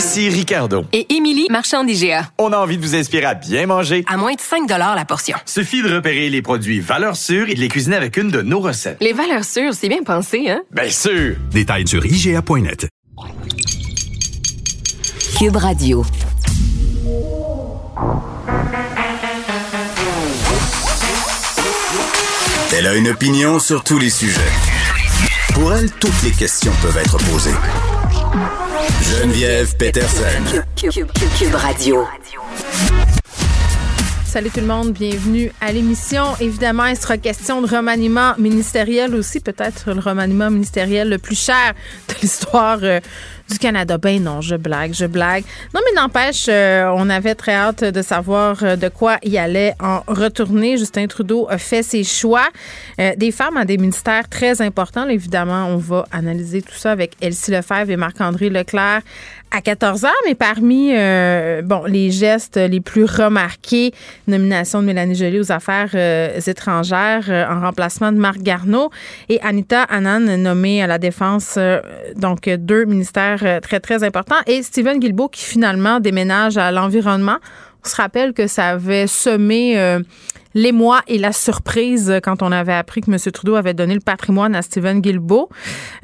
Ici Ricardo. Et Émilie, marchand d'IGA. On a envie de vous inspirer à bien manger. À moins de 5 la portion. Suffit de repérer les produits valeurs sûres et de les cuisiner avec une de nos recettes. Les valeurs sûres, c'est bien pensé, hein? Bien sûr! Détails sur IGA.net. Cube Radio. Elle a une opinion sur tous les sujets. Pour elle, toutes les questions peuvent être posées. Geneviève Peterson. Cube, Radio. Salut tout le monde, bienvenue à l'émission. Évidemment, il sera question de remaniement ministériel aussi, peut-être le remaniement ministériel le plus cher de l'histoire euh, du Canada. Ben non, je blague, je blague. Non, mais n'empêche, euh, on avait très hâte de savoir euh, de quoi il allait en retourner. Justin Trudeau a fait ses choix. des femmes à des ministères très importants. évidemment, on va analyser tout ça avec Elsie Lefebvre et Marc-André Leclerc à 14 heures, mais parmi euh, bon les gestes les plus remarqués, nomination de Mélanie Joly aux affaires euh, étrangères euh, en remplacement de Marc Garneau et Anita Annan nommée à la défense, donc deux ministères très très importants et Stephen Guilbeault qui finalement déménage à l'environnement. On se rappelle que ça avait semé l'émoi et la surprise quand on avait appris que M. Trudeau avait donné le patrimoine à Stephen Guilbeault.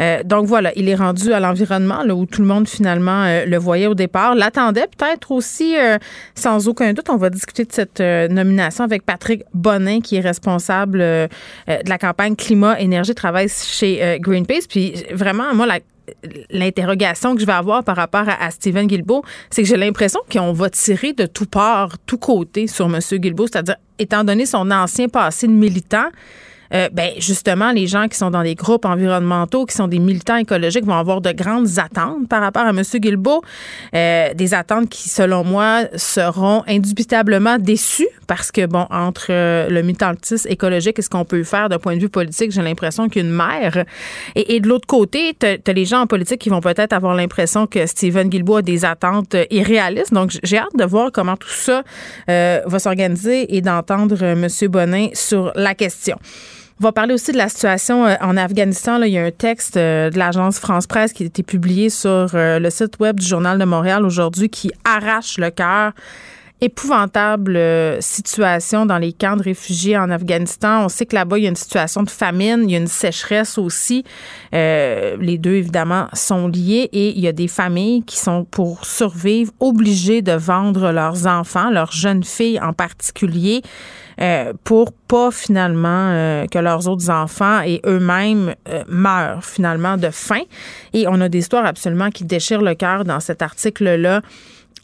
Euh, donc voilà, il est rendu à l'environnement là, où tout le monde finalement euh, le voyait au départ, l'attendait peut-être aussi euh, sans aucun doute. On va discuter de cette nomination avec Patrick Bonin qui est responsable de la campagne climat énergie travaille chez Greenpeace. Puis vraiment, moi la l'interrogation que je vais avoir par rapport à, Stephen Guilbeault, c'est que j'ai l'impression qu'on va tirer de tout part, tout côté sur M. Guilbeault, c'est-à-dire, étant donné son ancien passé de militant, euh, ben justement, les gens qui sont dans des groupes environnementaux, qui sont des militants écologiques, vont avoir de grandes attentes par rapport à M. Guilbeault. Euh, des attentes qui, selon moi, seront indubitablement déçues parce que, bon, entre euh, le militantisme écologique et ce qu'on peut faire d'un point de vue politique, j'ai l'impression qu'une mère. Et, de l'autre côté, tu as, les gens en politique qui vont peut-être avoir l'impression que Stephen Guilbeault a des attentes irréalistes. Donc, j'ai hâte de voir comment tout ça va s'organiser et d'entendre M. Bonin sur la question. On va parler aussi de la situation euh, en Afghanistan. Il y a un texte euh, de l'agence France Presse qui a été publié sur euh, le site web du Journal de Montréal aujourd'hui qui arrache le cœur épouvantable situation dans les camps de réfugiés en Afghanistan. On sait que là-bas, il y a une situation de famine, il y a une sécheresse aussi. les deux, évidemment, sont liés et il y a des familles qui sont, pour survivre, obligées de vendre leurs enfants, leurs jeunes filles en particulier. Euh, pour pas finalement euh, que leurs autres enfants et eux-mêmes euh, meurent finalement de faim. Et on a des histoires absolument qui déchirent le cœur dans cet article-là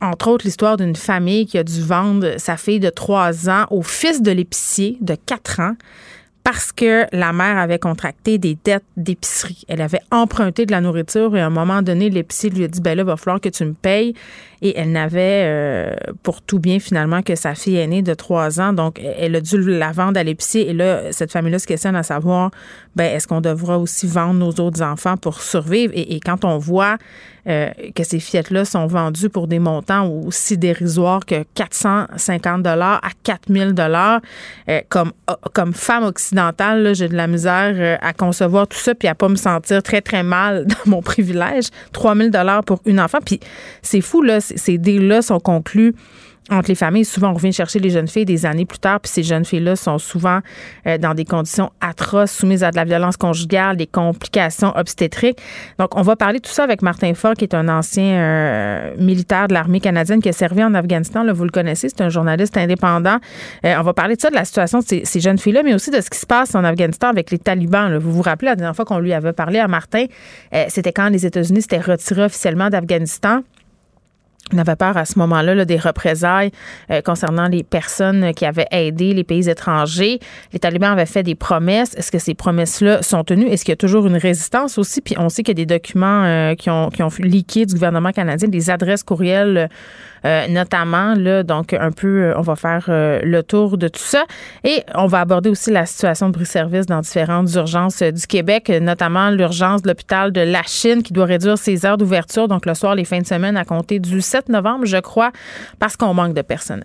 entre autres l'histoire d'une famille qui a dû vendre sa fille de 3 ans au fils de l'épicier de 4 ans parce que la mère avait contracté des dettes d'épicerie. Elle avait emprunté de la nourriture et à un moment donné, l'épicier lui a dit, ben là, va falloir que tu me payes. Et elle n'avait euh, pour tout bien finalement que sa fille aînée de trois ans. Donc, elle a dû la vendre à l'épicier. Et là, cette famille-là se questionne à savoir, ben, est-ce qu'on devra aussi vendre nos autres enfants pour survivre? Et, quand on voit euh, que ces fillettes-là sont vendues pour des montants aussi dérisoires que 450 dollars à 4000 dollars, euh, comme, comme femme occidentale, j'ai de la misère à concevoir tout ça puis à pas me sentir très, très mal dans mon privilège. 3000 dollars pour une enfant. Puis c'est fou, là, ces deals-là sont conclus entre les familles. Souvent, on revient chercher les jeunes filles des années plus tard, puis ces jeunes filles-là sont souvent euh, dans des conditions atroces, soumises à de la violence conjugale, des complications obstétriques. Donc, on va parler de tout ça avec Martin Faure, qui est un ancien euh, militaire de l'armée canadienne qui a servi en Afghanistan. Vous le connaissez, c'est un journaliste indépendant. Euh, on va parler de ça, de la situation de ces, jeunes filles-là, mais aussi de ce qui se passe en Afghanistan avec les talibans. Vous vous rappelez, la dernière fois qu'on lui avait parlé à Martin, c'était quand les États-Unis s'étaient retirés officiellement d'Afghanistan. On avait peur à ce moment-là là, des représailles euh, concernant les personnes qui avaient aidé les pays étrangers. Les talibans avaient fait des promesses. Est-ce que ces promesses-là sont tenues? Est-ce qu'il y a toujours une résistance aussi? Puis on sait qu'il y a des documents euh, qui, ont, qui ont du gouvernement canadien, des adresses courriels euh, notamment. Là, donc, un peu, on va faire le tour de tout ça. Et on va aborder aussi la situation de bris-service dans différentes urgences du Québec, notamment l'urgence de l'hôpital de la Chine qui doit réduire ses heures d'ouverture, donc le soir, les fins de semaine, à compter du 7 novembre, je crois, parce qu'on manque de personnel.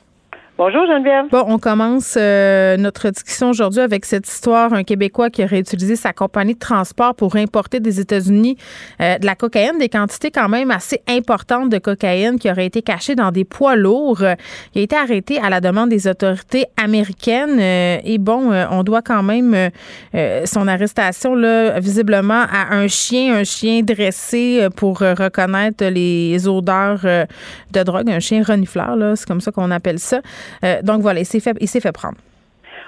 Bonjour, Geneviève. Bon, on commence euh, notre discussion aujourd'hui avec cette histoire. Un Québécois qui aurait utilisé sa compagnie de transport pour importer des États-Unis euh, de la cocaïne, des quantités quand même assez importantes de cocaïne qui auraient été cachées dans des poids lourds. Il a été arrêté à la demande des autorités américaines. Euh, et bon, euh, on doit quand même euh, euh, son arrestation, là, visiblement, à un chien, un chien dressé pour reconnaître les odeurs de drogue, un chien renifleur, là, c'est comme ça qu'on appelle ça. Euh, donc voilà, il s'est fait, il s'est fait prendre.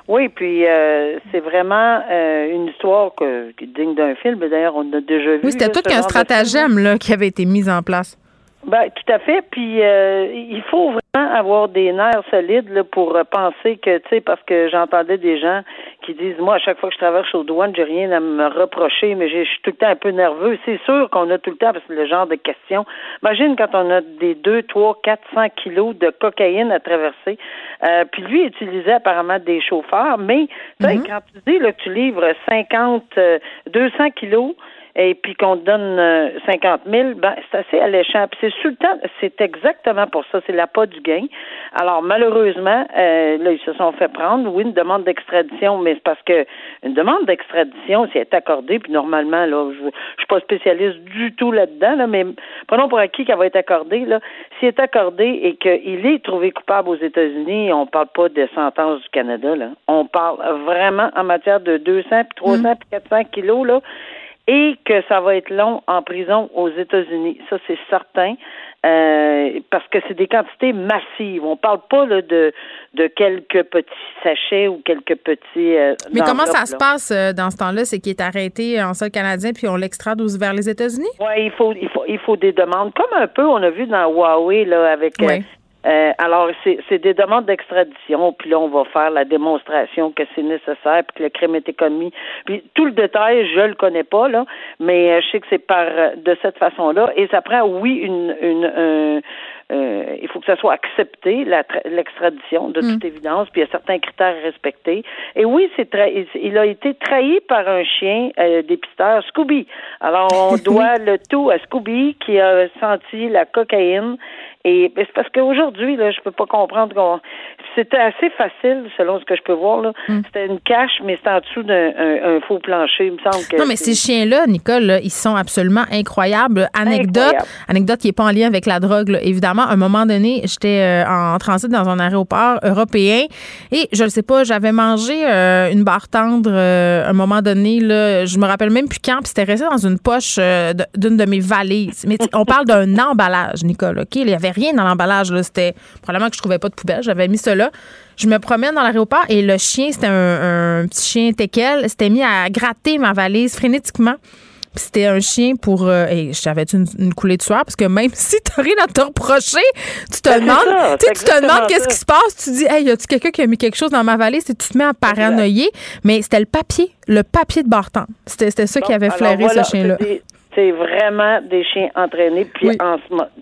Oui, puis euh, c'est vraiment euh, une histoire que, qui est digne d'un film. D'ailleurs, on a déjà vu. Oui, c'était tout qu'un stratagème là, qui avait été mis en place. Ben, tout à fait. Puis euh, il faut vraiment avoir des nerfs solides là, pour penser que, tu sais, parce que j'entendais des gens qui disent, moi, à chaque fois que je traverse aux douanes, j'ai rien à me reprocher, mais je suis tout le temps un peu nerveux. C'est sûr qu'on a tout le temps, parce que le genre de questions. Imagine quand on a des 2, 3, 400 kilos de cocaïne à traverser. Euh, puis lui utilisait apparemment des chauffeurs, mais sais, quand tu dis là, que tu livres 50, euh, 200 kilos, et puis qu'on te donne euh, 50 000, ben, c'est assez alléchant. Puis c'est sur le temps, c'est exactement pour ça, c'est la pas du gain. Alors, malheureusement, euh, là, ils se sont fait prendre. Oui, une demande d'extradition, mais c'est parce que une demande d'extradition, si elle est accordée, puis normalement, là, je, je suis pas spécialiste du tout là-dedans, là, mais prenons pour acquis qu'elle va être accordée, là. Si elle est accordée et qu'il est trouvé coupable aux États-Unis, on parle pas de sentence du Canada, là. On parle vraiment en matière de 200, puis 300, puis 400 kilos, là et que ça va être long en prison aux États-Unis. Ça, c'est certain. Euh, parce que c'est des quantités massives. On parle pas là, de, de quelques petits sachets ou quelques petits. euh, Mais comment ça se passe euh, dans ce temps-là? C'est qu'il est arrêté en sol canadien puis on l'extrade vers les États-Unis? Ouais, il faut, il faut, il faut des demandes, comme un peu on a vu dans Huawei là avec. Ouais. Euh, alors c'est, c'est des demandes d'extradition, puis là on va faire la démonstration que c'est nécessaire, puis que le crime a été commis. Puis tout le détail, je le connais pas là, mais euh, je sais que c'est par euh, de cette façon-là, et ça prend oui une, une un- euh, il faut que ça soit accepté l'extradition de toute évidence, puis il y a certains critères à respecter. Et oui, c'est il a été trahi par un chien euh, dépisteur Scooby. Alors on doit le tout à Scooby qui a senti la cocaïne. Et c'est parce qu'aujourd'hui, là, je peux pas comprendre qu'on. C'était assez facile, selon ce que je peux voir. Là. C'était une cache, mais c'était en dessous d'un un- un faux plancher. Il me semble que. Non, mais c'est- ces chiens-là, Nicole, là, ils sont absolument incroyables. Anecdote, Incroyable. anecdote qui n'est pas en lien avec la drogue, là. évidemment. À un moment donné, j'étais euh, en transit dans un aéroport européen et je ne sais pas, j'avais mangé euh, une barre tendre euh, à un moment donné. Là, je me rappelle même plus quand, puis c'était resté dans une poche euh, d'une de mes valises. Mais on parle d'un emballage, Nicole. OK? Il n'y avait rien dans l'emballage. là. C'était probablement que je trouvais pas de poubelle. J'avais mis cela. Je me promène dans l'aéroport et le chien, c'était un, un petit chien teckel, s'était mis à gratter ma valise frénétiquement. Puis c'était un chien pour. Euh, et j'avais une, une coulée de sueur parce que même si t'as rien à te reprocher, tu te demandes, tu te demandes qu'est-ce qui se passe. Tu dis, hey, y a-tu quelqu'un qui a mis quelque chose dans ma valise et tu te mets à paranoïer. Mais c'était le papier, le papier de Barton. C'était ça qui avait flairé voilà, ce chien-là. C'est vraiment des chiens entraînés, puis Oui. en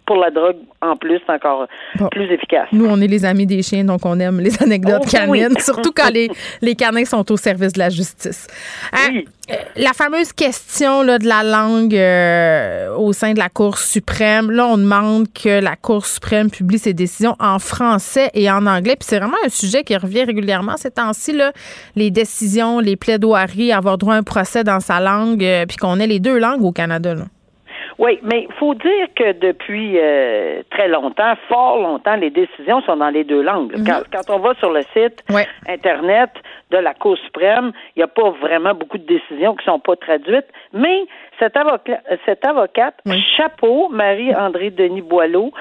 pour la drogue, en plus, c'est encore Bon. plus efficace. Nous, on est les amis des chiens, donc on aime les anecdotes Oh, canines, oui. surtout quand les, les canins sont au service de la justice. Hein, Oui. Euh, la fameuse question là, de la langue euh, au sein de la Cour suprême, là, on demande que la Cour suprême publie ses décisions en français et en anglais. Puis c'est vraiment un sujet qui revient régulièrement ces temps-ci, là, les décisions, les plaidoiries, avoir droit à un procès dans sa langue, euh, puis qu'on ait les deux langues au Canada. Là. Oui, mais il faut dire que depuis euh, très longtemps, fort longtemps, les décisions sont dans les deux langues. Quand, quand on va sur le site Ouais. Internet de la Cour suprême. Il n'y a pas vraiment beaucoup de décisions qui sont pas traduites, mais cette, avocat, cette avocate, chapeau, Marie-André Denis Boileau,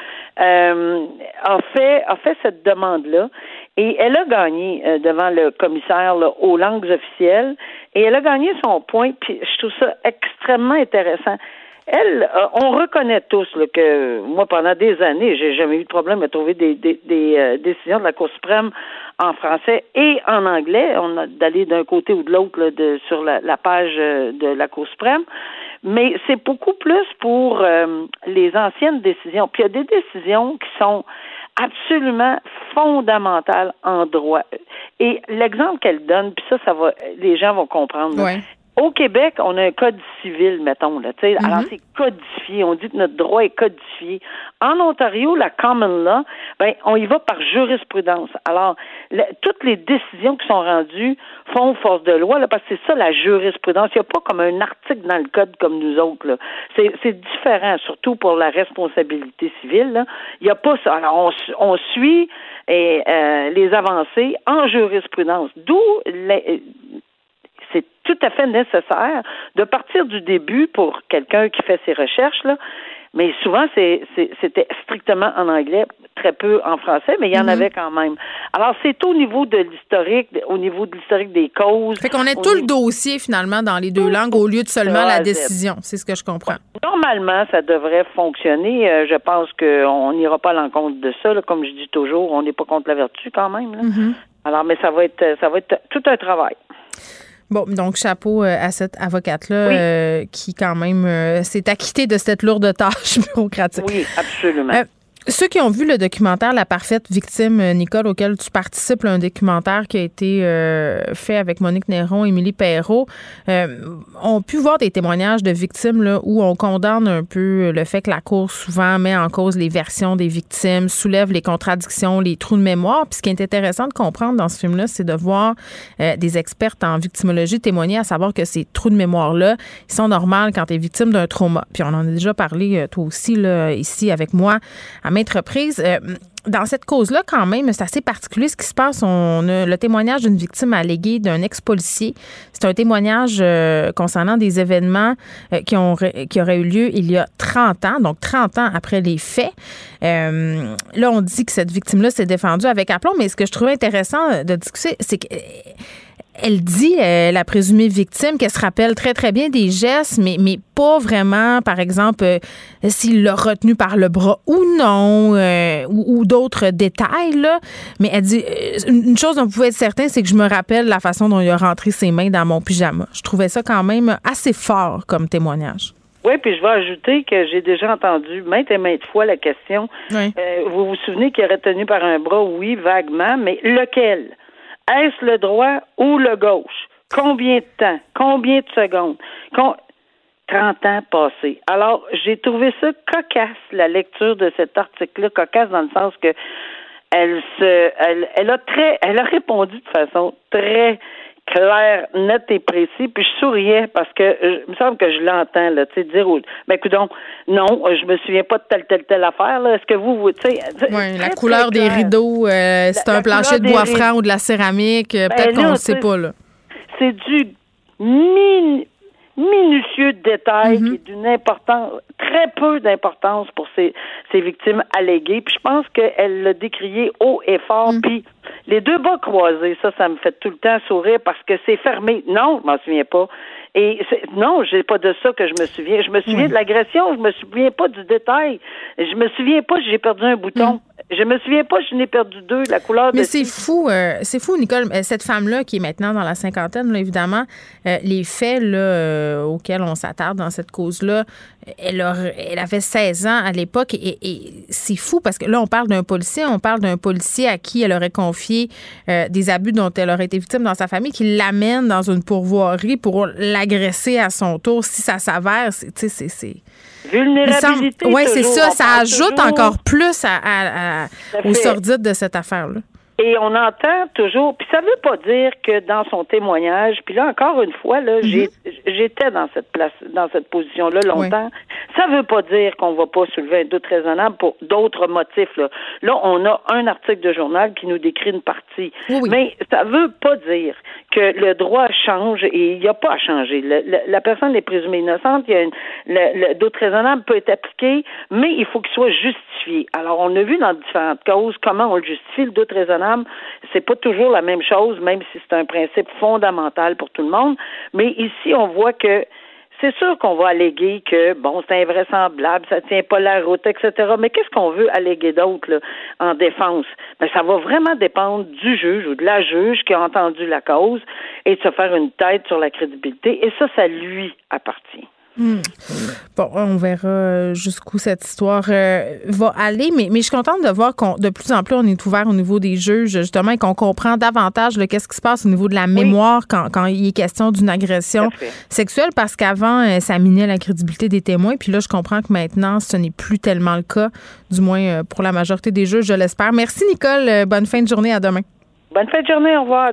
euh, a fait a fait cette demande-là et elle a gagné euh, devant le commissaire là, aux langues officielles et elle a gagné son point. Puis je trouve ça extrêmement intéressant. Elle, euh, on reconnaît tous là, que moi, pendant des années, j'ai jamais eu de problème à trouver des, des, des euh, décisions de la Cour suprême en français et en anglais. On a d'aller d'un côté ou de l'autre sur la, la page euh, de la Cour suprême. Mais c'est beaucoup plus pour les anciennes décisions. Puis il y a des décisions qui sont absolument fondamentales en droit. Et l'exemple qu'elle donne, puis ça, ça va, les gens vont comprendre. Ouais. Au Québec, on a un code civil, mettons, là, sais. Alors, c'est codifié. On dit que notre droit est codifié. En Ontario, la common law, ben, on y va par jurisprudence. Alors, toutes les décisions qui sont rendues font force de loi, là, parce que c'est ça, la jurisprudence. Il n'y a pas comme un article dans le code comme nous autres. C'est, différent, surtout pour la responsabilité civile, là. Il n'y a pas ça. Alors, on, on suit eh, euh, les avancées en jurisprudence. D'où les- c'est tout à fait nécessaire de partir du début pour quelqu'un qui fait ses recherches, là. Mais souvent, c'était strictement en anglais, très peu en français, mais il y en avait quand même. Alors, c'est au niveau de l'historique, au niveau de l'historique des causes. Fait qu'on ait au tout le dossier finalement dans les deux langues au lieu de seulement A la décision. C'est ce que je comprends. Normalement, ça devrait fonctionner. Euh, je pense qu'on n'ira pas à l'encontre de ça. là. Comme je dis toujours, on n'est pas contre la vertu quand même. là. Mm-hmm. Alors, mais ça va être, ça va être tout un travail. Bon, donc chapeau euh, à cette avocate-là Oui. euh, qui quand même euh, s'est acquittée de cette lourde tâche bureaucratique. Oui, absolument. Euh, ceux qui ont vu le documentaire La parfaite victime, euh, Nicole, auquel tu participes, un documentaire qui a été euh, fait avec Monique Néron, Émilie Perrault, euh, ont pu voir des témoignages de victimes là, où on condamne un peu le fait que la Cour souvent met en cause les versions des victimes, soulève les contradictions, les trous de mémoire. Puis ce qui est intéressant de comprendre dans ce film-là, c'est de voir des expertes en victimologie témoigner à savoir que ces trous de mémoire-là, ils sont normaux quand tu es victime d'un trauma. Puis on en a déjà parlé, toi aussi, là, ici avec moi, Euh, dans cette cause-là, quand même, c'est assez particulier ce qui se passe. On a le témoignage d'une victime alléguée d'un ex-policier. C'est un témoignage euh, concernant des événements euh, qui, ont, qui auraient eu lieu il y a 30 ans, donc 30 ans après les faits. Là, on dit que cette victime-là s'est défendue avec aplomb, mais ce que je trouvais intéressant de discuter, c'est que elle dit, euh, la présumée victime, qu'elle se rappelle très, très bien des gestes, mais, mais pas vraiment, par exemple, euh, s'il l'a retenu par le bras ou non, euh, ou, ou d'autres détails. Là. Mais elle dit, une chose dont vous pouvez être certain, c'est que je me rappelle la façon dont il a rentré ses mains dans mon pyjama. Je trouvais ça quand même assez fort comme témoignage. Oui, puis je vais ajouter que j'ai déjà entendu maintes et maintes fois la question. Oui. Vous vous souvenez qu'il aurait tenu par un bras? Oui, vaguement, mais lequel? Est-ce le droit ou le gauche? Combien de temps? Combien de secondes? Com- 30 ans passés. Alors, j'ai trouvé ça cocasse, la lecture de cet article-là, cocasse dans le sens que elle se, elle, elle a très, elle a répondu de façon très claire, nette et précis, puis je souriais parce que euh, il me semble que je l'entends là, tu sais dire au- ben coudon, non, euh, je me souviens pas de telle telle telle affaire là, est-ce que vous vous tu sais Oui, la couleur des clair. rideaux, euh, c'est La- un la plancher de bois franc ou de la céramique. euh, Ben Peut-être qu'on ne sait pas, là. c'est du min- minutieux détail Mhm. qui est d'une importance très peu d'importance pour ces, ces victimes alléguées. Puis je pense qu'elle l'a décrié haut et fort. Mhm. Puis les deux bas croisés, ça, ça me fait tout le temps sourire parce que c'est fermé. Non, je m'en souviens pas. Et non, j'ai pas de ça que je me souviens. Je me souviens de l'agression, je me souviens pas du détail. Je me souviens pas si j'ai perdu un bouton. Je me souviens pas si j'en ai perdu deux, la couleur. Mais de c'est fou, euh, c'est fou, Nicole. Euh, Cette femme-là, qui est maintenant dans la cinquantaine, là, évidemment, euh, les faits là, euh, auxquels on s'attarde dans cette cause-là, elle, elle avait 16 ans à l'époque et, et c'est fou parce que là, on parle d'un policier, on parle d'un policier à qui elle aurait confié des abus dont elle aurait été victime dans sa famille, qui l'amène dans une pourvoirie pour l'agresser à son tour. Si ça s'avère, c'est- tu sais, c'est- vulnérabilité. Oui, c'est ça. Ça ajoute toujours- encore plus à, à- à- Tout à au fait. sordide de cette affaire-là. Et on entend toujours, puis ça veut pas dire que dans son témoignage, puis là encore une fois, là, j'ai- j'étais dans cette place, dans cette position-là longtemps. Ça veut pas dire qu'on va pas soulever un doute raisonnable pour d'autres motifs. Là. là, on a un article de journal qui nous décrit une partie, Oui, mais ça veut pas dire que le droit change et il n'y a pas à changer. Le- le- la personne est présumée innocente, il y a une, le, le doute raisonnable peut être appliqué, mais il faut qu'il soit justifié. Alors, on a vu dans différentes causes comment on le justifie. Le doute raisonnable, c'est pas toujours la même chose, même si c'est un principe fondamental pour tout le monde. Mais ici, on voit que c'est sûr qu'on va alléguer que, bon, c'est invraisemblable, ça tient pas la route, etc. Mais qu'est-ce qu'on veut alléguer d'autre, en défense? Ben, ça va vraiment dépendre du juge ou de la juge qui a entendu la cause et de se faire une tête sur la crédibilité. Et ça, ça lui appartient. Bon, on verra euh, jusqu'où cette histoire euh, va aller, mais, mais je suis contente de voir qu'on de plus en plus on est ouvert au niveau des juges, justement, et qu'on comprend davantage qu'est-ce qui se passe au niveau de la mémoire quand, quand il est question d'une agression sexuelle, parce qu'avant, euh, ça minait la crédibilité des témoins, puis là, je comprends que maintenant, ce n'est plus tellement le cas, du moins euh, pour la majorité des juges, je l'espère. Merci, Nicole. Bonne fin de journée. À demain. Bonne fin de journée, au revoir.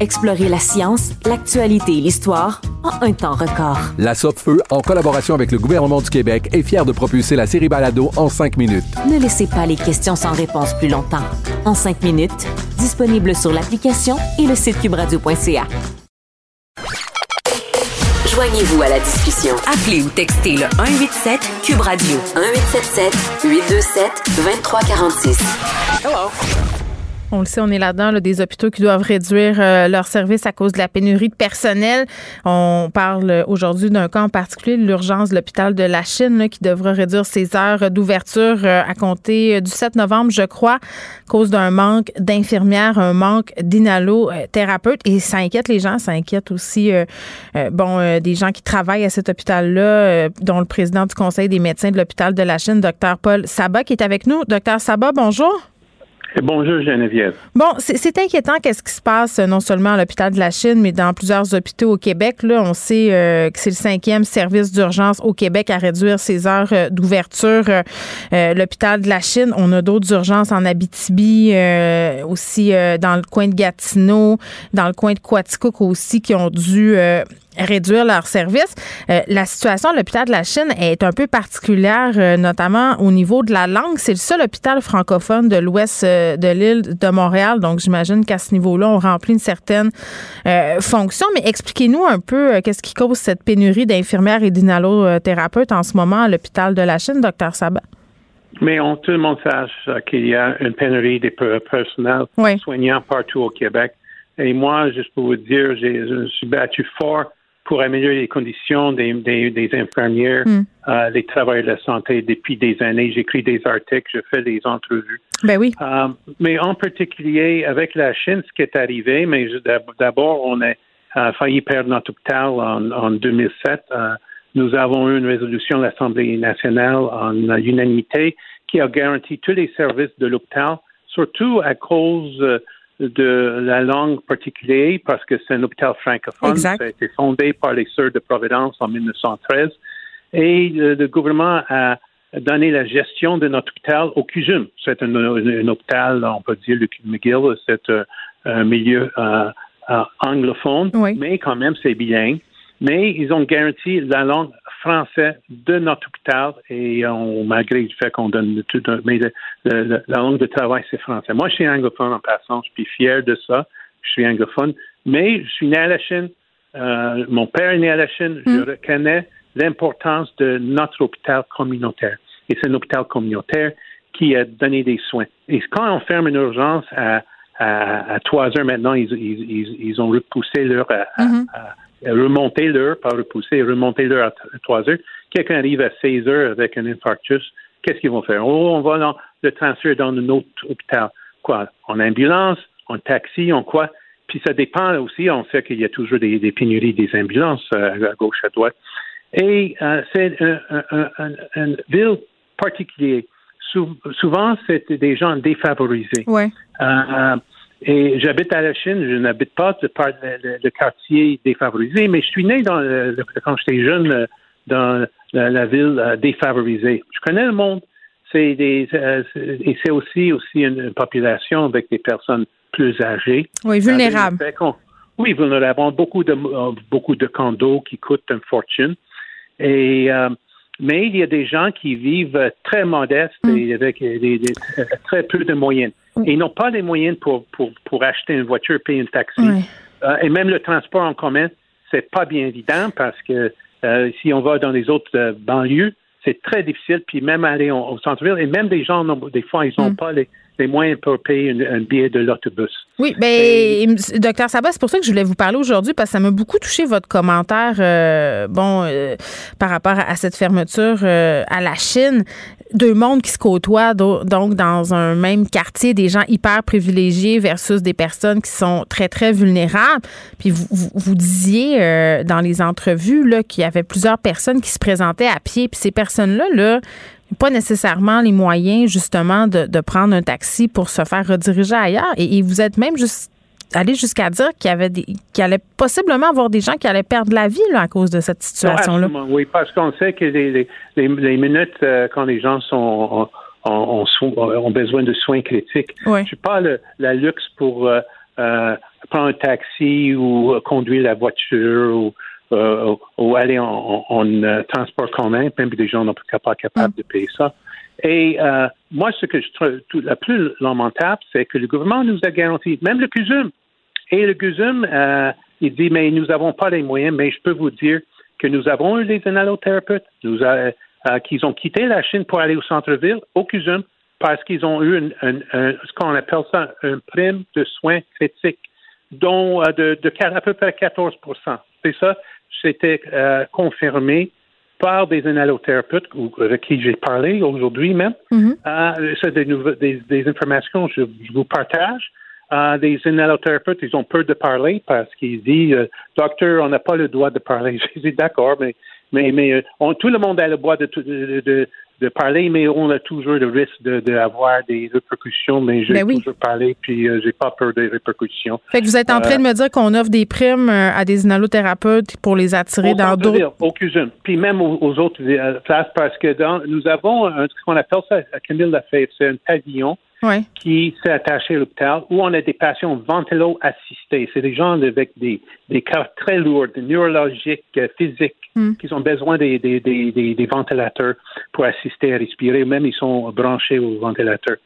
Explorez la science, l'actualité et l'histoire en un temps record. La Feu, en collaboration avec le gouvernement du Québec, est fière de propulser la série Balado en cinq minutes. Ne laissez pas les questions sans réponse plus longtemps. En cinq minutes, disponible sur l'application et le site cubradio.ca. Joignez-vous à la discussion. Appelez ou textez le 187 Cube Radio 1877 827 2346. On le sait, on est là-dedans, là, des hôpitaux qui doivent réduire euh, leurs services à cause de la pénurie de personnel. On parle aujourd'hui d'un cas en particulier, l'urgence de l'hôpital de la Chine, qui devra réduire ses heures d'ouverture euh, à compter euh, du 7 novembre, je crois, à cause d'un manque d'infirmières, un manque d'inhalothérapeutes. Et ça inquiète les gens, ça inquiète aussi, bon, des gens qui travaillent à cet hôpital-là, dont le président du Conseil des médecins de l'hôpital de la Chine, docteur Paul Sabat, qui est avec nous. Docteur Sabat, bonjour. Bonjour Geneviève. Bon, c'est inquiétant qu'est-ce qui se passe euh, non seulement à l'hôpital de la Chine, mais dans plusieurs hôpitaux au Québec. Là, on sait euh, que c'est le cinquième service d'urgence au Québec à réduire ses heures euh, d'ouverture. L'hôpital de la Chine, on a d'autres urgences en Abitibi, aussi dans le coin de Gatineau, dans le coin de Quaticook aussi, qui ont dû réduire leurs services. Euh, la situation à l'hôpital de la Chine est un peu particulière, euh, notamment au niveau de la langue. C'est le seul hôpital francophone de l'ouest euh, de l'île de Montréal, donc j'imagine qu'à ce niveau-là, on remplit une certaine fonction. Mais expliquez-nous un peu qu'est-ce qui cause cette pénurie d'infirmières et d'inhalothérapeutes en ce moment à l'hôpital de la Chine, docteur Sabat. Mais on, tout le monde sache qu'il y a une pénurie des per- personnels Oui. soignants partout au Québec. Et moi, juste pour vous dire, j'ai- je me suis battu fort pour améliorer les conditions des, des, des infirmières, Mm. euh, les travailleurs de la santé depuis des années. J'écris des articles, je fais des entrevues. Ben oui. Euh, mais en particulier avec la Chine, ce qui est arrivé, mais d'abord, on a euh, failli perdre notre hôpital en, en 2007. Euh, nous avons eu une résolution de l'Assemblée nationale en unanimité qui a garanti tous les services de l'hôpital, surtout à cause de la langue particulière, parce que c'est un hôpital francophone. Exact. Ça a été fondé par les Sœurs de Providence en 1913. Et le, le gouvernement a donné la gestion de notre hôpital au CUSUM. C'est un, un- un hôpital, on peut dire, le McGill, c'est euh, un milieu euh, euh, anglophone, Oui. mais quand même, c'est bilingue. Mais ils ont garanti la langue française de notre hôpital et on, malgré le fait qu'on donne tout, mais le- le- le- la langue de travail, c'est français. Moi, je suis anglophone en passant, je suis fier de ça. Je suis anglophone, mais je suis né à la Chine. Euh, mon père est né à la Chine. Je reconnais l'importance de notre hôpital communautaire. Et c'est un hôpital communautaire qui a donné des soins. Et quand on ferme une urgence à, à, à 3 heures maintenant, ils, ils, ils, ils ont repoussé à, à- Mhm. Remonter l'heure, pas repousser, remonter l'heure à 3 heures. Quelqu'un arrive à 16 heures avec un infarctus, qu'est-ce qu'ils vont faire? Oh, on va dans, le transférer dans un autre hôpital. Quoi? En ambulance, en taxi, en quoi? Puis ça dépend aussi, on sait qu'il y a toujours des, des pénuries des ambulances euh, à gauche, à droite. Et euh, c'est une ville particulière. souvent, c'est des gens défavorisés. Ouais. Euh, et j'habite à la Chine, je n'habite pas de par le, quartier défavorisé, mais je suis né dans le, quand j'étais jeune dans la, ville défavorisée. Je connais le monde. C'est des et c'est aussi aussi une population avec des personnes plus âgés. Oui, vulnérables. Oui, vulnérables. On beaucoup de beaucoup de condos qui coûtent une fortune. Et euh, mais il y a des gens qui vivent très modestes mm. et avec des, très peu de moyens. Mm. Et ils n'ont pas les moyens pour, pour, pour acheter une voiture, payer un taxi. Euh, et même le transport en commun, c'est pas bien évident parce que euh, si on va dans les autres banlieues, c'est très difficile. Puis même aller au, centre-ville, et même des gens, des fois, ils n'ont mm. pas les, les moyens pour payer un, billet de l'autobus. Oui, bien, docteur Sabat, c'est pour ça que je voulais vous parler aujourd'hui parce que ça m'a beaucoup touché votre commentaire, euh, bon, euh, par rapport à cette fermeture euh, à la Chine. Deux mondes qui se côtoient, donc dans un même quartier, des gens hyper privilégiés versus des personnes qui sont très, très vulnérables. Puis vous, vous, disiez dans les entrevues qu'il y avait plusieurs personnes qui se présentaient à pied. Puis ces personnes-là, là, pas nécessairement les moyens justement de, prendre un taxi pour se faire rediriger ailleurs. Et, vous êtes même juste allé jusqu'à dire qu'il y avait des, qu'il allait possiblement avoir des gens qui allaient perdre la vie là, à cause de cette situation-là. Oui, parce qu'on sait que les, minutes euh, quand les gens sont ont, besoin de soins critiques. Je suis pas le, la luxe pour euh, euh, prendre un taxi ou conduire la voiture ou euh, ou aller en, transport commun, même des gens n'ont pas capables de payer ça. Et euh, moi, ce que je trouve le plus lamentable, c'est que le gouvernement nous a garanti, même le CUSUM, et le CUSUM, il dit, mais nous n'avons pas les moyens, mais je peux vous dire que nous avons eu des analothérapeutes nous a, qui ont quitté la Chine pour aller au centre-ville, au CUSUM, parce qu'ils ont eu ce qu'on appelle ça un prime de soins critiques, dont de, de à peu près 14% C'est ça c'était euh, confirmé par des analothérapeutes avec qui j'ai parlé aujourd'hui même. Mm-hmm. Euh, c'est des, des, informations que je, vous partage. Euh, des analothérapeutes, ils ont peur de parler parce qu'ils disent Docteur, on n'a pas le droit de parler. Je dis d'accord, mais mais, mais tout le monde a le droit de, de, de parler, mais on a toujours le risque d'avoir de, des répercussions. Mais j'ai ben toujours parlé, puis euh, j'ai pas peur des répercussions. Fait que vous êtes en train de me dire qu'on offre des primes euh, à des inhalothérapeutes pour les attirer dans d'autres. Au cuisine, puis même aux, autres euh, places, parce que dans, nous avons un, ce qu'on appelle ça Camille Lafayette, c'est un pavillon qui s'est attaché à l'hôpital où on a des patients ventélo-assistés. C'est des gens avec des, des cas très lourds, neurologiques, physiques, Hmm. qui ont besoin des, des, des, des, ventilateurs pour assister à respirer, même ils sont branchés au ventilateur.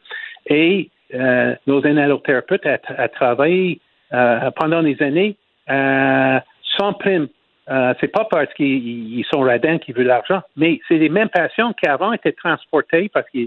Et euh, nos analothérapeutes ont travaillé euh, pendant des années euh, sans prime. Euh, c'est pas parce qu'ils sont radins qu'ils veulent l'argent, mais c'est les mêmes patients qui avant étaient transportés parce que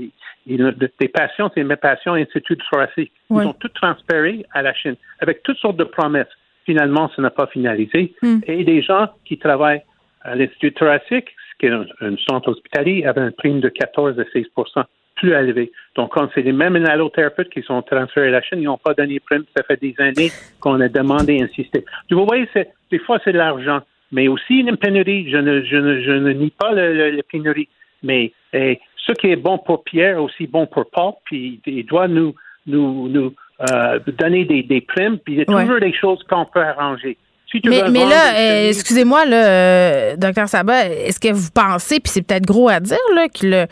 des patients, c'est les mêmes patients Institut thoracique. Ils ont tout transféré à la Chine avec toutes sortes de promesses. Finalement, ça n'a pas finalisé. Hmm. Et des gens qui travaillent à l'Institut thoracique, qui est un, centre hospitalier, avait un prime de 14 à 16% plus élevé. Donc, quand c'est les mêmes allothérapeutes qui sont transférés à la Chine, ils n'ont pas donné prime. Ça fait des années qu'on a demandé, insisté. Vous voyez, des fois, c'est de l'argent, mais aussi une pénurie. Je ne, je ne, je ne nie pas la pénurie, mais eh, ce qui est bon pour Pierre est aussi bon pour Paul, puis il doit nous, nous, nous euh, donner des, des primes, puis il y a toujours des choses qu'on peut arranger mais, là, euh, excusez-moi, là, euh, docteur Sabat, est-ce que vous pensez, puis c'est peut-être gros à dire, là, que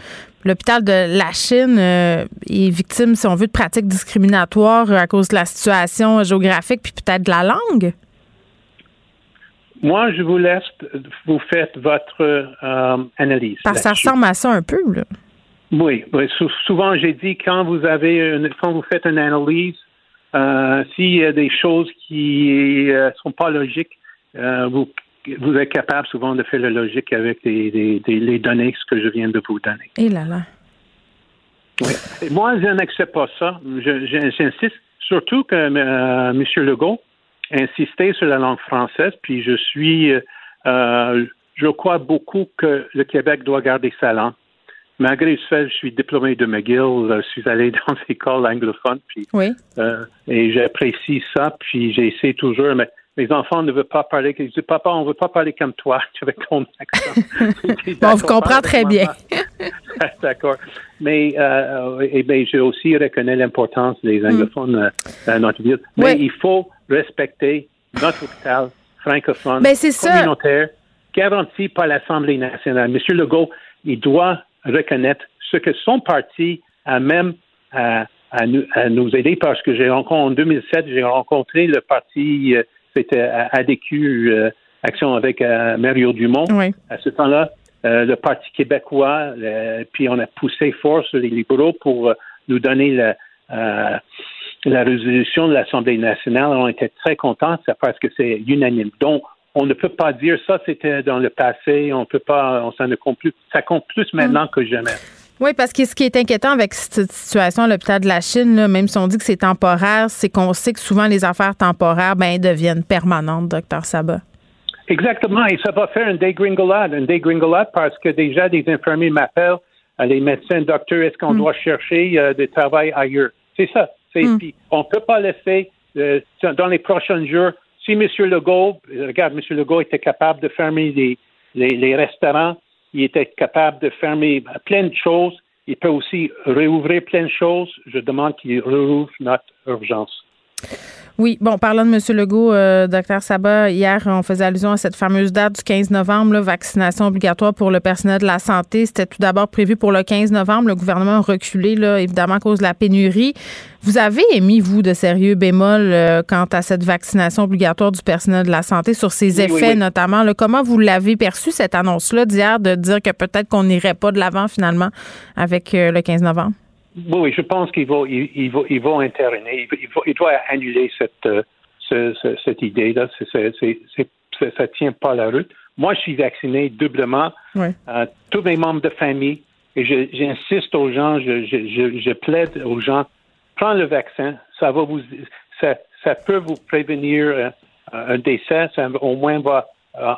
l'hôpital de la Chine euh, est victime, si on veut, de pratiques discriminatoires à cause de la situation géographique, puis peut-être de la langue? Moi, je vous laisse, vous faites votre analyse. Parce que ça ressemble à ça un peu, là. Oui, oui souvent j'ai dit quand vous avez une, quand vous faites une analyse, euh, s'il y a des choses qui ne euh, sont pas logiques, euh, vous, vous êtes capable souvent de faire la logique avec les, données, ce que je viens de vous donner. Et là là. moi, je n'accepte pas ça. J'insiste surtout que M. Legault insisté sur la langue française, puis je suis, euh, je crois beaucoup que le Québec doit garder sa langue. Malgré ce fait, je suis diplômé de McGill, je suis allé dans une école anglophone, puis Oui. euh, et j'apprécie ça, puis j'essaie toujours, mais mes enfants ne veulent pas parler, ils disent, papa, on veut pas parler comme toi, avec ton accent. On vous comprend très bien. D'accord. Mais euh, et bien, je aussi reconnais l'importance des anglophones euh, dans notre ville. Mais il faut respecter notre hôpital francophone, Ben, c'est ça. communautaire, garanti par l'Assemblée nationale. Monsieur Legault, il doit reconnaître ce que son parti a même à, à nous, à nous aider parce que j'ai rencontré en 2007, j'ai rencontré le parti, euh, c'était ADQ, euh, Action avec euh, Mario Dumont. Oui. À ce temps-là, euh, le Parti québécois, puis on a poussé fort sur les libéraux pour nous donner la, la résolution de l'Assemblée nationale. On était très contents, parce que c'est unanime. Donc, on ne peut pas dire ça, c'était dans le passé, on peut pas, on s'en compte plus. Ça compte plus maintenant que jamais. Oui, parce que ce qui est inquiétant avec cette situation à l'hôpital de la Chine, là, même si on dit que c'est temporaire, c'est qu'on sait que souvent les affaires temporaires ben, deviennent permanentes, docteur Sabat. Exactement, et ça va faire une dégringolade, une dégringolade parce que déjà des infirmiers m'appellent, euh, les médecins, docteurs, est-ce qu'on doit chercher euh, du travail ailleurs? C'est ça. C'est, puis on ne peut pas laisser euh, dans les prochains jours. Si M. Legault, euh, regarde, M. Legault était capable de fermer les, les, les restaurants, il était capable de fermer plein de choses. Il peut aussi réouvrir plein de choses. Je demande qu'il rouvre notre urgence. Oui, bon, parlant de M. Legault, euh, docteur Sabat, hier, on faisait allusion à cette fameuse date du 15 novembre, là, vaccination obligatoire pour le personnel de la santé. C'était tout d'abord prévu pour le 15 novembre. Le gouvernement a reculé, là, évidemment, à cause de la pénurie. Vous avez émis, vous, de sérieux bémols euh, quant à cette vaccination obligatoire du personnel de la santé sur ses Oui, oui, effets, oui. notamment. là? comment vous l'avez perçu, cette annonce-là d'hier, de dire que peut-être qu'on n'irait pas de l'avant, finalement, avec euh, le 15 novembre? Oui, oui, je pense qu'il va, il, il va, il va intervenir. Il, va- il doit annuler cette, euh, ce- ce- cette idée-là. Ça- ça tient pas la route. Moi, je suis vacciné doublement. Oui. Euh, tous mes membres de famille. Et j'insiste aux gens, je, je, je, je plaide aux gens, prends le vaccin. Ça va vous, ça, ça peut vous prévenir euh, un décès. Ça au moins va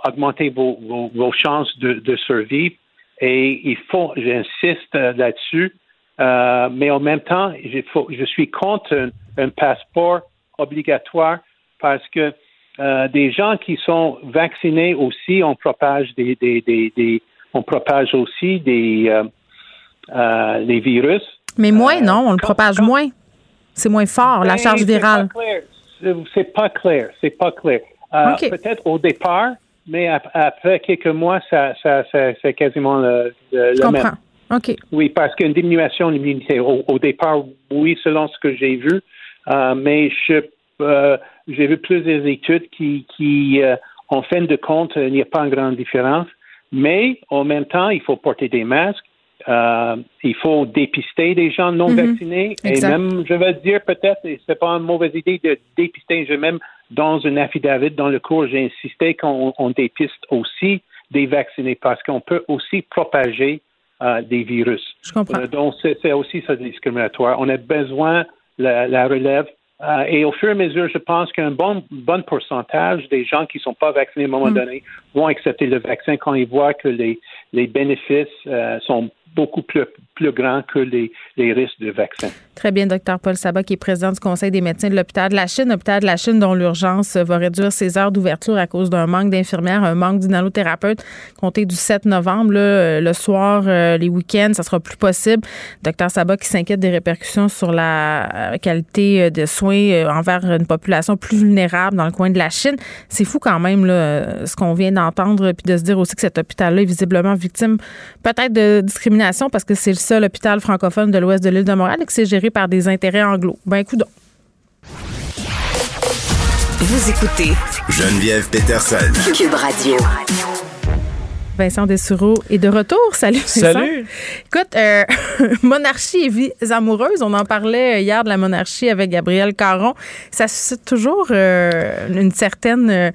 augmenter vos, vos, vos chances de, de survivre. Et il faut, j'insiste là-dessus. Euh, mais en même temps, faut- je suis contre un, un passeport obligatoire parce que euh, des gens qui sont vaccinés aussi, on propage des, des, des, des- on propage aussi des euh, euh, les virus. Mais moins, non, on le propage moins. C'est moins fort, la Ben, charge virale. C'est- pas clair. C'est pas clair. Peut-être au départ, mais ap- après quelques mois, ça, ça, ça- c'est quasiment le, le, Je le même. OK. Oui, parce qu'une diminution de l'immunité. Au, au départ, oui, selon ce que j'ai vu, euh, mais je, euh, j'ai vu plusieurs études qui, qui euh, en fin de compte, il n'y a pas une grande différence. Mais en même temps, il faut porter des masques. euh, il faut dépister des gens non Mhm. vaccinés. Exact. Et même, je vais dire peut-être, et c'est pas une mauvaise idée de dépister. Je même dans un affidavit dans le cours, j'ai insisté qu'on on dépiste aussi des vaccinés parce qu'on peut aussi propager euh, des virus. Je comprends. Euh, donc, c'est aussi ça discriminatoire. On a besoin de la, la relève. Euh, et au fur et à mesure, je pense qu'un bon, bon pourcentage des gens qui ne sont pas vaccinés à un moment Mm. donné vont accepter le vaccin quand ils voient que les, les bénéfices euh, sont beaucoup plus, plus grands que les, risques de vaccin. Très bien, docteur Paul Sabat, qui est président du Conseil des médecins de l'hôpital de la Chine. L'hôpital de la Chine, dont l'urgence va réduire ses heures d'ouverture à cause d'un manque d'infirmières, un manque d'inhalothérapeutes. Compté du 7 novembre, euh, le soir, euh, les week-ends, ça sera plus possible. Docteur Sabat qui s'inquiète des répercussions sur la euh, qualité de soins envers une population plus vulnérable dans le coin de la Chine. C'est fou quand même, ce qu'on vient d'entendre, puis de se dire aussi que cet hôpital-là est visiblement victime peut-être de discrimination parce que c'est le seul hôpital francophone de l'ouest de l'île de Montréal et que c'est géré par des intérêts anglo. Ben, écoute Vous écoutez Geneviève Peterson. Cube Radio. Vincent Dessureau est de retour. Salut, Vincent. Salut. Écoute, euh, monarchie et vie amoureuse, on en parlait hier de la monarchie avec Gabriel Caron. Ça suscite toujours euh, une certaine... euh,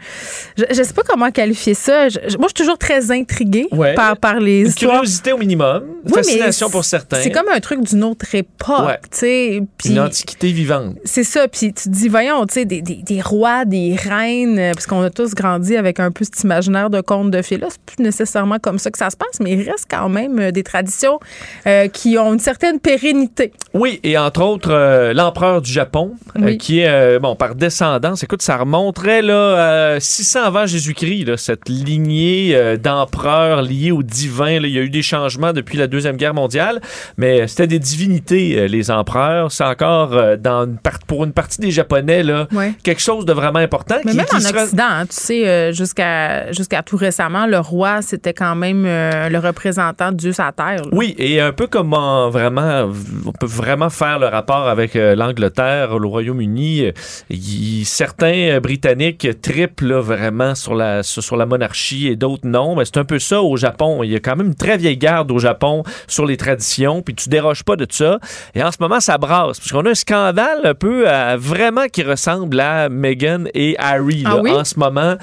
je ne sais pas comment qualifier ça. Je- moi, je suis toujours très intriguée Ouais. par, par les Une histoires. curiosité au minimum, Oui, fascination pour certains. C'est comme un truc d'une autre époque, Ouais. tu sais. Une antiquité vivante. c'est ça, puis tu te dis, voyons, tu sais, des, des- des rois, des reines, parce qu'on a tous grandi avec un peu cet imaginaire de conte de fées. Là, c'est plus nécessairement comme ça que ça se passe, mais il reste quand même euh, des traditions euh, qui ont une certaine pérennité. Oui, et entre autres, euh, l'empereur du Japon, Oui. qui est, bon, par descendance, écoute, ça remonterait là, à 600 avant Jésus-Christ, cette lignée d'empereurs liés aux divins. là. Il y a eu des changements depuis la Deuxième Guerre mondiale, mais c'était des divinités, les empereurs. C'est encore, dans une part- pour une partie des Japonais, là, Ouais. quelque chose de vraiment important. Mais qui- même qui en sera- Occident, hein, tu sais, jusqu'à jusqu'à tout récemment, le roi, c'était quand même euh, le représentant de Dieu sur la terre. là. Oui, et un peu comme en vraiment, on peut vraiment faire le rapport avec euh, l'Angleterre, le Royaume-Uni. il- certains euh, Britanniques triplent là, vraiment sur la, sur, la monarchie et d'autres non. Mais c'est un peu ça au Japon. Il y a quand même une très vieille garde au Japon sur les traditions, puis tu déroges pas de ça. Et en ce moment, ça brasse, parce qu'on a un scandale un peu euh, vraiment qui ressemble à Meghan et Harry Ah oui? en ce moment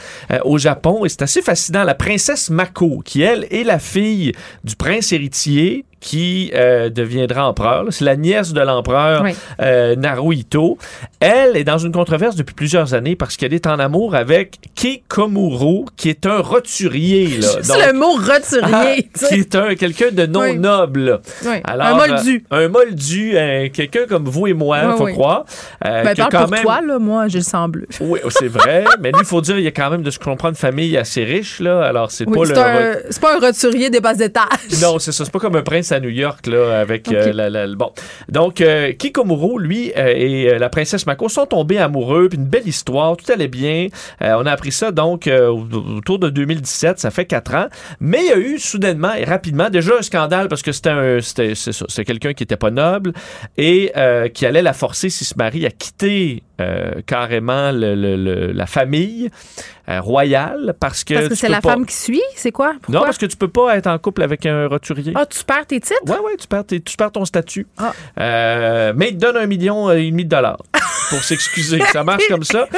au Japon. Et c'est assez fascinant. La princesse Mako, qui elle est la fille du prince héritier qui euh, deviendra empereur. C'est la nièce de l'empereur Oui. euh, Naruhito. Elle est dans une controverse depuis plusieurs années parce qu'elle est en amour avec Kekomuro, qui est un roturier. Là. C'est Donc, le mot roturier. tu sais. qui est un quelqu'un de non Oui. noble. Oui, Alors, un moldu. euh, un moldu, euh, quelqu'un comme vous et moi, Oui, faut croire. euh, Ben, parle quand pour même- toi, là, moi, j'ai le sang bleu. Oui, c'est vrai. mais lui, il faut dire, il y a quand même de ce qu'on comprend une famille assez riche, là. Alors, c'est pas le. un, c'est pas un roturier des bas étages. Non, c'est ça. C'est pas comme un prince à New York, là, avec euh, Ok. la, Bon. Donc, euh, Kikomuro, lui, euh, et euh, la princesse Mako sont tombés amoureux, puis une belle histoire, tout allait bien. Euh, on a appris ça, donc, euh, au- autour de 2017, ça fait quatre ans. Mais il y a eu, soudainement et rapidement, déjà un scandale, parce que c'était un, quelqu'un qui était pas noble, et euh, qui allait la forcer, s'il se marie, à quitter euh, carrément le- le- le- la famille euh, royale, parce que Parce que c'est la pas- femme qui suit, c'est quoi? Pourquoi? non, parce que tu peux pas être en couple avec un roturier. Ah, tu perds tes titres? Ouais, ouais, tu perds, tes- tu perds ton statut. Ah. Euh, mais il te donne un million et demi de dollars pour s'excuser. Ça marche comme ça.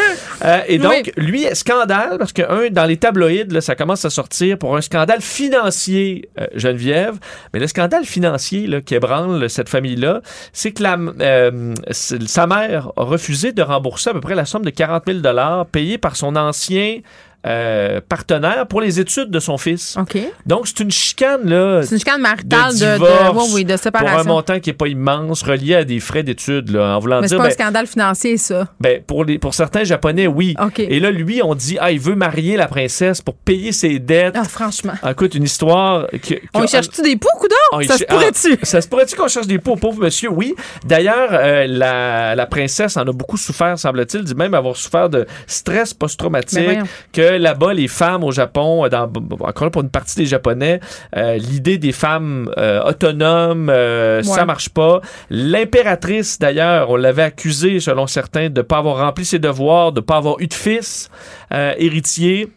Euh, et donc, lui, scandale, parce que, un, dans les tabloïds, là, ça commence à sortir pour un scandale financier, euh, Geneviève. Mais le scandale financier là, qui ébranle cette famille-là, c'est que la, euh, sa mère a refusé de rembourser à peu près la somme de 40 000 dollars payée par son ancien euh, partenaire pour les études de son fils. OK. Donc, c'est une chicane, là. C'est une chicane maritale de, de, divorce oui, oui, de pour un séparation. montant qui n'est pas immense, relié à des frais d'études, là, en voulant Mais c'est pas un ben, scandale financier, ça. ben, pour, les, pour certains Japonais, oui. OK. Et là, lui, on dit, ah, il veut marier la princesse pour payer ses dettes. Ah, franchement. Ah, Écoute, une histoire... Que, On que- y cherche-tu des poux, coudon? Ah, Ça se pourrait-tu? ah, ça se pourrait-tu qu'on cherche des poux au pauvre monsieur? Oui. D'ailleurs, euh, la, la princesse en a beaucoup souffert, semble-t-il, dit même avoir souffert de stress post-traumatique, Ben voyons. que là-bas, les femmes au Japon, euh, dans, encore là, pour une partie des Japonais, euh, l'idée des femmes euh, autonomes, euh, ça Ouais. marche pas. L'impératrice, d'ailleurs, on l'avait accusée, selon certains, de pas avoir rempli ses devoirs, de pas avoir eu de fils euh, héritier.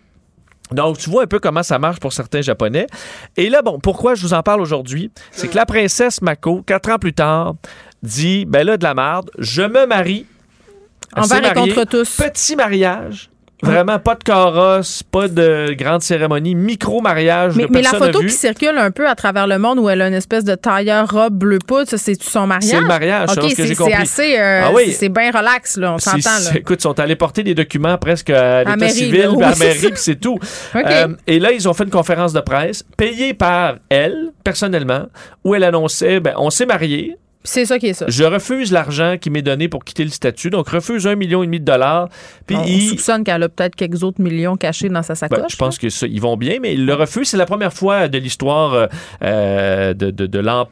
Donc, tu vois un peu comment ça marche pour certains Japonais. Et là, bon, pourquoi je vous en parle aujourd'hui? C'est que la princesse Mako, quatre ans plus tard, dit, ben là, de la merde, je me marie. Envers et contre tous. Petit mariage. Vraiment, pas de carrosse, pas de grande cérémonie, micro-mariage. Mais, la photo qui circule un peu à travers le monde où elle a une espèce de tailleur robe bleu poudre, ça, c'est son mariage? C'est le mariage, selon OK, ce que c'est assez. euh, Ah oui. c'est- bien relax, là, on s'entend, Écoute, ils sont allés porter des documents presque à l'état civil, à la c'est mairie, puis c'est tout. Euh, et là, ils ont fait une conférence de presse payée par elle, personnellement, où elle annonçait, ben, on s'est mariés, C'est ça qui est ça. je refuse l'argent qui m'est donné pour quitter le statut, donc refuse un million et demi de dollars. Puis On il- soupçonne qu'elle a peut-être quelques autres millions cachés dans sa sacoche. Ben, je pense que ça, ils vont bien, mais ils le refusent. C'est la première fois de l'histoire euh, euh, de, de, l'Empire.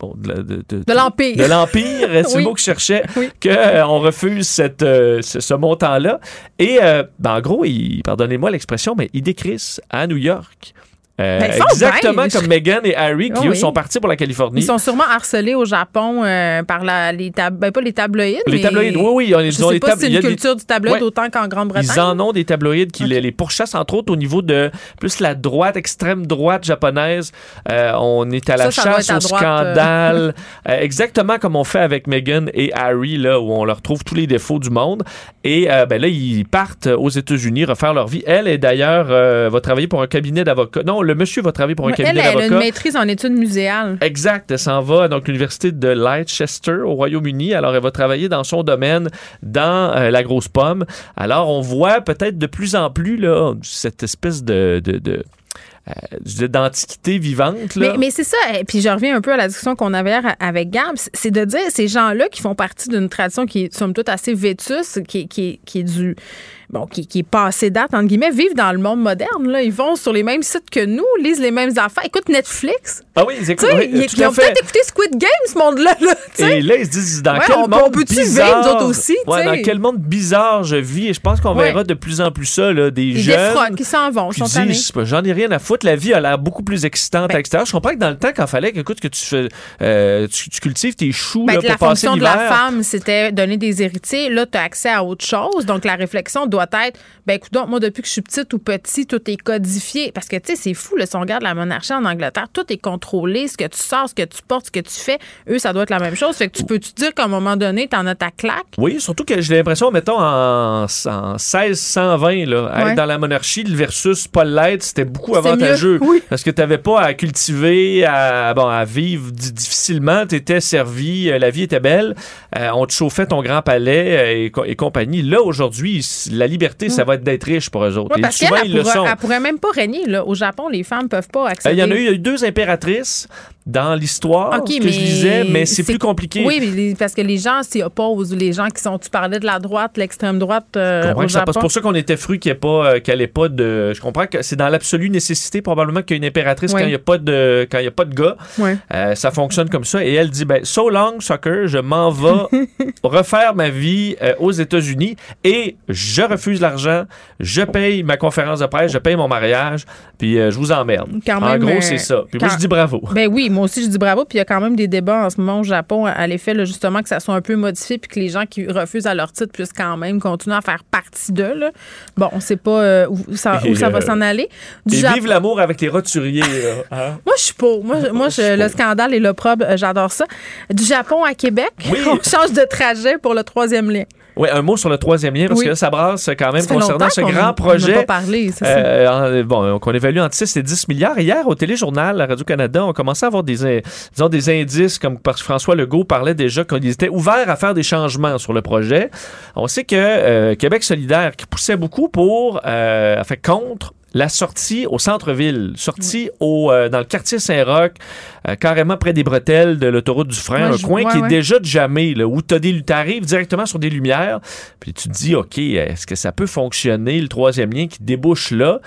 De l'Empire, c'est Oui. le mot que je cherchais, Oui. qu'on refuse cette, euh, ce, ce montant-là. Et, euh, ben, en gros, il- pardonnez-moi l'expression, mais il décrisse à New York Euh, Ben, ils exactement bien. comme Meghan et Harry qui, Oh eux, oui. sont partis pour la Californie. Ils sont sûrement harcelés au Japon euh, par la, les tab- ben, pas les tabloïds. Les mais tabloïds, oui, oui, ils Je ont sais les pas tab- si c'est une des- culture du tabloïd Ouais. autant qu'en Grande-Bretagne. Ils en ont des tabloïds qui les, les pourchassent, entre autres, au niveau de plus la droite, extrême droite japonaise. Euh, on est à la Ça, chasse à au droite, scandale. Exactement comme on fait avec Meghan et Harry, là, où on leur trouve tous les défauts du monde. Et ben là, ils partent aux États-Unis refaire leur vie. Elle, est d'ailleurs, va travailler pour un cabinet d'avocats. Non, le monsieur va travailler pour un elle, cabinet elle a une d'avocats. maîtrise en études muséales. Exact, elle s'en va donc l'université de Leicester au Royaume-Uni. Alors elle va travailler dans son domaine dans euh, la grosse pomme. Alors on voit peut-être de plus en plus là cette espèce de, de, de euh, d'antiquité vivante là. Mais, mais c'est ça, et puis je reviens un peu à la discussion qu'on avait hier avec Gab, c'est- de dire ces gens-là qui font partie d'une tradition qui est somme toute assez vétuste, qui, qui, qui est du bon, qui, qui est passé date, entre guillemets, vivent dans le monde moderne. Là. Ils vont sur les mêmes sites que nous, lisent les mêmes affaires, écoute Netflix. Ah oui, ils écoutent oui, ils, ont peut-être écouté Squid Game, ce monde-là. Là. Et là, ils se disent dans Ouais, quel on- monde on peut-tu bizarre, vivre, nous autres aussi, Ouais, dans quel monde bizarre je vis? Et je pense qu'on Ouais. verra de plus en plus ça, là, des jeunes défroquent, ils s'en vont, qui sont j'en ai rien à foutre. La vie a l'air beaucoup plus excitante Ben à l'extérieur. Je comprends que dans le temps, quand fallait que, écoute, que tu, fais, euh, tu, tu cultives tes choux Ben, là, la pour passer fonction de la femme, c'était donner des héritiers. Là, tu as accès à autre chose. Donc, la réflexion doit être, ben écoute, donc, moi, depuis que je suis petite ou petit, tout est codifié. Parce que, tu sais, c'est fou, là, si on regarde la monarchie en Angleterre, tout est contrôlé. Ce que tu sors, ce que tu portes, ce que tu fais, eux, ça doit être la même chose. Fait que tu peux-tu dire qu'à un moment donné, tu en as ta claque? Oui, surtout que j'ai l'impression, mettons, en, en 1620, là, Ouais. être dans la monarchie versus pas l'être, c'était beaucoup avantageux. oui. Parce que tu n'avais pas à cultiver, à, bon, à vivre di- difficilement. Tu étais servi, euh, la vie était belle. euh, on te chauffait ton grand palais euh, et, et compagnie. Là, aujourd'hui, la liberté, ça va être d'être riche pour eux autres. Ouais, et parce qu'elle, souvent, elle, ils le sont. elle pourrait même pas régner. Là. Au Japon, les femmes peuvent pas Euh, accéder. Il y en a eu, il y a eu deux impératrices dans l'histoire, OK, ce que je lisais, mais c'est plus compliqué. Oui, mais parce que les gens s'y opposent. Les gens qui sont. Tu parlais de la droite, l'extrême droite euh, Je comprends au. Japon. C'est pour ça qu'on était fru qu'il n'y pas, euh, qu'elle ait pas de. Je comprends que c'est dans l'absolue nécessité probablement qu'il y ait une impératrice quand il n'y a pas de, quand il y a pas de gars. Euh, ça fonctionne comme ça. Et elle dit, ben, so long, soccer, je m'en vais refaire ma vie euh, aux États-Unis et je refuse l'argent, je paye ma conférence de presse, je paye mon mariage, puis je vous emmerde. Quand en même, gros, c'est ça. Puis moi, je dis bravo. Ben oui, moi aussi je dis bravo. Puis il y a quand même des débats en ce moment au Japon à l'effet justement que ça soit un peu modifié puis que les gens qui refusent à leur titre puissent quand même continuer à faire partie d'eux. là. Bon, on sait pas euh, où ça, où ça va euh, s'en aller. Du Et Japon- vive l'amour avec les roturiers. là, hein? Moi, je suis pour. Moi, moi je- le scandale et l'opprobre, euh, j'adore ça. Du Japon à Québec, Oui. on change de trajet pour le troisième lien. Oui, un mot sur le troisième lien, parce Oui. que là, ça brasse quand même concernant ce qu'on- grand on projet. pas parlé, ça. euh, bon, qu'on évalue entre 6 et 10 milliards. Hier, au téléjournal, à Radio-Canada, on commençait à avoir des, disons, des indices, comme parce que François Legault parlait déjà qu'ils étaient ouverts à faire des changements sur le projet. On sait que euh, Québec solidaire, qui poussait beaucoup pour, euh, fait contre la sortie au centre-ville, sortie au, euh, dans le quartier Saint-Roch, euh, carrément près des bretelles de l'autoroute du frein, Ouais, un coin qui ouais. est déjà de jamais, là, où tu arrives directement sur des lumières, puis tu te dis, OK, est-ce que ça peut fonctionner, le troisième lien qui débouche là?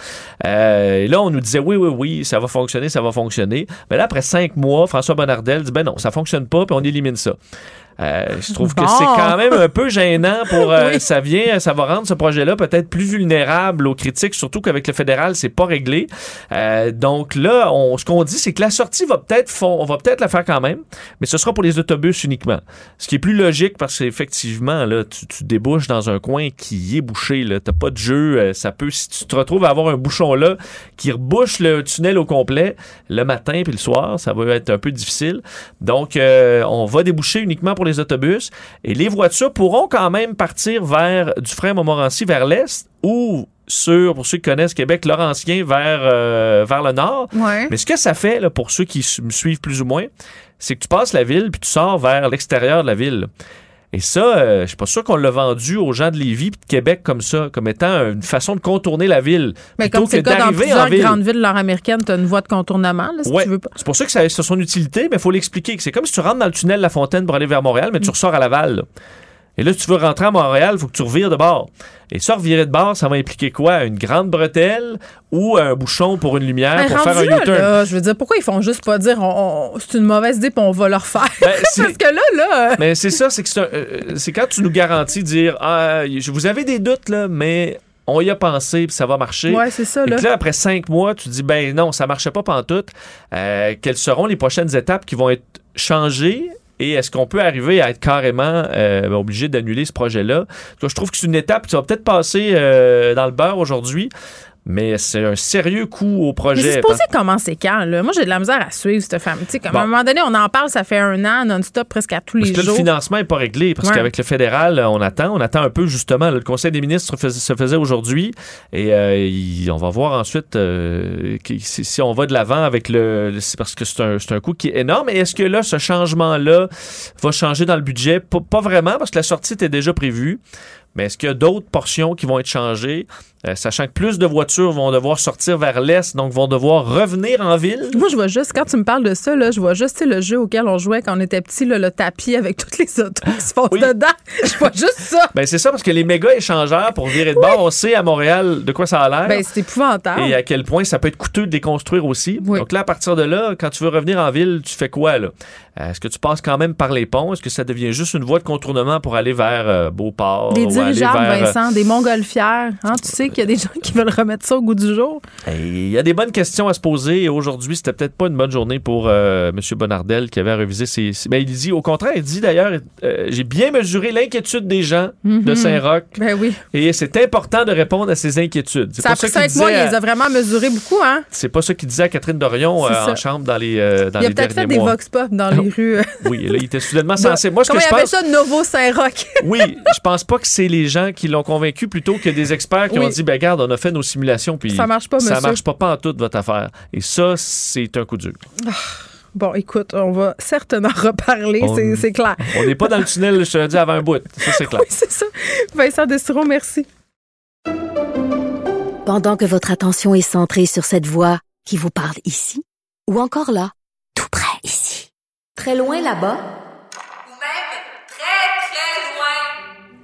Euh, et là, on nous disait, oui, oui, oui, ça va fonctionner, ça va fonctionner. Mais là, après cinq mois, François Bonnardel dit, ben non, ça fonctionne pas, puis on élimine ça. Euh, je trouve que c'est quand même un peu gênant pour euh, Oui. ça vient ça va rendre ce projet-là peut-être plus vulnérable aux critiques surtout qu'avec le fédéral c'est pas réglé. Euh, donc là on, ce qu'on dit c'est que la sortie va peut-être on va peut-être la faire quand même mais ce sera pour les autobus uniquement. Ce qui est plus logique parce qu'effectivement là tu, tu débouches dans un coin qui est bouché là. T'as pas de jeu ça peut si tu te retrouves à avoir un bouchon là qui rebouche le tunnel au complet le matin puis le soir ça va être un peu difficile. Donc on va déboucher uniquement pour les autobus et les voitures pourront quand même partir vers du frein Montmorency vers l'est ou sur, pour ceux qui connaissent Québec, Laurentien vers, euh, vers le nord. Ouais. Mais ce que ça fait, là, pour ceux qui me suivent plus ou moins, c'est que tu passes la ville puis tu sors vers l'extérieur de la ville. Et ça, euh, je suis pas sûr qu'on l'a vendu aux gens de Lévis puis de Québec comme ça, comme étant une façon de contourner la ville. Mais plutôt comme c'est d'arriver en ville. grandes villes nord-américaines, tu as une voie de contournement, là, si Ouais. C'est pour ça que ça a son utilité, mais il faut l'expliquer. que C'est comme si tu rentres dans le tunnel La Fontaine pour aller vers Montréal, mais tu ressors à Laval. là. Et là, si tu veux rentrer à Montréal, il faut que tu revires de bord. Et ça, revirer de bord, ça va impliquer quoi? Une grande bretelle ou un bouchon pour une lumière pour faire un U-turn? je veux dire, pourquoi ils font juste pas dire on- on- c'est une mauvaise idée puis on va le refaire? Ben, Parce que là, là. euh, Mais c'est ça, c'est que c'est euh, c'est quand tu nous garantis de dire ah, vous avez des doutes là, mais on y a pensé, puis ça va marcher. Ouais, c'est ça, Et là. que là, après cinq mois, tu dis, ben non, ça marchait pas pantoute. Euh, quelles seront les prochaines étapes qui vont être changées? Et est-ce qu'on peut arriver à être carrément euh, obligé d'annuler ce projet-là? Je trouve que c'est une étape qui va peut-être passer euh, dans le beurre aujourd'hui, mais c'est un sérieux coup au Mais projet. c'est supposé commencer quand, là? Moi, j'ai de la misère à suivre cette femme. Tu sais, comme Bon. à un moment donné, on en parle, ça fait un an, non-stop, presque à tous Parce les que là, jours. le financement n'est pas réglé, parce Ouais. qu'avec le fédéral, euh, on attend. On attend un peu, justement. là, le Conseil des ministres fais- se faisait aujourd'hui. Et euh, il- on va voir ensuite euh, si, si on va de l'avant avec le. le- c'est parce que c'est un, c'est un coût qui est énorme. Et est-ce que là, ce changement-là va changer dans le budget? Pas vraiment, parce que la sortie était déjà prévue. Mais est-ce qu'il y a d'autres portions qui vont être changées, Euh, sachant que plus de voitures vont devoir sortir vers l'est, donc vont devoir revenir en ville? Moi, je vois juste, quand tu me parles de ça, là, je vois juste le jeu auquel on jouait quand on était petit, le tapis avec toutes les autos qui se font dedans. Je vois juste ça. Ben c'est ça, parce que les méga échangeurs pour virer de bord, on sait à Montréal de quoi ça a l'air. Ben, c'est épouvantable. et à quel point ça peut être coûteux de les construire aussi. Donc là, à partir de là, quand tu veux revenir en ville, tu fais quoi là? Euh, Est-ce que tu passes quand même par les ponts? Est-ce que ça devient juste une voie de contournement pour aller vers euh, Beauport? Des dirigeables, vers, euh, Vincent, des montgolfières. Hein, tu sais qu'il y a des gens qui veulent remettre ça au goût du jour. Il y a des bonnes questions à se poser aujourd'hui, c'était peut-être pas une bonne journée pour euh, M. Bonardel qui avait révisé ses. ses- Ben, il dit, au contraire, il dit d'ailleurs, euh, j'ai bien mesuré l'inquiétude des gens de Mhm. Saint-Roch Ben oui. et c'est important de répondre à ces inquiétudes. Ça a pas pris ça qu'il cinq mois, il à- les a vraiment mesurés beaucoup, hein? C'est pas ça qu'il disait à Catherine Dorion euh, en chambre dans les, euh, dans il a les peut-être derniers fait des vox pop dans les rues. Oui, là, il était soudainement censé. Moi, ce que je pense. ça, Novo Saint-Roch? Oui, je pense pas que c'est les gens qui l'ont convaincu plutôt que des experts qui Oui. ont dit ben regarde, on a fait nos simulations puis Ça marche pas, Ça monsieur. marche pas pas en toute votre affaire. Et ça, c'est un coup dur. Bon, écoute, on va certainement reparler, c'est- clair. On n'est pas dans le tunnel, je te le dis avant un bout. Ça c'est clair. Oui, c'est ça. Vincent Destron, merci. Pendant que votre attention est centrée sur cette voix qui vous parle ici, ou encore là, tout près ici, très loin là-bas, Ou même très, très loin.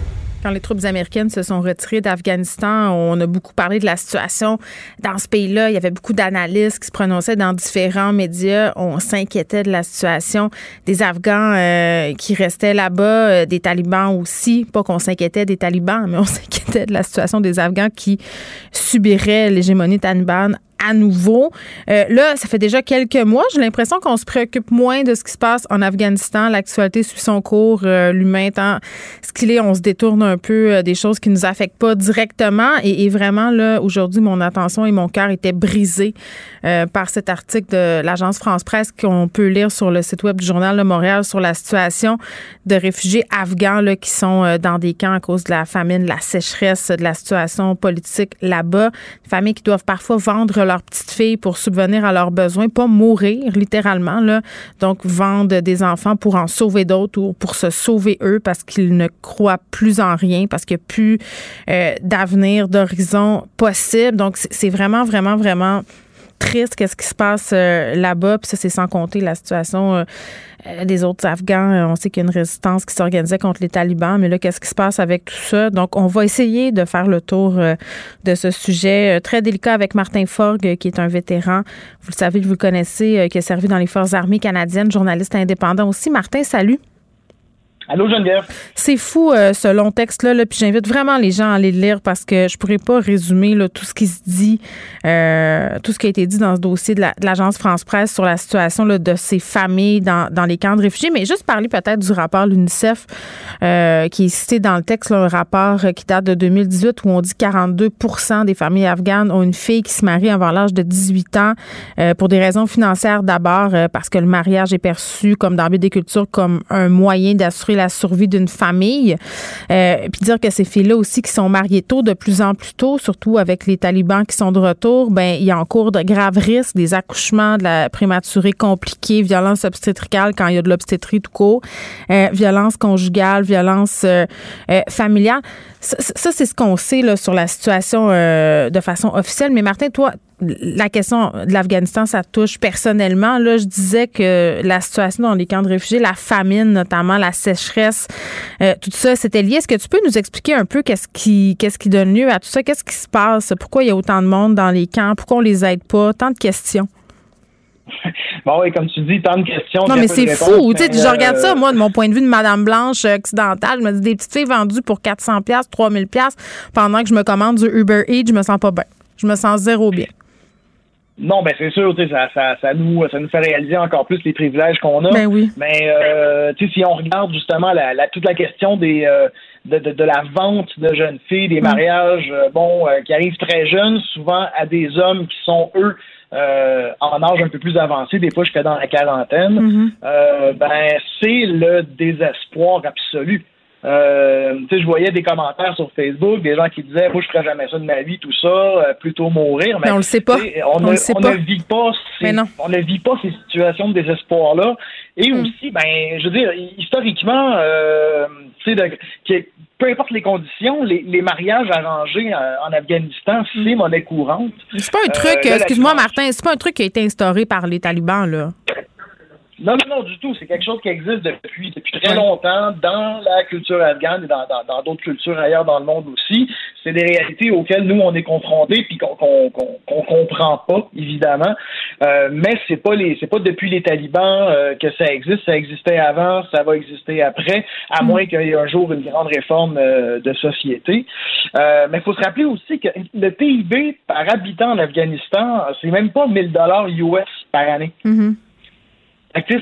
Quand les troupes américaines se sont retirées d'Afghanistan, on a beaucoup parlé de la situation dans ce pays-là. Il y avait beaucoup d'analystes qui se prononçaient dans différents médias. On s'inquiétait de la situation des Afghans euh, qui restaient là-bas, euh, des talibans aussi. Pas qu'on s'inquiétait des talibans, mais on s'inquiétait de la situation des Afghans qui subiraient l'hégémonie talibane à nouveau. Euh, là, ça fait déjà quelques mois. J'ai l'impression qu'on se préoccupe moins de ce qui se passe en Afghanistan. L'actualité suit son cours. Euh, L'humain étant ce qu'il est, on se détourne un peu euh, des choses qui nous affectent pas directement. Et, vraiment, là, aujourd'hui, mon attention et mon cœur étaient brisés euh, par cet article de l'agence France-Presse qu'on peut lire sur le site web du Journal de Montréal sur la situation de réfugiés afghans là, qui sont euh, dans des camps à cause de la famine, de la sécheresse, de la situation politique là-bas. Des familles qui doivent parfois vendre petites filles pour subvenir à leurs besoins, pas mourir littéralement, là. Donc, vendre des enfants pour en sauver d'autres ou pour se sauver eux parce qu'ils ne croient plus en rien, parce qu'il n'y a plus euh, d'avenir, d'horizon possible. Donc, c'est c'est vraiment, vraiment, vraiment triste qu'est-ce qui se passe euh, là-bas. Puis ça, c'est sans compter la situation euh, euh, des autres Afghans. Euh, on sait qu'il y a une résistance qui s'organisait contre les talibans, mais là, qu'est-ce qui se passe avec tout ça? Donc, on va essayer de faire le tour euh, de ce sujet très délicat avec Martin Forgue, qui est un vétéran. Vous le savez, vous le connaissez, qui a servi dans les Forces armées canadiennes, journaliste indépendant aussi. Martin, salut. Allô, Geneviève? C'est fou, euh, ce long texte-là. Là, puis j'invite vraiment les gens à aller le lire parce que je pourrais pas résumer tout ce qui se dit, euh, tout ce qui a été dit dans ce dossier de la- l'Agence France-Presse sur la situation là, de ces familles dans, les camps de réfugiés. Mais juste parler peut-être du rapport de l'UNICEF euh, qui est cité dans le texte, un rapport qui date de 2018 où on dit 42% des familles afghanes ont une fille qui se marie avant l'âge de 18 ans pour des raisons financières d'abord, parce que le mariage est perçu comme dans des cultures comme un moyen d'assurer la survie d'une famille. Euh, puis dire que ces filles-là aussi qui sont mariées tôt, de plus en plus tôt, surtout avec les talibans qui sont de retour, ben il y a en cours de graves risques, des accouchements, de la prématurée compliquée, violence obstétricale quand il y a de l'obstétrie tout court, euh, violence conjugale, violence euh, familiale. Ça, ça, c'est ce qu'on sait là, sur la situation de façon officielle. Mais Martin, toi, la question de l'Afghanistan, ça touche personnellement. Là, je disais que la situation dans les camps de réfugiés, la famine notamment, la sécheresse, euh, tout ça, c'était lié. Est-ce que tu peux nous expliquer un peu qu'est-ce qui, qu'est-ce qui donne lieu à tout ça? Qu'est-ce qui se passe? Pourquoi il y a autant de monde dans les camps? Pourquoi on les aide pas? Tant de questions. Bon, oui, comme tu dis, tant de questions. Non, mais c'est fou. Tu sais, je regarde euh, ça, moi, de mon point de vue de Madame Blanche euh, occidentale. Je me dis des petites filles vendues pour 400 pièces, 3000 pièces pendant que je me commande du Uber Eats, je me sens pas bien. Je me sens zéro bien. Non, ben c'est sûr, tu sais, ça, ça, ça, nous, ça nous fait réaliser encore plus les privilèges qu'on a. Ben oui. Mais euh, tu sais, si on regarde justement la, la- toute la question des euh, de, de, de la vente de jeunes filles, des mariages, euh, bon, euh, qui arrivent très jeunes, souvent à des hommes qui sont eux euh, en âge un peu plus avancé, des fois jusqu'à dans la quarantaine, euh, ben c'est le désespoir absolu. Euh, je voyais des commentaires sur Facebook, des gens qui disaient, moi, je ferais jamais ça de ma vie, tout ça, euh, plutôt mourir. Mais on le sait pas. On, On ne, le sait on pas. ne vit pas ces, on ne vit pas ces situations de désespoir-là. Et Mm. aussi, ben, je veux dire, historiquement, euh, tu sais, de- que- peu importe les conditions, les, les mariages arrangés euh, en Afghanistan, c'est monnaie courante. C'est pas un truc, excuse-moi Martin, c'est pas un truc qui a été instauré par les talibans, là. Non, non, non, du tout. C'est quelque chose qui existe depuis, depuis très longtemps dans la culture afghane et dans dans- dans d'autres cultures ailleurs dans le monde aussi. C'est des réalités auxquelles nous, on est confrontés puis qu'on qu'on comprend pas, évidemment. Euh, mais c'est pas les c'est pas depuis les talibans euh, que ça existe. Ça existait avant, ça va exister après, à moins qu'il y ait un jour une grande réforme euh, de société. Euh, mais il faut se rappeler aussi que le PIB par habitant en Afghanistan, c'est même pas 1000 dollars US par année. Sais,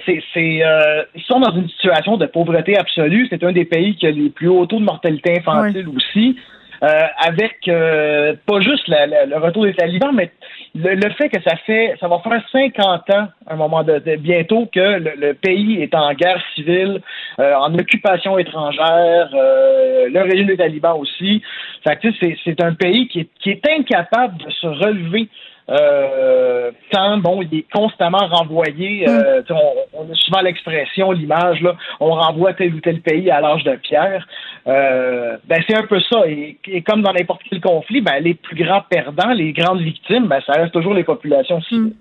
c'est, c'est, euh, ils sont dans une situation de pauvreté absolue. C'est un des pays qui a les plus hauts taux de mortalité infantile aussi. Euh, avec euh, pas juste la- la- le retour des talibans, mais le, le fait que ça fait ça va faire 50 ans à un moment de, de- bientôt que le, le pays est en guerre civile, euh, en occupation étrangère, euh, le régime des talibans aussi. Fait que, c'est, c'est un pays qui est, qui est incapable de se relever euh, tant bon, il est constamment renvoyé. euh, sais, on, on a souvent l'expression, l'image là, on renvoie tel ou tel pays à l'âge de pierre. Euh, ben c'est un peu ça. Et, et comme dans n'importe quel conflit, ben les plus grands perdants, les grandes victimes, ben ça reste toujours les populations civiles.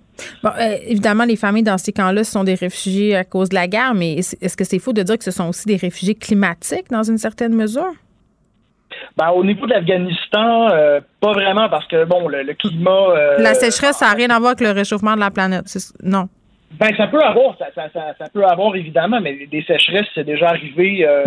Bon, euh, évidemment, les familles dans ces camps-là sont des réfugiés à cause de la guerre, mais est- est-ce que c'est faux de dire que ce sont aussi des réfugiés climatiques dans une certaine mesure? Ben, au niveau de l'Afghanistan, euh, pas vraiment parce que bon, le, le climat. euh, la sécheresse, ça n'a rien à voir avec le réchauffement de la planète. Non. Ben, ça peut avoir, ça, ça, ça, ça peut avoir évidemment, mais des sécheresses, c'est déjà arrivé euh,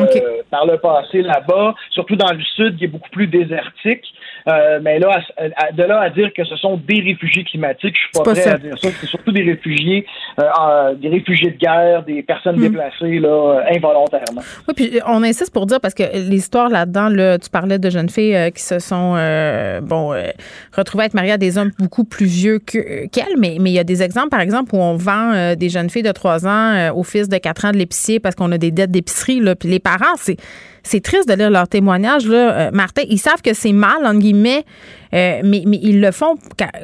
par le passé là-bas, surtout dans le sud, qui est beaucoup plus désertique. Euh, mais là, à- à- de là à dire que ce sont des réfugiés climatiques, je suis pas, pas prêt ça. à dire ça. C'est surtout des réfugiés, euh, des réfugiés de guerre, des personnes Mm. déplacées là, euh, involontairement. Oui, puis on insiste pour dire parce que l'histoire là-dedans, là, tu parlais de jeunes filles euh, qui se sont bon retrouvées à être mariées à des hommes beaucoup plus vieux que- qu'elles, mais mais il y a des exemples, par exemple, où on vend des jeunes filles de 3 ans au fils de 4 ans de l'épicier parce qu'on a des dettes d'épicerie. Là, puis les parents, c'est c'est triste de lire leurs témoignages. Là. Euh, Martin, ils savent que c'est mal, entre guillemets, euh, mais, mais ils le font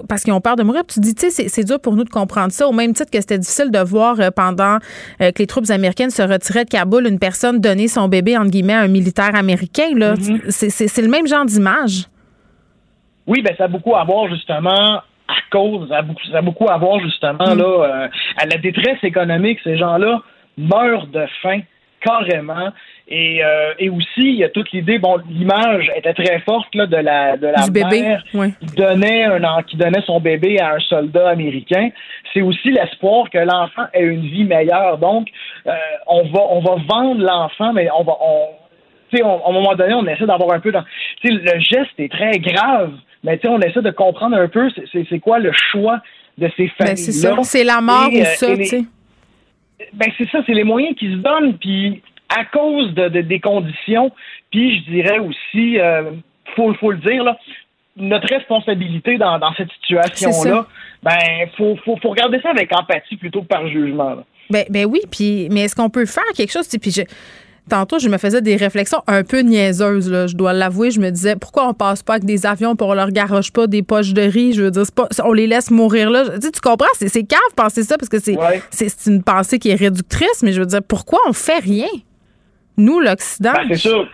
parce qu'ils ont peur de mourir. Puis tu dis, tu sais, c'est- dur pour nous de comprendre ça, au même titre que c'était difficile de voir euh, pendant que les troupes américaines se retiraient de Kaboul, une personne donner son bébé, entre guillemets, à un militaire américain. là. C'est- le même genre d'image. Oui, ben ça a beaucoup à voir justement à cause, ça a beaucoup, ça a beaucoup à voir justement Mm. là à la détresse économique. Ces gens-là meurent de faim carrément. Et, euh, et aussi, il y a toute l'idée, bon, l'image était très forte là, de la, de la Du bébé, mère ouais. qui, donnait un, qui donnait son bébé à un soldat américain. C'est aussi l'espoir que l'enfant ait une vie meilleure. Donc, euh, on, va, on va vendre l'enfant, mais on va... On, tu sais, on- à un moment donné, on essaie d'avoir un peu dans. Tu sais, le geste est très grave, mais tu sais, on essaie de comprendre un peu c'est- quoi le choix de ces. Ben, c'est ça. C'est la mort Et, ou euh, ça, tu sais. ben c'est ça, c'est les moyens qui se donnent, puis à cause de, de- des conditions, puis je dirais aussi, euh, faut, faut le dire là, notre responsabilité dans, dans cette situation-là, ben faut, faut, faut regarder ça avec empathie plutôt que par jugement. là. Ben, ben oui, puis mais est-ce qu'on peut faire quelque chose? Puis je, tantôt, je me faisais des réflexions un peu niaiseuses, là, je dois l'avouer. Je me disais, pourquoi on passe pas avec des avions pour on leur garoche pas des poches de riz? Je veux dire, c'est pas, on les laisse mourir là. Tu, sais, tu comprends? C'est, cave penser ça parce que c'est une pensée qui est réductrice, mais je veux dire, pourquoi on fait rien? Nous, l'Occident. Ben, c'est sûr.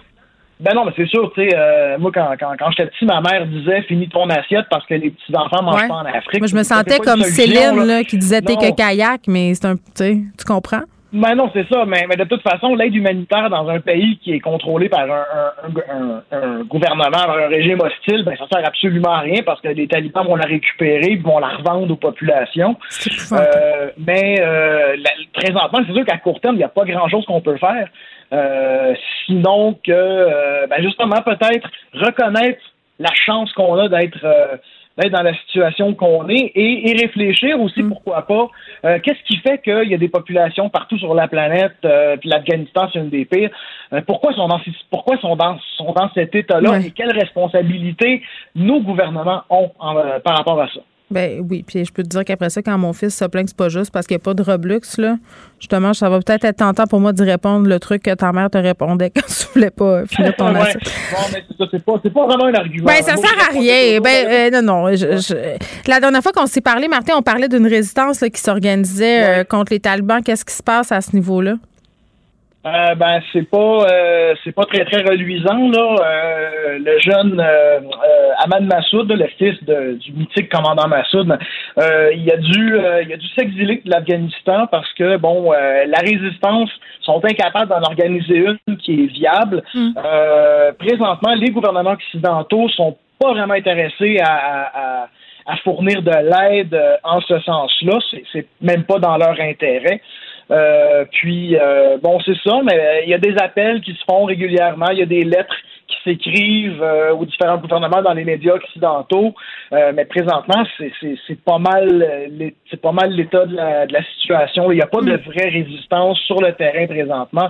Ben non, mais c'est sûr, tu sais, euh, moi, quand, quand, quand j'étais petit, ma mère disait finis ton assiette parce que les petits-enfants mangent Ouais. pas en Afrique. Moi, je me sentais comme solution, Céline, là. là, qui disait t'es que kayak, mais c'est un. Tu comprends? Ben non, c'est ça, mais, mais de toute façon, l'aide humanitaire dans un pays qui est contrôlé par un, un, un- un gouvernement, par un régime hostile, ben ça sert absolument à rien parce que les talibans vont la récupérer et vont la revendre aux populations. Euh, mais euh, la- présentement, c'est sûr qu'à court terme, il n'y a pas grand-chose qu'on peut faire. Euh, sinon que, euh, ben justement, peut-être reconnaître la chance qu'on a d'être euh, d'être dans la situation qu'on est et, et réfléchir aussi, pourquoi pas, euh, qu'est-ce qui fait qu'il y a des populations partout sur la planète, euh, puis l'Afghanistan, c'est une des pires, euh, pourquoi sont dans, pourquoi sont dans, sont dans cet état-là et quelles responsabilités nos gouvernements ont en, euh, par rapport à ça? Ben oui, puis je peux te dire qu'après ça, quand mon fils se plaint que c'est pas juste parce qu'il n'y a pas de Roblox, là, justement, ça va peut-être être tentant pour moi d'y répondre le truc que ta mère te répondait quand tu voulais pas finir ton Ouais. assiette. Bon, mais c'est ça, c'est pas, vraiment un argument. Ben, ça Moi, sert à rien. Ben, euh, non, non. je- je- La dernière fois qu'on s'est parlé, Martin, on parlait d'une résistance là, qui s'organisait euh, contre les talibans. Qu'est-ce qui se passe à ce niveau-là? Euh, ben c'est pas euh, c'est pas très très reluisant là. Euh, le jeune euh, euh, Ahmad Massoud, le fils de- du mythique commandant Massoud, euh, il a dû il a dû s'exiler de l'Afghanistan parce que bon euh, la résistance sont incapables d'en organiser une qui est viable. Euh, présentement, les gouvernements occidentaux sont pas vraiment intéressés à, à- à- à fournir de l'aide en ce sens-là. C'est même pas dans leur intérêt. Euh, puis, euh, bon, c'est ça, mais euh, il y a des appels qui se font régulièrement, il y a des lettres qui s'écrivent euh, aux différents gouvernements dans les médias occidentaux, Euh, mais présentement, c'est- pas mal c'est pas mal l'état de la, de la situation. Il n'y a pas de vraie résistance sur le terrain présentement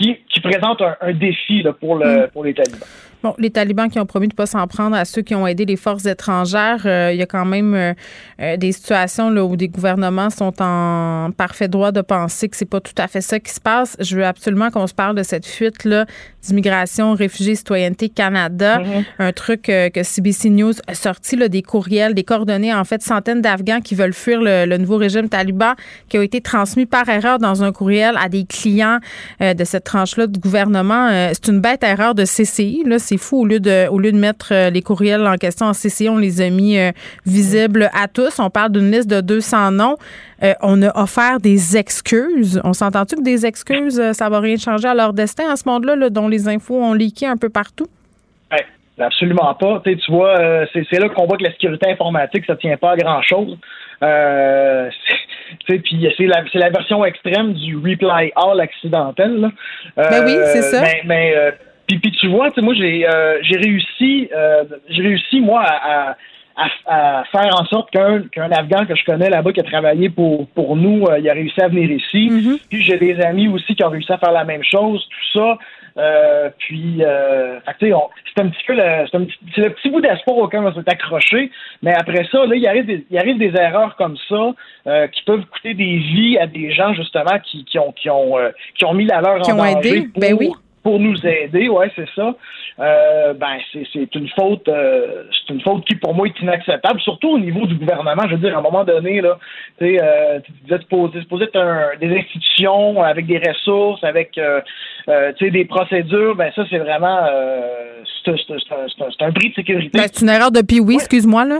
qui, qui présente un, un défi là, pour, le, pour les talibans. Bon, les talibans qui ont promis de ne pas s'en prendre à ceux qui ont aidé les forces étrangères, euh, il y a quand même euh, euh, des situations là, où des gouvernements sont en parfait droit de penser que c'est pas tout à fait ça qui se passe. Je veux absolument qu'on se parle de cette fuite là d'immigration, réfugiés, citoyenneté Canada, un truc euh, que CBC News a sorti là, des courriels, des coordonnées en fait centaines d'Afghans qui veulent fuir le, le nouveau régime taliban qui ont été transmis par erreur dans un courriel à des clients de cette tranche-là du gouvernement. Euh, c'est une bête erreur de CCI. Là, c'est fou. Au lieu de, au lieu de mettre euh, les courriels en question en CCI, on les a mis euh, visibles à tous. On parle d'une liste de 200 noms. On a offert des excuses. On s'entend-tu que des excuses, ça va rien changer à leur destin à ce monde-là, là, dont les infos ont leaké un peu partout? Absolument pas. Tu vois, c'est là qu'on voit que la sécurité informatique, ça tient pas à grand chose. C'est- tu sais, puis c'est la, c'est la version extrême du reply all accidentel. là. Euh, Ben oui, c'est ça. Mais, mais, euh, puis, puis tu vois, tu sais, moi j'ai euh, j'ai réussi, euh, j'ai réussi moi à, à- à, à faire en sorte qu'un qu'un Afghan que je connais là-bas qui a travaillé pour pour nous, euh, il a réussi à venir ici. Puis j'ai des amis aussi qui ont réussi à faire la même chose, tout ça. Euh, puis, euh, c'est un petit peu le, c'est un petit- c'est le petit bout d'espoir auquel on s'est accroché. Mais après ça, là, il arrive des, il arrive des erreurs comme ça euh, qui peuvent coûter des vies à des gens justement qui, qui ont qui ont euh, qui ont mis la leur Qui en ont danger aidé, pour, ben oui. Pour nous aider. Ouais, c'est ça. Euh, ben, c'est, c'est une faute, euh, c'est une faute qui pour moi est inacceptable, surtout au niveau du gouvernement. Je veux dire, à un moment donné, là, tu sais, euh, tu disais supposé, supposé être un- des institutions avec des ressources, avec euh, euh, tu sais, des procédures. Ben ça, c'est vraiment, euh, c'est, un- un- un prix de sécurité. Ben, c'est une erreur de oui, excuse-moi, là.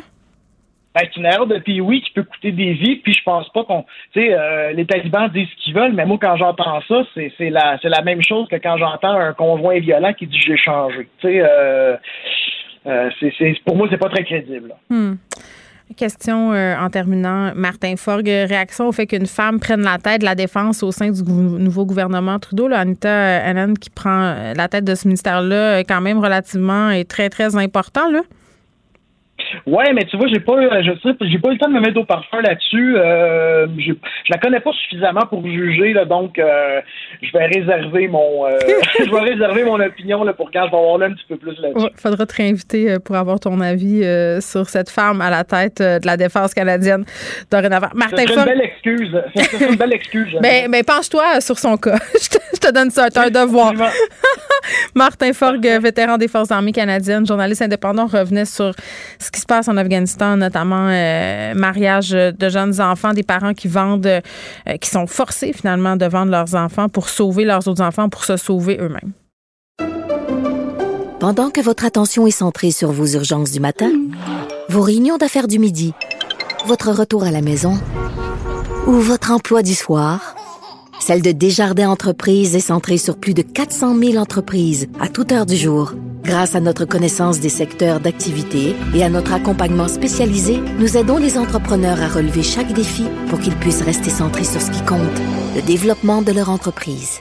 Ben, c'est une erreur de pays, oui, qui peut coûter des vies, puis je pense pas qu'on. Tu sais, euh, les talibans disent ce qu'ils veulent, mais moi, quand j'entends ça, c'est, c'est, la, c'est la même chose que quand j'entends un conjoint violent qui dit j'ai changé. Tu sais, euh, euh, c'est, c'est, pour moi, c'est pas très crédible. Hmm. Question en terminant, Martin Forgue, réaction au fait qu'une femme prenne la tête de la défense au sein du nouveau gouvernement Trudeau. Anita Allen qui prend la tête de ce ministère-là est quand même relativement et très, très important. Là. Ouais, mais tu vois, j'ai pas, je sais, j'ai pas eu le temps de me mettre au parfum là-dessus. Euh, je, je la connais pas suffisamment pour juger, là, donc euh, je vais réserver mon, euh, je vais réserver mon opinion là pour quand je vais avoir là un petit peu plus là-dessus. Il faudra te réinviter pour avoir ton avis sur cette femme à la tête de la défense canadienne dorénavant. Martin C'est une belle excuse. C'est une belle excuse. ben penche-toi sur son cas. je, te, je te donne ça, t'as un devoir. Martin Forgue, vétéran des Forces armées canadiennes, journaliste indépendant, revenait sur ce qui se passe en Afghanistan, notamment euh, mariage de jeunes enfants, des parents qui vendent, euh, qui sont forcés finalement de vendre leurs enfants pour sauver leurs autres enfants, pour se sauver eux-mêmes. Pendant que votre attention est centrée sur vos urgences du matin, vos réunions d'affaires du midi, votre retour à la maison ou votre emploi du soir, celle de Desjardins Entreprises est centrée sur plus de 400 000 entreprises à toute heure du jour. Grâce à notre connaissance des secteurs d'activité et à notre accompagnement spécialisé, nous aidons les entrepreneurs à relever chaque défi pour qu'ils puissent rester centrés sur ce qui compte, le développement de leur entreprise.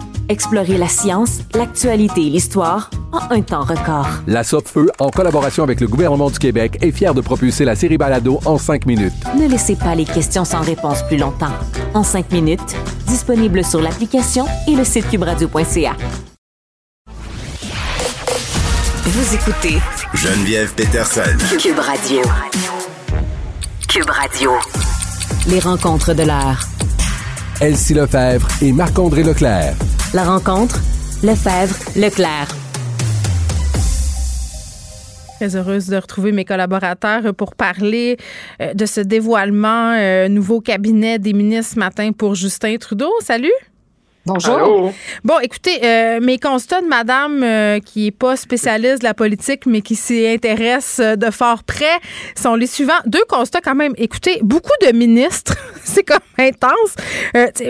Explorez la science, l'actualité et l'histoire en un temps record. La Feu, en collaboration avec le gouvernement du Québec, est fière de propulser la série Balado en cinq minutes. Ne laissez pas les questions sans réponse plus longtemps. En cinq minutes, disponible sur l'application et le site cubradio.ca. Vous écoutez Geneviève Peterson. Cube Radio. Cube Radio. Les rencontres de l'heure. Elsie Lefebvre et Marc-André Leclerc. La rencontre, Lefebvre, Leclerc. Très heureuse de retrouver mes collaborateurs pour parler euh, de ce dévoilement euh, nouveau cabinet des ministres ce matin pour Justin Trudeau. Salut. Bonjour. Allô? Bon, écoutez, euh, mes constats de madame euh, qui est pas spécialiste de la politique, mais qui s'y intéresse euh, de fort près sont les suivants. Deux constats quand même. Écoutez, beaucoup de ministres, c'est comme intense.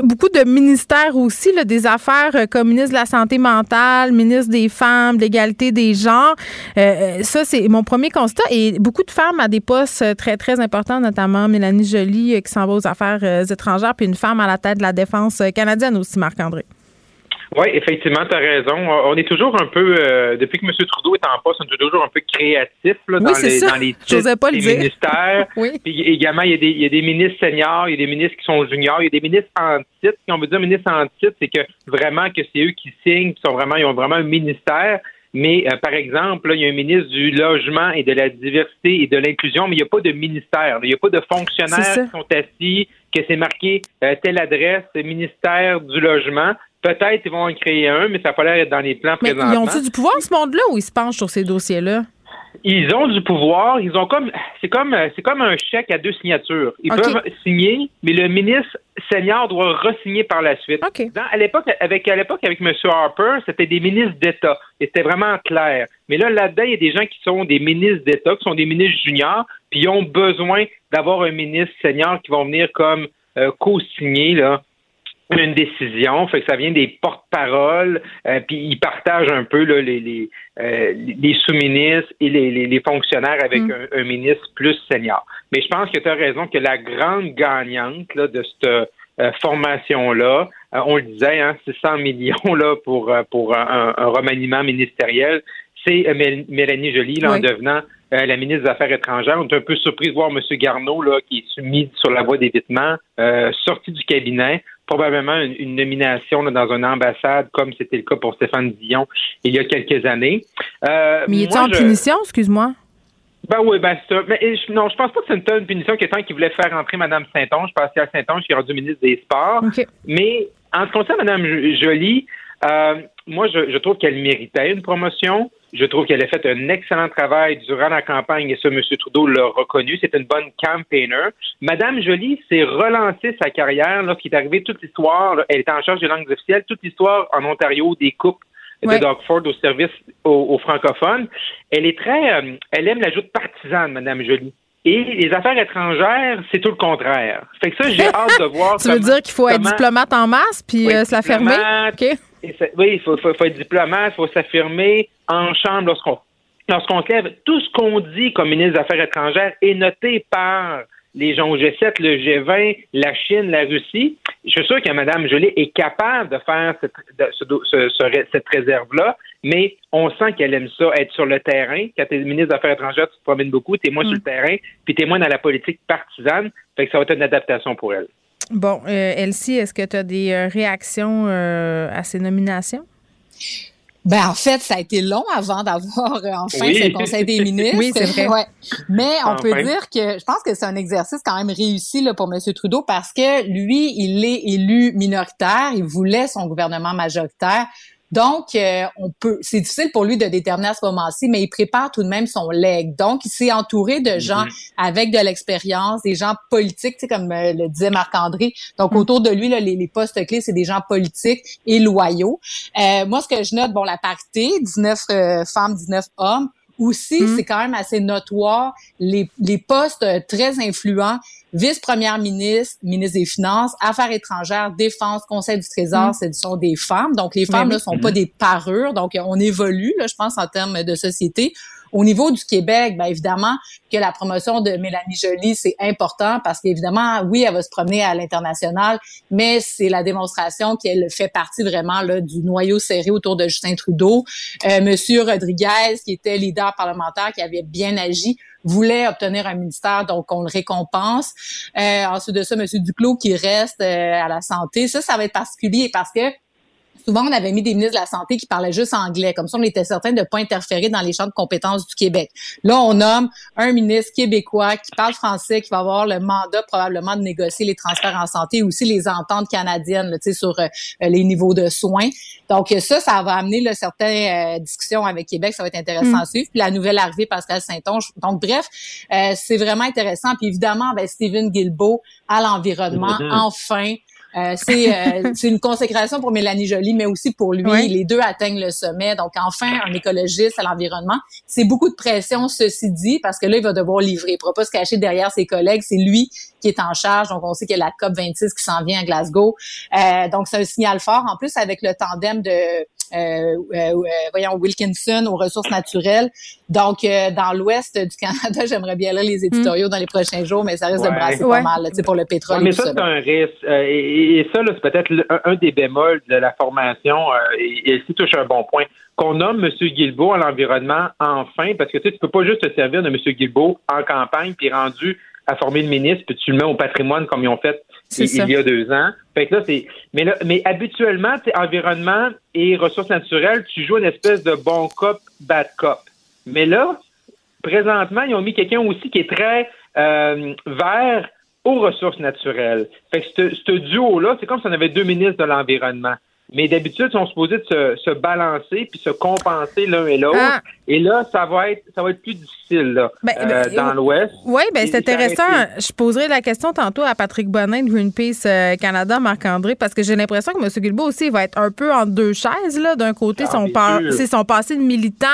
Beaucoup de ministères aussi, là, des affaires comme ministre de la Santé mentale, ministre des Femmes, de l'égalité des genres. Ça, c'est mon premier constat. Et beaucoup de femmes à des postes très, très importants, notamment Mélanie Joly, qui s'en va aux affaires étrangères, puis une femme à la tête de la défense canadienne aussi, Marc-André. Oui, effectivement, tu as raison. On est toujours un peu, euh, depuis que M. Trudeau est en poste, on est toujours un peu créatif là, Oui, dans, les, ça. dans les J'osais titres pas le des dire. ministères. Oui. Puis également, il y, a des, il y a des ministres seniors, il y a des ministres qui sont juniors, il y a des ministres en titre. Si on veut dire ministres en titre, c'est que vraiment que c'est eux qui signent, qui sont vraiment, ils ont vraiment un ministère. Mais euh, par exemple, là, il y a un ministre du logement et de la diversité et de l'inclusion, mais il n'y a pas de ministère. Il n'y a pas de fonctionnaires qui sont assis, que c'est marqué euh, telle adresse, ministère du logement. Peut-être ils vont en créer un, mais ça n'a pas l'air d'être dans les plans Mais présentement. ils ont-tu du pouvoir, ce monde-là, ou ils se penchent sur ces dossiers-là? Ils ont du pouvoir. Ils ont comme c'est comme c'est comme un chèque à deux signatures. Ils peuvent signer, mais le ministre senior doit re-signer par la suite. Dans- à l'époque, avec à l'époque avec M. Harper, c'était des ministres d'État et c'était vraiment clair. Mais là, là-dedans, il y a des gens qui sont des ministres d'État, qui sont des ministres juniors, puis ils ont besoin d'avoir un ministre senior qui vont venir comme euh, co-signer là une décision, fait que ça vient des porte-paroles, euh, puis ils partagent un peu là, les, les, euh, les sous-ministres et les, les, les fonctionnaires avec Mm. un, un ministre plus senior. Mais je pense que tu as raison que la grande gagnante là, de cette euh, formation-là, euh, on le disait, hein, 600 millions là, pour, euh, pour un, un remaniement ministériel, c'est Mél- Mélanie Joly là, en devenant euh, la ministre des Affaires étrangères. On est un peu surpris de voir M. Garneau, là, qui est soumis sur la voie d'évitement, euh, sorti du cabinet, probablement une, une nomination là, dans une ambassade, comme c'était le cas pour Stéphane Dion il y a quelques années. Euh, Mais il est en je- punition, excuse-moi? Ben oui, ben c'est ça. Mais je, non, je pense pas que c'est une punition que tant qu'il voulait faire entrer Mme Saint-Onge, Pascal Saint-Onge, qui est rendu ministre des Sports. Mais en ce qui concerne Mme Jolie, euh, moi, je, je trouve qu'elle méritait une promotion. Je trouve qu'elle a fait un excellent travail durant la campagne et ça, M. Trudeau l'a reconnu. C'est une bonne campaigner. Madame Jolie s'est relancée sa carrière lorsqu'il est arrivé toute l'histoire. Elle était en charge des langues officielles, toute l'histoire en Ontario des coupes de Doug au service aux, francophones. Elle est très, euh, elle aime l'ajout partisane, Madame Jolie. Et les affaires étrangères, c'est tout le contraire. Fait que ça, j'ai hâte de voir. tu veux dire qu'il faut être diplomate en masse puis euh, se la fermer? Oui, il faut, être diplomate, il faut s'affirmer en chambre lorsqu'on lorsqu'on se lève. Tout ce qu'on dit comme ministre des Affaires étrangères est noté par les gens au G7, le G20, la Chine, la Russie. Je suis sûr que Mme Jolie est capable de faire cette, cette réserve-là, mais on sent qu'elle aime ça, être sur le terrain. Quand tu es ministre des Affaires étrangères, tu te promènes beaucoup, tu es moins sur le mm. terrain, puis tu es moins dans la politique partisane. Fait que ça va être une adaptation pour elle. Bon, euh, Elsie, est-ce que tu as des euh, réactions euh, à ces nominations? Ben en fait, ça a été long avant d'avoir enfin ce Conseil des ministres. oui, c'est vrai. Mais on peut dire que je pense que c'est un exercice quand même réussi là, pour M. Trudeau parce que lui, il est élu minoritaire, il voulait son gouvernement majoritaire. Donc, euh, on peut, c'est difficile pour lui de déterminer à ce moment-ci, mais il prépare tout de même son leg. Donc, il s'est entouré de gens mhm. avec de l'expérience, des gens politiques, tu sais, comme euh, le disait Marc-André. Donc, mhm. autour de lui, là, les, postes clés, c'est des gens politiques et loyaux. Euh, moi, ce que je note, bon, la parité, 19 femmes, 19 hommes. Aussi, mhm. c'est quand même assez notoire les, les postes très influents vice-première ministre, ministre des Finances, Affaires étrangères, Défense, Conseil du Trésor, mm. ce sont des femmes. Donc, les femmes ne sont pas des parures. Donc, on évolue, là, je pense, en termes de société. Au niveau du Québec, bien évidemment que la promotion de Mélanie Joly, c'est important parce qu'évidemment, oui, elle va se promener à l'international, mais c'est la démonstration qu'elle fait partie vraiment là, du noyau serré autour de Justin Trudeau. Euh, Monsieur Rodriguez, qui était leader parlementaire, qui avait bien agi, voulait obtenir un ministère, donc on le récompense. Euh, ensuite de ça, M. Duclos qui reste euh, à la santé. Ça, ça va être particulier parce que souvent, on avait mis des ministres de la Santé qui parlaient juste anglais. Comme ça, on était certain de ne pas interférer dans les champs de compétences du Québec. Là, on nomme un ministre québécois qui parle français, qui va avoir le mandat probablement de négocier les transferts en santé, aussi les ententes canadiennes sais, sur euh, les niveaux de soins. Donc ça, ça va amener là, certaines euh, discussions avec Québec. Ça va être intéressant à mm. suivre. Puis la nouvelle arrivée, Pascal Saint-Onge. Donc bref, euh, c'est vraiment intéressant. Puis évidemment, ben, Stephen Guilbeault à l'environnement, enfin. Euh, euh, c'est une consécration pour Mélanie Joly, mais aussi pour lui. Les deux atteignent le sommet. Donc, enfin, un écologiste à l'environnement. C'est beaucoup de pression, ceci dit, parce que là, il va devoir livrer. Il ne pourra pas se cacher derrière ses collègues. C'est lui qui est en charge. Donc, on sait qu'il y a la COP 26 qui s'en vient à Glasgow. Euh, donc, c'est un signal fort. En plus, avec le tandem de, voyons, Wilkinson aux ressources naturelles. Donc, dans l'ouest du Canada, j'aimerais bien là les éditoriaux dans les prochains jours, mais ça risque de brasser pas mal là, pour le pétrole. mais ça, c'est un risque et, ça, c'est peut-être un, des bémols de la formation, euh, et, ici touche un bon point, qu'on nomme M. Guilbeault à l'environnement enfin, parce que tu sais, tu peux pas juste te servir de M. Guilbeault en campagne, puis rendu à former le ministre, puis tu le mets au patrimoine comme ils ont fait il, y a deux ans. Fait que là, c'est. Mais là, mais habituellement, environnement et ressources naturelles, tu joues une espèce de bon cop, bad cop. Mais là, présentement, ils ont mis quelqu'un aussi qui est très euh, vert aux ressources naturelles. Fait que ce duo-là, c'est comme si on avait deux ministres de l'Environnement. Mais d'habitude, ils sont supposés se, se balancer puis se compenser l'un et l'autre. Ah. Et là, ça va être ça va être plus difficile là, ben, euh, ben, dans l'Ouest. Oui, ben c'est intéressant. Je poserai la question tantôt à Patrick Bonin de Greenpeace euh, Canada, Marc-André, parce que j'ai l'impression que M. Guilbeault aussi va être un peu entre deux chaises. là. D'un côté, ah, son, son passé de militant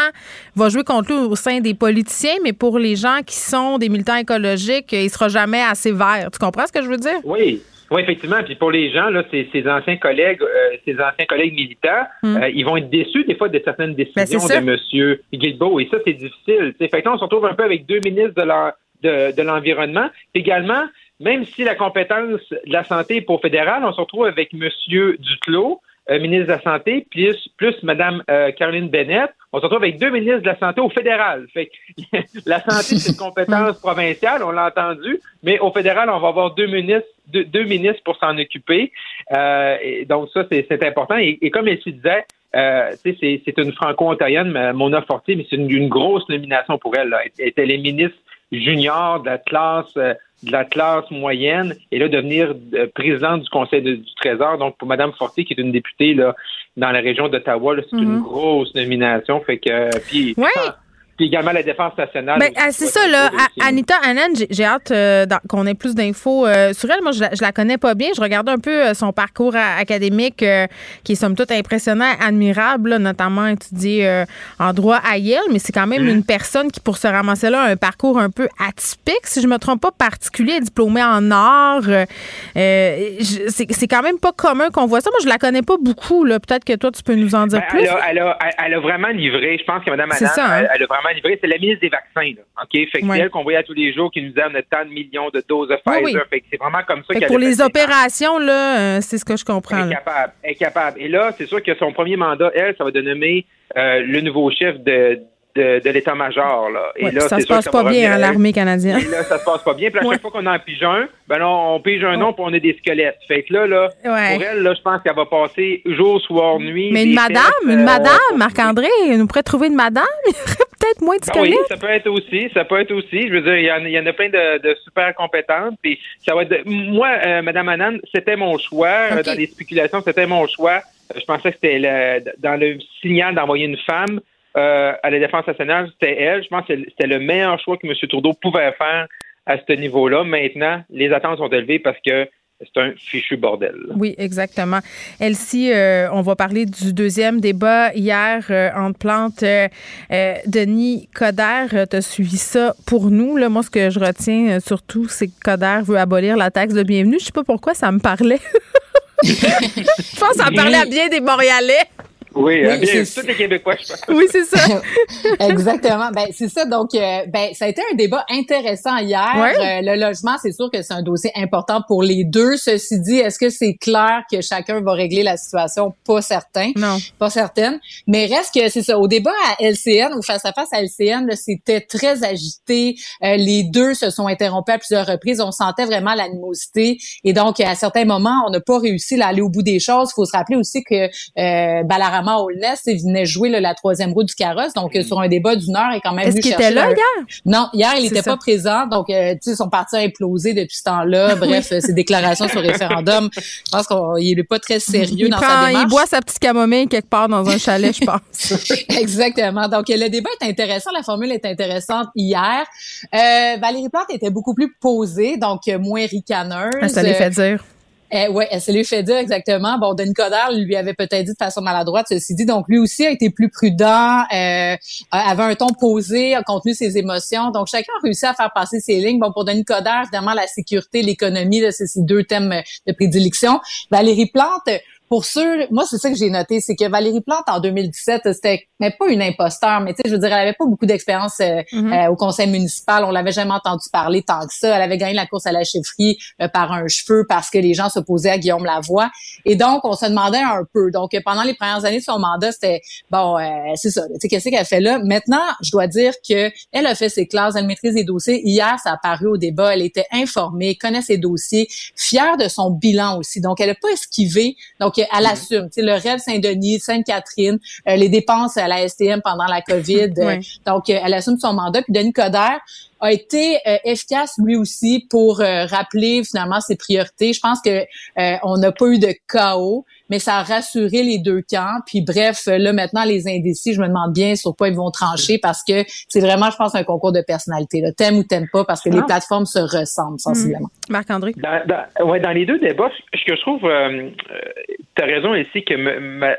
va jouer contre lui au sein des politiciens, mais pour les gens qui sont des militants écologiques, il sera jamais assez vert. Tu comprends ce que je veux dire? Oui. Oui, effectivement. Puis pour les gens, là, ces, anciens collègues, euh, ces anciens collègues militants, hmm. euh, ils vont être déçus des fois de certaines ben, décisions de M. Guilbeault. Et ça, c'est difficile. Fait que là, on se retrouve un peu avec deux ministres de l'environnement. Également, même si la compétence de la santé est pour fédéral, on se retrouve avec M. Duclos, euh, ministre de la Santé, plus, plus Mme euh, Caroline Bennett, on se retrouve avec deux ministres de la Santé au fédéral. Fait que la santé, c'est une compétence provinciale, on l'a entendu, mais au fédéral, on va avoir deux ministres, deux, deux ministres pour s'en occuper. Euh, et donc ça, c'est c'est important. Et, et comme elle se disait, euh, tu sais, c'est c'est une franco-ontarienne, mais Mona Fortier, mais c'est une, une grosse nomination pour elle. Là. Elle était les ministres juniors de la classe euh, de la classe moyenne et là devenir euh, présidente du Conseil de- du Trésor. Donc pour Madame Fortier, qui est une députée là dans la région d'Ottawa, c'est une Mhm. grosse nomination. Fait que euh. Puis également la défense nationale. Ben, ah, c'est ça, là. Anita Anand, j'ai- hâte euh, qu'on ait plus d'infos euh, sur elle. Moi, je la, je la connais pas bien. Je regarde un peu euh, son parcours académique qui est somme toute impressionnant, admirable, là, notamment étudié en droit à Yale, mais c'est quand même Mm. une personne qui, pour se ramasser là, a un parcours un peu atypique, si je me trompe pas, particulier, diplômée en art. c'est quand même pas commun qu'on voit ça. Moi, je la connais pas beaucoup. là. Peut-être que toi, tu peux nous en dire Ben, plus. elle, a, elle, a, elle a vraiment livré. Je pense que Mme ça, hein? elle, elle a vraiment livré. C'est la ministre des vaccins. Là, OK? Fait que Ouais. c'est elle qu'on voyait tous les jours qui nous disait on a tant de millions de doses de Pfizer. oui. Fait que c'est vraiment comme ça qu'elle pour les opérations, là, euh, c'est ce que je comprends. Elle est là. capable. Elle est capable. Et là, c'est sûr que son premier mandat, elle, ça va de nommer euh, le nouveau chef de, de, de l'état-major. Là. Et Ouais, là, ça se passe pas bien à elle. l'armée canadienne. Et là, ça se passe pas bien. Puis à chaque fois qu'on en pige un, ben là, on pige un nom, puis on est des squelettes. Fait que là, là Ouais. pour elle, là, je pense qu'elle va passer jour, soir, nuit. Mais une madame, une euh, madame, Marc-André, nous pourrait trouver une madame. Il y aurait peut-être moins de Ben oui, squelettes. ça peut être aussi, ça peut être aussi. Je veux dire, il y en, il y en a plein de, de super compétentes. Puis ça va être moi, euh, Madame Anand, c'était mon choix. Euh. Dans les spéculations, c'était mon choix. Je pensais que c'était dans le signal d'envoyer une femme euh, à la défense nationale, c'était elle. Je pense que c'était le meilleur choix que M. Trudeau pouvait faire à ce niveau-là. Maintenant, les attentes sont élevées parce que c'est un fichu bordel. Oui, exactement. Elsie, euh, on va parler du deuxième débat hier euh, entre plantes. Euh, euh, Denis Coderre, tu as suivi ça pour nous. Là, moi, ce que je retiens euh, surtout, c'est que Coderre veut abolir la taxe de bienvenue. Je sais pas pourquoi ça me parlait. je pense que ça parlait à bien des Montréalais. Oui, Oui, bien, c'est- tous les Québécois, je pense. Oui, c'est ça. Exactement. Ben c'est ça. Donc, euh, ben ça a été un débat intéressant hier. Ouais. Euh, le logement, c'est sûr que c'est un dossier important pour les deux. Ceci dit, est-ce que c'est clair que chacun va régler la situation? Pas certain. Non. Pas certaine. Mais reste que c'est ça. Au débat à LCN ou face à face à LCN, là, c'était très agité. Euh, les deux se sont interrompus à plusieurs reprises. On sentait vraiment l'animosité. Et donc, à certains moments, on n'a pas réussi à aller au bout des choses. Il faut se rappeler aussi que euh, Balarama Holness il venait jouer là, la troisième roue du carrosse. Donc, euh, sur un débat d'une heure, il est quand même Est-ce qu'il était là un- hier? Non, hier, il n'était pas présent. Donc, euh, tu sais, son parti a implosé depuis ce temps-là. Bref, euh, ses déclarations sur le référendum, je pense qu'il n'est pas très sérieux Il, dans sa prend, démarche. il boit sa petite camomille quelque part dans un chalet, je pense. Exactement. Donc, le débat est intéressant. La formule est intéressante hier. Euh, Valérie Plante était beaucoup plus posée, donc moins ricaneuse. Ah, ça les fait dire. Euh, l'est fait dire exactement. Bon, Denis Coderre lui avait peut-être dit de façon maladroite, ceci dit. Donc, lui aussi a été plus prudent, euh, avait un ton posé, a contenu ses émotions. Donc, chacun a réussi à faire passer ses lignes. Bon, pour Denis Coderre, évidemment, la sécurité, l'économie, c'est ses deux thèmes de prédilection. Valérie Plante, pour ceux, moi, c'est ça que j'ai noté, c'est que Valérie Plante, en 2017, c'était mais pas une imposteur, mais tu sais, je veux dire, elle avait pas beaucoup d'expérience euh, Mhm. euh, au conseil municipal. On l'avait jamais entendu parler tant que ça. Elle avait gagné la course à la chefferie euh, par un cheveu parce que les gens s'opposaient à Guillaume Lavoie. Et donc, on se demandait un peu. Donc, pendant les premières années de son mandat, c'était bon, euh, c'est ça. Tu sais, qu'est-ce qu'elle fait là? Maintenant, je dois dire que elle a fait ses classes, elle maîtrise les dossiers. Hier, ça a paru au débat. Elle était informée, connaît ses dossiers, fière de son bilan aussi. Donc, elle a pas esquivé. Donc, elle assume. Tu sais, le rêve Saint-Denis, Sainte-Catherine, euh, les dépenses à la STM pendant la COVID. euh, donc, euh, elle assume son mandat. Puis Denis Coderre a été euh, efficace lui aussi pour euh, rappeler finalement ses priorités. Je pense que euh, on n'a pas eu de chaos, mais ça a rassuré les deux camps. Puis bref, là maintenant les indécis, je me demande bien sur quoi ils vont trancher parce que c'est vraiment, je pense, un concours de personnalité. Là. T'aimes ou t'aimes pas parce que les Ah. plateformes se ressemblent sensiblement. Marc-André? Dans, dans- ouais, dans les deux débats, ce que je trouve, euh, tu as raison ici que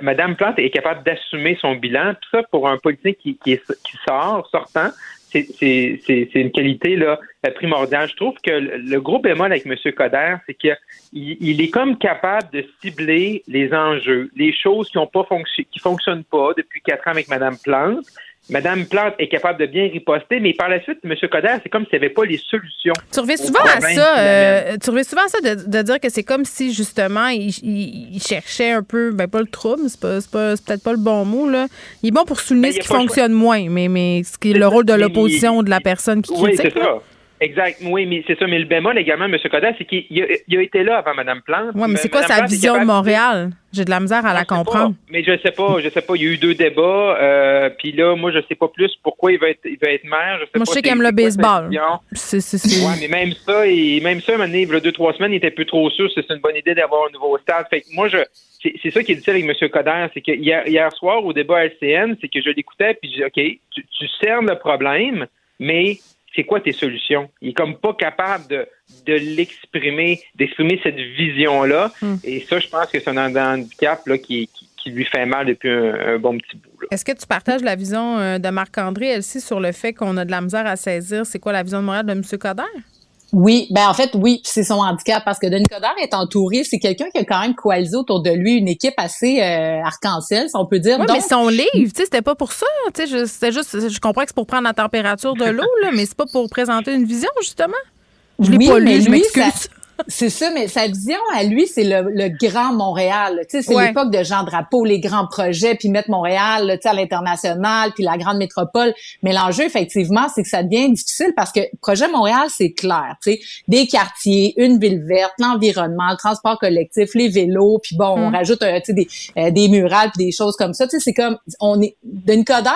Madame Plante est capable d'assumer son bilan. Tout ça pour un politique qui, qui, est- qui sort, sortant, c'est une qualité là euh, primordiale. Je trouve que le, gros bémol avec M. Coder, c'est qu'il il est comme capable de cibler les enjeux, les choses qui ont pas qui fonctionnent pas depuis quatre ans avec Madame Plante. Madame Plante est capable de bien riposter, mais par la suite, M. Coder, c'est comme s'il n'y avait pas les solutions. Tu reviens souvent à ça, euh, tu reviens souvent à ça de, de dire que c'est comme si justement il, il- il cherchait un peu, ben pas le trouble, c'est pas, c'est pas- c'est peut-être pas le bon mot là. Il est bon pour souligner Ben, ce qui fonctionne moins, mais mais ce qui est le rôle de l'opposition ou de la personne qui Oui, critique. c'est ça. Exact. Oui, mais c'est ça. Mais le bémol également, M. Coder, c'est qu'il il a, il a été là avant Mme Plante. Ouais, mais c'est quoi sa Plante vision de capable- Montréal? J'ai de la misère à la comprendre. Mais je sais pas, je sais pas. Il y a eu deux débats. Euh, Puis là, moi, je sais pas plus pourquoi il va être, il va être maire. Je sais Moi, je sais qu'il aime le baseball. C'est c'est c'est- Ouais, mais même ça, et même ça, il y a deux, trois semaines, il était plus trop sûr si c'est une bonne idée d'avoir un nouveau stade. Fait que moi, je, c'est c'est ça qui est difficile avec M. Coder, c'est que hier, hier soir, au débat LCN, c'est que je l'écoutais, puis je dis, OK, tu, tu cernes le problème, mais c'est quoi tes solutions? Il est comme pas capable de, de l'exprimer, d'exprimer cette vision-là. Hmm. Et ça, je pense que c'est un handicap là, qui, qui, qui lui fait mal depuis un, un bon petit bout. Est-ce que tu partages la vision euh, de Marc-André, Elsie, sur le fait qu'on a de la misère à saisir? C'est quoi la vision de Montréal de M. Coder? Oui, ben en fait, oui, c'est son handicap parce que Denis Coderre est entouré, c'est quelqu'un qui a quand même coalisé autour de lui une équipe assez euh, arc-en-ciel, si on peut dire. Oui, Donc, mais son livre, tu sais, c'était pas pour ça. Tu sais, je- c'était juste, je comprends que c'est pour prendre la température de l'eau, là, mais c'est pas pour présenter une vision, justement. Je l'ai oui, pas lu, mais je lui, m'excuse. ça- C'est ça, mais sa vision à lui, c'est le, le grand Montréal. Tu sais, c'est Ouais. l'époque de Jean Drapeau, les grands projets, puis mettre Montréal, tu sais, à l'international, puis la grande métropole. Mais l'enjeu, effectivement, c'est que ça devient difficile parce que projet Montréal, c'est clair. Tu sais, des quartiers, une ville verte, l'environnement, le transport collectif, les vélos, puis bon, on Mm. rajoute euh, tu sais, des, euh, des murales, puis des choses comme ça. Tu sais, c'est comme on est d'une Coder,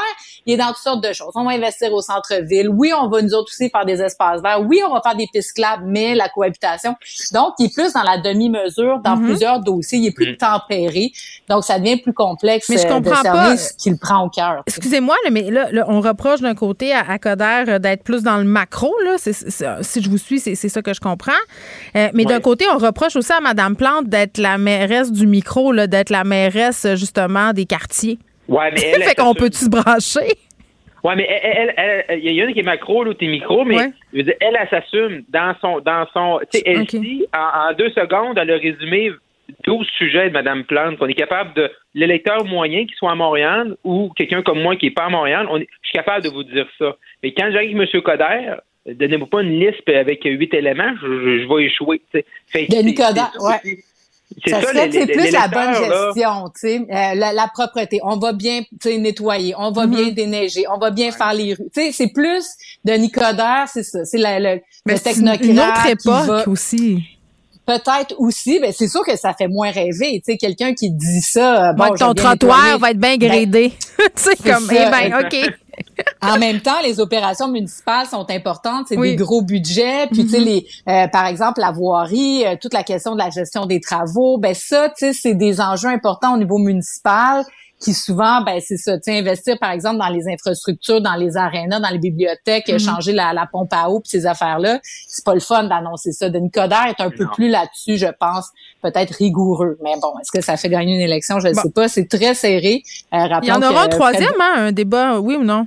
il est dans toutes sortes de choses. On va investir au centre-ville. Oui, on va nous autres aussi faire des espaces verts. Oui, on va faire des pistes cyclables, mais la cohabitation. Donc, il est plus dans la demi-mesure dans Mhm. plusieurs dossiers. Il est plus tempéré. Donc, ça devient plus complexe Mais je euh, comprends de cerner pas. ce qu'il prend au cœur. Excusez-moi, mais là, là, on reproche d'un côté à, à Coder euh, d'être plus dans le macro. Là. Si je vous suis, c'est ça que je comprends. Euh, mais d'un côté, on reproche aussi à Mme Plante d'être la mairesse du micro, là, d'être la mairesse, justement, des quartiers. Ouais, mais elle, fait qu'on peut-tu se brancher? Ouais, mais elle, elle, elle- il y en a une qui est macro, l'autre est micro, mais Ouais. je veux dire, elle, elle s'assume dans son, dans son, tu sais, elle dit, en, en deux secondes, elle a résumé 12 sujets de Mme Plante. On est capable de, l'électeur moyen qui soit à Montréal ou quelqu'un comme moi qui est pas à Montréal, on est- je suis capable de vous dire ça. Mais quand j'arrive avec M. Coder, donnez-moi pas une liste avec huit éléments, je, je- je vais échouer, tu sais. Fait que Denis ça ouais. Ça ça, serait les- tu sais, les- plus la bonne gestion, tu sais, euh, la, la propreté. On va bien tu sais, nettoyer, on va bien déneiger, on va bien faire les rues. Tu sais, c'est plus de Nicodère, c'est ça. C'est la- le, Mais le c'est technocrate une autre qui époque va- aussi. Peut-être aussi, ben c'est sûr que ça fait moins rêver. Tu sais, quelqu'un qui dit ça, euh, bon, ton bien trottoir nettoyer. va être bien Ben, gradé. tu sais, c'est comme, ça. eh ben, OK. En même temps, les opérations municipales sont importantes, c'est Oui. des gros budgets, puis tu sais Mhm. les euh, par exemple la voirie, euh, toute la question de la gestion des travaux, ben ça tu sais c'est des enjeux importants au niveau municipal qui souvent ben c'est ça, tu sais investir par exemple dans les infrastructures, dans les arénas, dans les bibliothèques, Mhm. changer la, la pompe à eau puis ces affaires-là, c'est pas le fun d'annoncer ça. Denis Coderre est un peu plus là-dessus, je pense, peut-être rigoureux, mais bon, est-ce que ça fait gagner une élection, je ne Bon. sais pas, c'est très serré. Euh, Il y en aura un troisième, hein, un débat, oui ou non?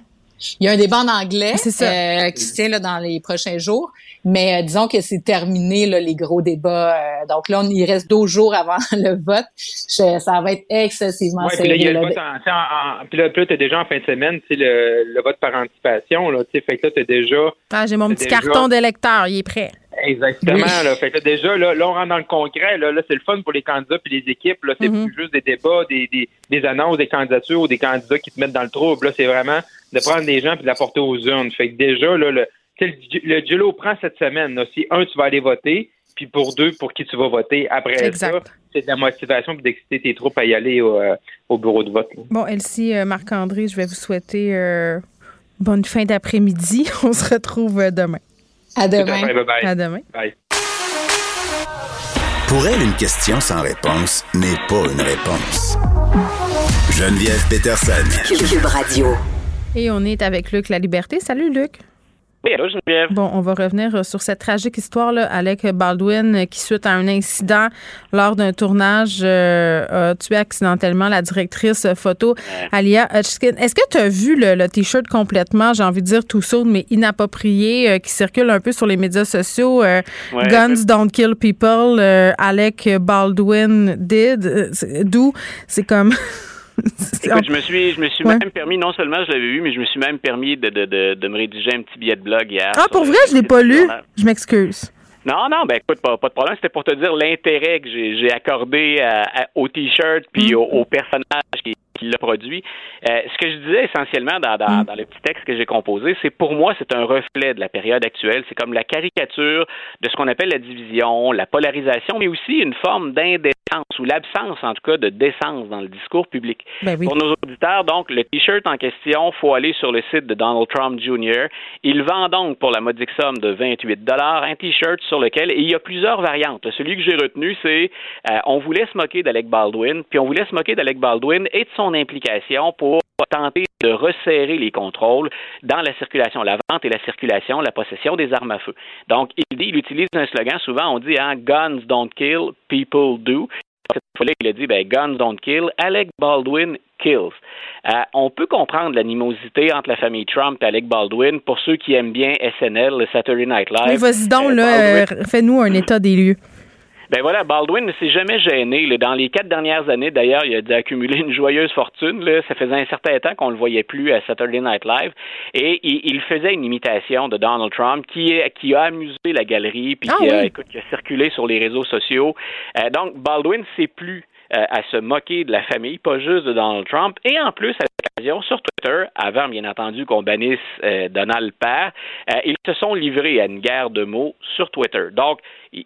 Il y a un débat en anglais ça. euh, qui se tient là, dans les prochains jours, mais euh, disons que c'est terminé là, les gros débats. euh, donc là, on, il reste 12 jours avant le vote. Je- ça va être excessivement Ouais, puis là, il y a serré. le là. vote en, tu sais, en- en- puis là, puis là, t'as déjà en fin de semaine, tu le, le vote par anticipation, là, tu fait que là, t'as déjà... Ah, j'ai mon petit déjà- carton d'électeur, il est prêt. Exactement, là, fait que là, déjà, là, là, on rentre dans le concret, là, là, c'est le fun pour les candidats puis les équipes, là, c'est plus juste des débats, des, des, des annonces, des candidatures ou des candidats qui te mettent dans le trouble, là, c'est vraiment de prendre des gens puis de la porter aux urnes. Fait que déjà, là, le, le, le Julo prend cette semaine, là, si un, tu vas aller voter, puis pour deux, pour qui tu vas voter. Après Exact. ça, c'est de la motivation puis d'exciter tes troupes à y aller au, euh, au bureau de vote. là. Bon, Elsie, euh, Marc-André, je vais vous souhaiter euh, bonne fin d'après-midi. On se retrouve demain. À Tout à fait, bye-bye. À demain. Bye. Pour elle, une question sans réponse n'est pas une réponse. Geneviève Peterson. Cube Radio. Et on est avec Luc La Liberté. Salut, Luc. Oui, allô, Geneviève. Bon, on va revenir euh, sur cette tragique histoire là, Alec Baldwin euh, qui, suite à un incident lors d'un tournage, euh, a tué accidentellement la directrice photo Alia Hutchkin. Est-ce que tu as vu le, le T-shirt complètement, j'ai envie de dire tout saut, mais inapproprié, euh, qui circule un peu sur les médias sociaux? euh, Ouais. Guns don't kill people, Alec Baldwin did. D'où? C'est comme. Écoute, je me suis, je me suis même permis, non seulement je l'avais vu, mais je me suis même permis de, de, de, de me rédiger un petit billet de blog hier. Ah, pour vrai, je l'ai pas lu. Je m'excuse. Non, non, ben écoute, pas, pas de problème. C'était pour te dire l'intérêt que j'ai accordé à, au t-shirt puis Mm. au, au personnage qui, qui l'a produit. Euh, ce que je disais essentiellement dans, dans, dans le petit texte que j'ai composé, c'est pour moi, c'est un reflet de la période actuelle. C'est comme la caricature de ce qu'on appelle la division, la polarisation, mais aussi une forme d'indécence ou l'absence, en tout cas, de décence dans le discours public. Ben oui. Pour nos auditeurs, donc, le t-shirt en question, faut aller sur le site de Donald Trump Jr. Il vend donc pour la modique somme de 28 dollars un t-shirt sur lequel, et il y a plusieurs variantes. Celui que j'ai retenu, c'est euh, on voulait se moquer d'Alec Baldwin, puis on voulait se moquer d'Alec Baldwin et de son implication pour tenter de resserrer les contrôles dans la circulation, la vente et la circulation, la possession des armes à feu. Donc, il dit, il utilise un slogan, souvent on dit, hein, guns don't kill, people do. Cette fois-là, il a dit, ben, guns don't kill, Alec Baldwin kills. Euh, on peut comprendre l'animosité entre la famille Trump et Alec Baldwin pour ceux qui aiment bien SNL, le Saturday Night Live. Mais vas-y donc, Euh, euh, fais-nous un état des lieux. Ben voilà, Baldwin ne s'est jamais gêné. là. Dans les quatre dernières années, d'ailleurs, il a dû accumuler une joyeuse fortune. Là. Ça faisait un certain temps qu'on le voyait plus à Saturday Night Live. Et il, faisait une imitation de Donald Trump qui, a amusé la galerie, puis Ah qui, a, oui. écoute, qui a circulé sur les réseaux sociaux. Euh, donc, Baldwin sait plus euh, à se moquer de la famille, pas juste de Donald Trump. Et en plus, à l'occasion, sur Twitter, avant bien entendu qu'on bannisse euh, Donald père, euh, ils se sont livrés à une guerre de mots sur Twitter. Donc,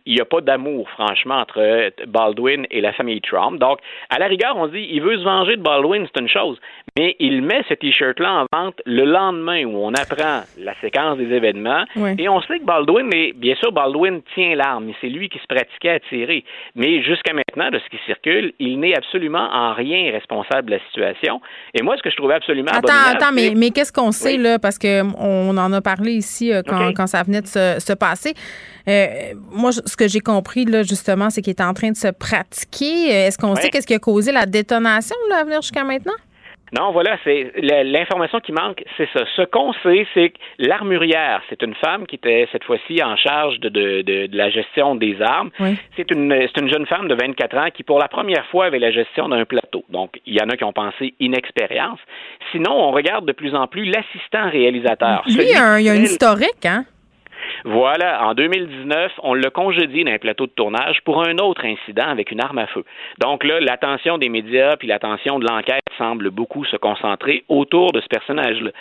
il n'y a pas d'amour, franchement, entre euh, Baldwin et la famille Trump. Donc, à la rigueur, on dit, il veut se venger de Baldwin, c'est une chose. Mais il met ce T-shirt-là en vente le lendemain où on apprend la séquence des événements. Et on sait que Baldwin, est, bien sûr, Baldwin tient l'arme, et c'est lui qui se pratiquait à tirer. Mais jusqu'à maintenant, de ce qui circule, il n'est absolument en rien responsable de la situation. Et moi, ce que je trouvais absolument Attends, attends, mais, mais qu'est-ce qu'on sait, Oui. là? Parce qu'on en a parlé ici euh, quand, quand ça venait de se, se passer. Euh, moi, je- ce que j'ai compris, là, justement, c'est qu'il est en train de se pratiquer. Est-ce qu'on Ouais. sait qu'est-ce qui a causé la détonation, là, à venir jusqu'à maintenant? Non, voilà, c'est l'information qui manque, c'est ça. Ce qu'on sait, c'est que l'armurière, c'est une femme qui était cette fois-ci en charge de, de, de, de la gestion des armes. Oui. C'est une, jeune femme de 24 ans qui, pour la première fois, avait la gestion d'un plateau. Donc, il y en a qui ont pensé inexpérience. Sinon, on regarde de plus en plus l'assistant réalisateur. Lui, il y a un, il y a qui une fait- historique, hein? Voilà, en 2019, on l'a congédié d'un plateau de tournage pour un autre incident avec une arme à feu. Donc là, l'attention des médias puis l'attention de l'enquête semble beaucoup se concentrer autour de ce personnage-là.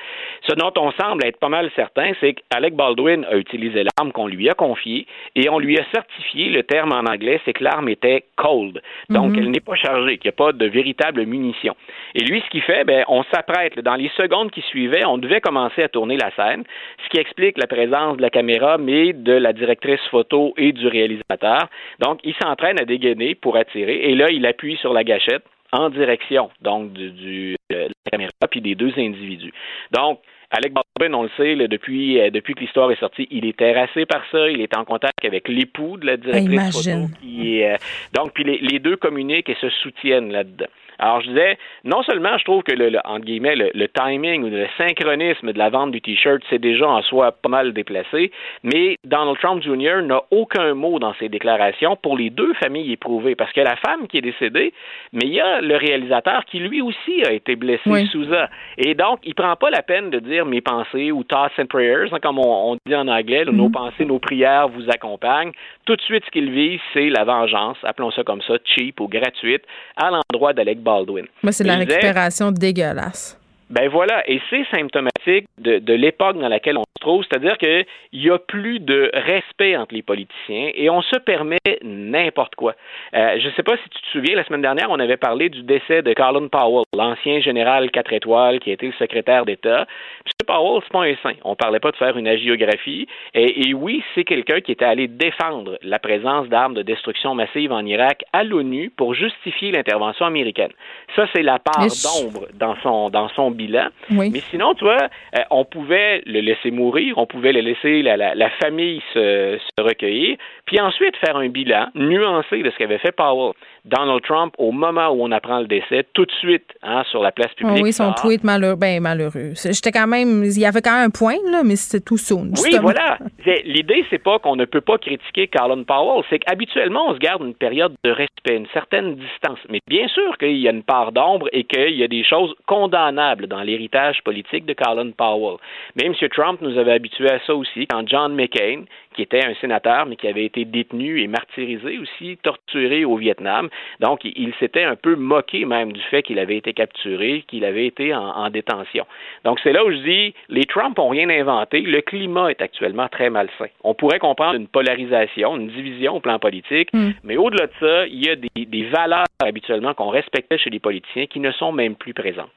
Ce dont on semble être pas mal certain, c'est qu'Alec Baldwin a utilisé l'arme qu'on lui a confiée et on lui a certifié, le terme en anglais, c'est que l'arme était cold. Donc, Mhm. elle n'est pas chargée, qu'il n'y a pas de véritable munition. Et lui, ce qu'il fait, ben, on s'apprête, dans les secondes qui suivaient, on devait commencer à tourner la scène, ce qui explique la présence de la caméra, mais de la directrice photo et du réalisateur. Donc, il s'entraîne à dégainer pour attirer, et là, il appuie sur la gâchette en direction, donc, du, du- de la caméra, puis des deux individus. Donc, Alec Baldwin, on le sait, là, depuis, euh, depuis que l'histoire est sortie, il est terrassé par ça. Il est en contact avec l'époux de la directrice photo. Qui euh, donc, puis les, les deux communiquent et se soutiennent là-dedans. Alors, je disais, non seulement je trouve que, le, le- entre guillemets, le, le timing ou le synchronisme de la vente du T-shirt, c'est déjà en soi pas mal déplacé, mais Donald Trump Jr. n'a aucun mot dans ses déclarations pour les deux familles éprouvées, parce que la femme qui est décédée, mais il y a le réalisateur qui lui aussi a été blessé, Oui. Souza. Et donc, il prend pas la peine de dire mes pensées ou thoughts and prayers, hein, comme on, on dit en anglais, nos pensées, nos prières vous accompagnent. Tout de suite, ce qu'il vise, c'est la vengeance, appelons ça comme ça, cheap ou gratuite, à l'endroit d'Alec Baldwin. Moi, c'est de la récupération dégueulasse. Ben voilà, et c'est symptomatique de, de l'époque dans laquelle on se trouve, c'est-à-dire qu'il n'y a plus de respect entre les politiciens et on se permet n'importe quoi. Euh, je ne sais pas si tu te souviens, la semaine dernière, on avait parlé du décès de Colin Powell, l'ancien général 4 étoiles qui a été le secrétaire d'État. M. Powell, c'est pas un saint. On parlait pas de faire une agiographie. Et, et oui, c'est quelqu'un qui était allé défendre la présence d'armes de destruction massive en Irak à l'ONU pour justifier l'intervention américaine. Ça, c'est la part d'ombre dans son, dans son bilan. Oui. Mais sinon, tu vois, euh, on pouvait le laisser mourir, on pouvait le laisser la, la, la famille se, se recueillir, puis ensuite faire un bilan nuancé de ce qu'avait fait Powell. Donald Trump, au moment où on apprend le décès, tout de suite, hein, sur la place Ah publique. oui, son sort. tweet malheureux. Ben, malheureux. J'étais quand même il y avait quand même un point là, mais c'était tout soon. Oui, voilà. L'idée c'est pas qu'on ne peut pas critiquer Colin Powell, c'est qu'habituellement on se garde une période de respect, une certaine distance. Mais bien sûr qu'il y a une part d'ombre et qu'il y a des choses condamnables dans l'héritage politique de Colin Powell. Mais M. Trump nous avait habitués à ça aussi quand John McCain, qui était un sénateur, mais qui avait été détenu et martyrisé aussi, torturé au Vietnam. Donc, il, s'était un peu moqué même du fait qu'il avait été capturé, qu'il avait été en, détention. Donc, c'est là où je dis, les Trump n'ont rien inventé. Le climat est actuellement très malsain. On pourrait comprendre une polarisation, une division au plan politique, mm. mais au-delà de ça, il y a des, des valeurs habituellement qu'on respectait chez les politiciens qui ne sont même plus présentes.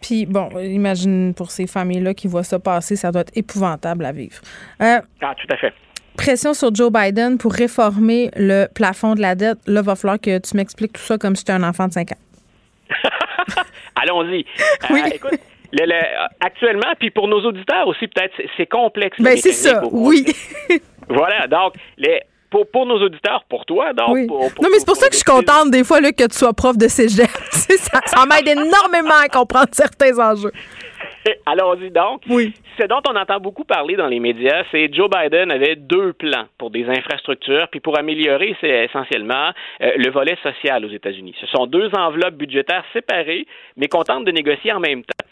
Puis, bon, imagine pour ces familles-là qui voient ça passer, ça doit être épouvantable à vivre. Euh, ah, tout à fait. Pression sur Joe Biden pour réformer le plafond de la dette. Là, il va falloir que tu m'expliques tout ça comme si tu un enfant de 5 ans. Allons-y. Euh, oui. écoute, actuellement, puis pour nos auditeurs aussi, peut-être, c'est complexe. Ben, c'est ça, oui. voilà, donc, les, pour, nos auditeurs, pour toi. Donc, non, mais c'est pour ça que je suis contente des fois là, que tu sois prof de cégep. ça, ça m'aide énormément à comprendre certains enjeux. Allons-y donc. Oui. Ce dont on entend beaucoup parler dans les médias, c'est Joe Biden avait deux plans pour des infrastructures, puis pour améliorer, c'est essentiellement euh, le volet social aux États-Unis. Ce sont deux enveloppes budgétaires séparées, mais qu'on tente de négocier en même temps.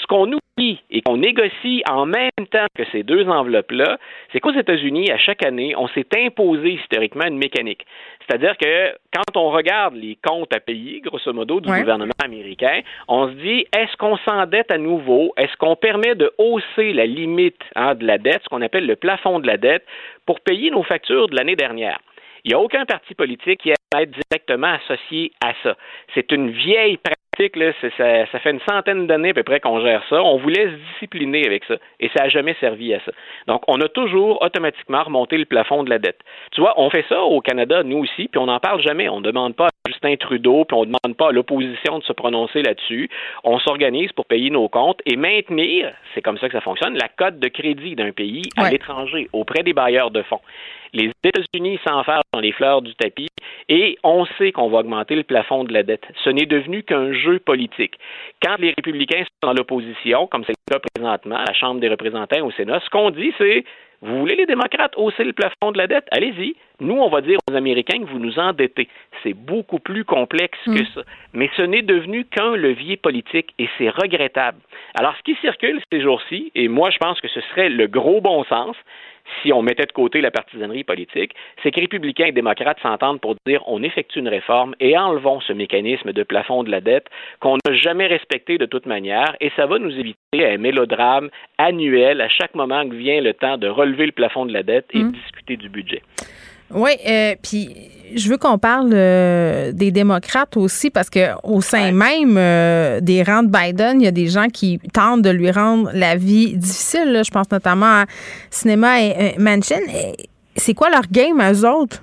Ce qu'on oublie et qu'on négocie en même temps que ces deux enveloppes-là, c'est qu'aux États-Unis, à chaque année, on s'est imposé historiquement une mécanique. C'est-à-dire que quand on regarde les comptes à payer, grosso modo, du gouvernement américain, on se dit, est-ce qu'on s'endette à nouveau? Est-ce qu'on permet de hausser la limite hein, de la dette, ce qu'on appelle le plafond de la dette, pour payer nos factures de l'année dernière? Il n'y a aucun parti politique qui être directement associé à ça. C'est une vieille pratique ça, fait une centaine d'années à peu près qu'on gère ça. On voulait se discipliner avec ça et ça n'a jamais servi à ça. Donc, on a toujours automatiquement remonté le plafond de la dette. Tu vois, on fait ça au Canada, nous aussi, puis on n'en parle jamais. On ne demande pas à Justin Trudeau, puis on ne demande pas à l'opposition de se prononcer là-dessus. On s'organise pour payer nos comptes et maintenir, c'est comme ça que ça fonctionne, la cote de crédit d'un pays à l'étranger auprès des bailleurs de fonds. Les États-Unis s'enferment dans les fleurs du tapis et on sait qu'on va augmenter le plafond de la dette. Ce n'est devenu qu'un jeu politique. Quand les républicains sont dans l'opposition, comme c'est le cas présentement à la Chambre des représentants au Sénat, ce qu'on dit, c'est vous voulez les démocrates hausser le plafond de la dette? Allez-y. Nous, on va dire aux Américains que vous nous endettez. C'est beaucoup plus complexe que mm. ça. Mais ce n'est devenu qu'un levier politique et c'est regrettable. Alors, ce qui circule ces jours-ci, et moi, je pense que ce serait le gros bon sens, si on mettait de côté la partisanerie politique, c'est que républicains et démocrates s'entendent pour dire on effectue une réforme et enlevons ce mécanisme de plafond de la dette qu'on n'a jamais respecté de toute manière et ça va nous éviter un mélodrame annuel à chaque moment que vient le temps de relever le plafond de la dette et de mmh. discuter du budget. Oui, euh, puis je veux qu'on parle euh, des démocrates aussi parce que au sein même euh, des rangs de Biden, il y a des gens qui tentent de lui rendre la vie difficile. Je pense notamment à Cinéma et Mansion. C'est quoi leur game, eux autres?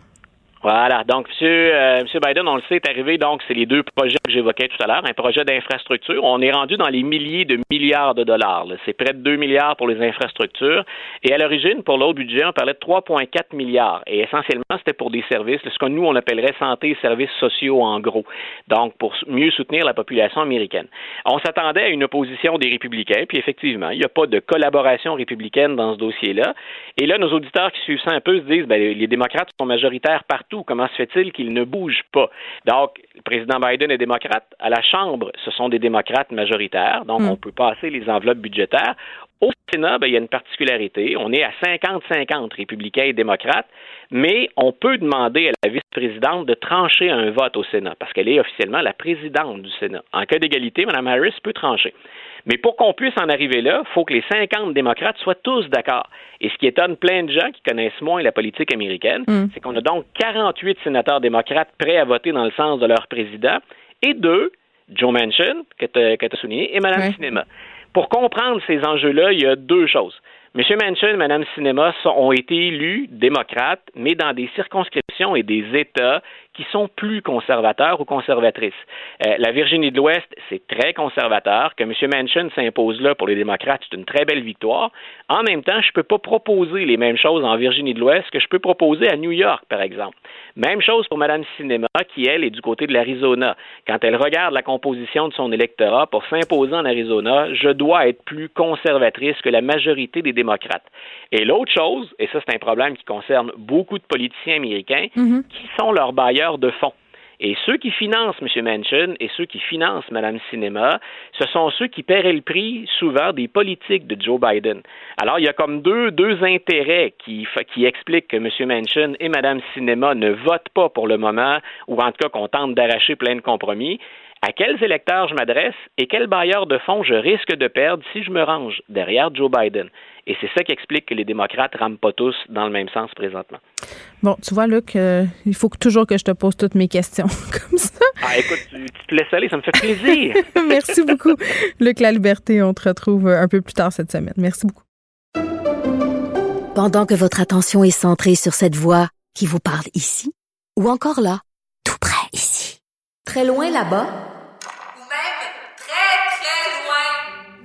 Voilà. Donc, monsieur, euh, monsieur Biden, on le sait, est arrivé. Donc, c'est les deux projets que j'évoquais tout à l'heure. Un projet d'infrastructure. On est rendu dans les milliers de milliards de dollars. C'est près de 2 milliards pour les infrastructures. Et à l'origine, pour l'autre budget, on parlait de 3,4 milliards. Et essentiellement, c'était pour des services, ce que nous, on appellerait santé et services sociaux en gros. Donc, pour mieux soutenir la population américaine. On s'attendait à une opposition des républicains. Puis, effectivement, il n'y a pas de collaboration républicaine dans ce dossier-là. Et là, nos auditeurs qui suivent ça un peu se disent, ben, les démocrates sont majoritaires partout Comment se fait-il qu'il ne bouge pas? Donc, le président Biden est démocrate. À la Chambre, ce sont des démocrates majoritaires, donc hmm. on peut passer les enveloppes budgétaires. Au Sénat, ben, il y a une particularité. On est à 50-50 républicains et démocrates, mais on peut demander à la vice-présidente de trancher un vote au Sénat parce qu'elle est officiellement la présidente du Sénat. En cas d'égalité, Mme Harris peut trancher. Mais pour qu'on puisse en arriver là, il faut que les 50 démocrates soient tous d'accord. Et ce qui étonne plein de gens qui connaissent moins la politique américaine, mm. c'est qu'on a donc 48 sénateurs démocrates prêts à voter dans le sens de leur président et deux, Joe Manchin, que tu as, souligné, et Mme Cinema. Pour comprendre ces enjeux-là, il y a deux choses. M. Manchin et Mme Cinema ont été élus démocrates, mais dans des circonscriptions et des États qui sont plus conservateurs ou conservatrices. Euh, la Virginie de l'Ouest, c'est très conservateur. Que M. Manchin s'impose là pour les démocrates, c'est une très belle victoire. En même temps, je ne peux pas proposer les mêmes choses en Virginie de l'Ouest que je peux proposer à New York, par exemple. Même chose pour Mme Sinema, qui, elle, est du côté de l'Arizona. Quand elle regarde la composition de son électorat pour s'imposer en Arizona, je dois être plus conservatrice que la majorité des démocrates. Et l'autre chose, et ça c'est un problème qui concerne beaucoup de politiciens américains, qui sont leurs bailleurs de fonds. Et ceux qui financent M. Manchin et ceux qui financent Mme Sinema, ce sont ceux qui paieraient le prix souvent des politiques de Joe Biden. Alors, il y a comme deux, intérêts qui, expliquent que M. Manchin et Mme Sinema ne votent pas pour le moment, ou en tout cas qu'on tente d'arracher plein de compromis à quels électeurs je m'adresse et quels bailleurs de fonds je risque de perdre si je me range derrière Joe Biden? Et c'est ça qui explique que les démocrates ne rament pas tous dans le même sens présentement. Bon, tu vois, Luc, euh, il faut toujours que je te pose toutes mes questions comme ça. Ah, écoute, tu, tu te laisses aller, ça me fait plaisir. Merci beaucoup, Luc La Liberté. On te retrouve un peu plus tard cette semaine. Merci beaucoup. Pendant que votre attention est centrée sur cette voix qui vous parle ici, ou encore là, tout près ici, très loin là-bas,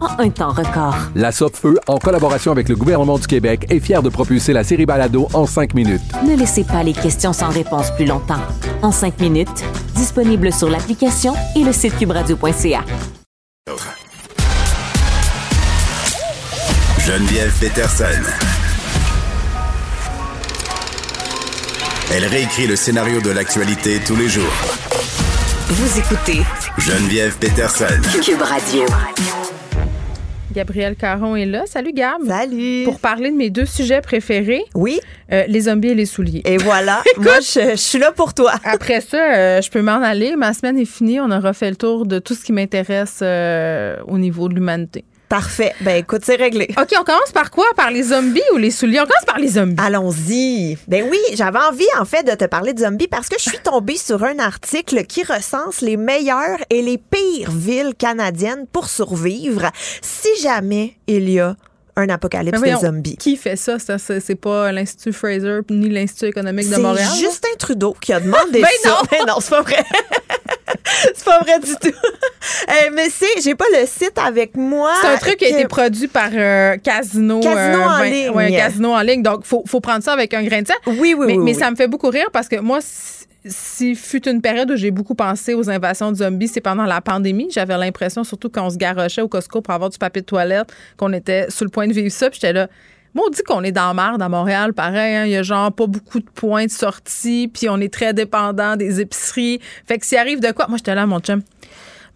en un temps record. La Feu, en collaboration avec le gouvernement du Québec, est fière de propulser la série Balado en cinq minutes. Ne laissez pas les questions sans réponse plus longtemps. En cinq minutes, disponible sur l'application et le site cubradio.ca. Geneviève Peterson. Elle réécrit le scénario de l'actualité tous les jours. Vous écoutez Geneviève Peterson. Cube Radio. Gabriel Caron est là. Salut Gab. Salut. Pour parler de mes deux sujets préférés. Oui. Euh, les zombies et les souliers. Et voilà. Moi, je, je, suis là pour toi. Après ça, euh, je peux m'en aller. Ma semaine est finie. On aura fait le tour de tout ce qui m'intéresse euh, au niveau de l'humanité. Parfait. Ben écoute, c'est réglé. OK, on commence par quoi? Par les zombies ou les souliers? On commence par les zombies. Allons-y. Ben oui, j'avais envie en fait de te parler de zombies parce que je suis tombée sur un article qui recense les meilleures et les pires villes canadiennes pour survivre si jamais il y a un apocalypse voyons, de zombies. Qui fait ça? ça c'est pas l'Institut Fraser ni l'Institut économique de Montréal? C'est Justin Trudeau qui a demandé ben ça. Non. Mais non, c'est pas vrai. c'est pas vrai du tout. Euh, mais c'est, j'ai pas le site avec moi. C'est un truc qui a été produit par euh, Casino. Casino euh, en 20, ligne. Ouais, un casino en ligne. Donc, faut, faut prendre ça avec un grain de sel. Oui, oui, mais, oui. Mais oui. ça me fait beaucoup rire parce que moi, si, si fut une période où j'ai beaucoup pensé aux invasions de zombies, c'est pendant la pandémie. J'avais l'impression, surtout quand on se garochait au Costco pour avoir du papier de toilette, qu'on était sur le point de vivre ça. Puis j'étais là. On dit qu'on est dans la merde à Montréal, pareil. hein. Il y a genre pas beaucoup de points de sortie, puis on est très dépendant des épiceries. Fait que s'il arrive de quoi, moi j'étais là, mon chum.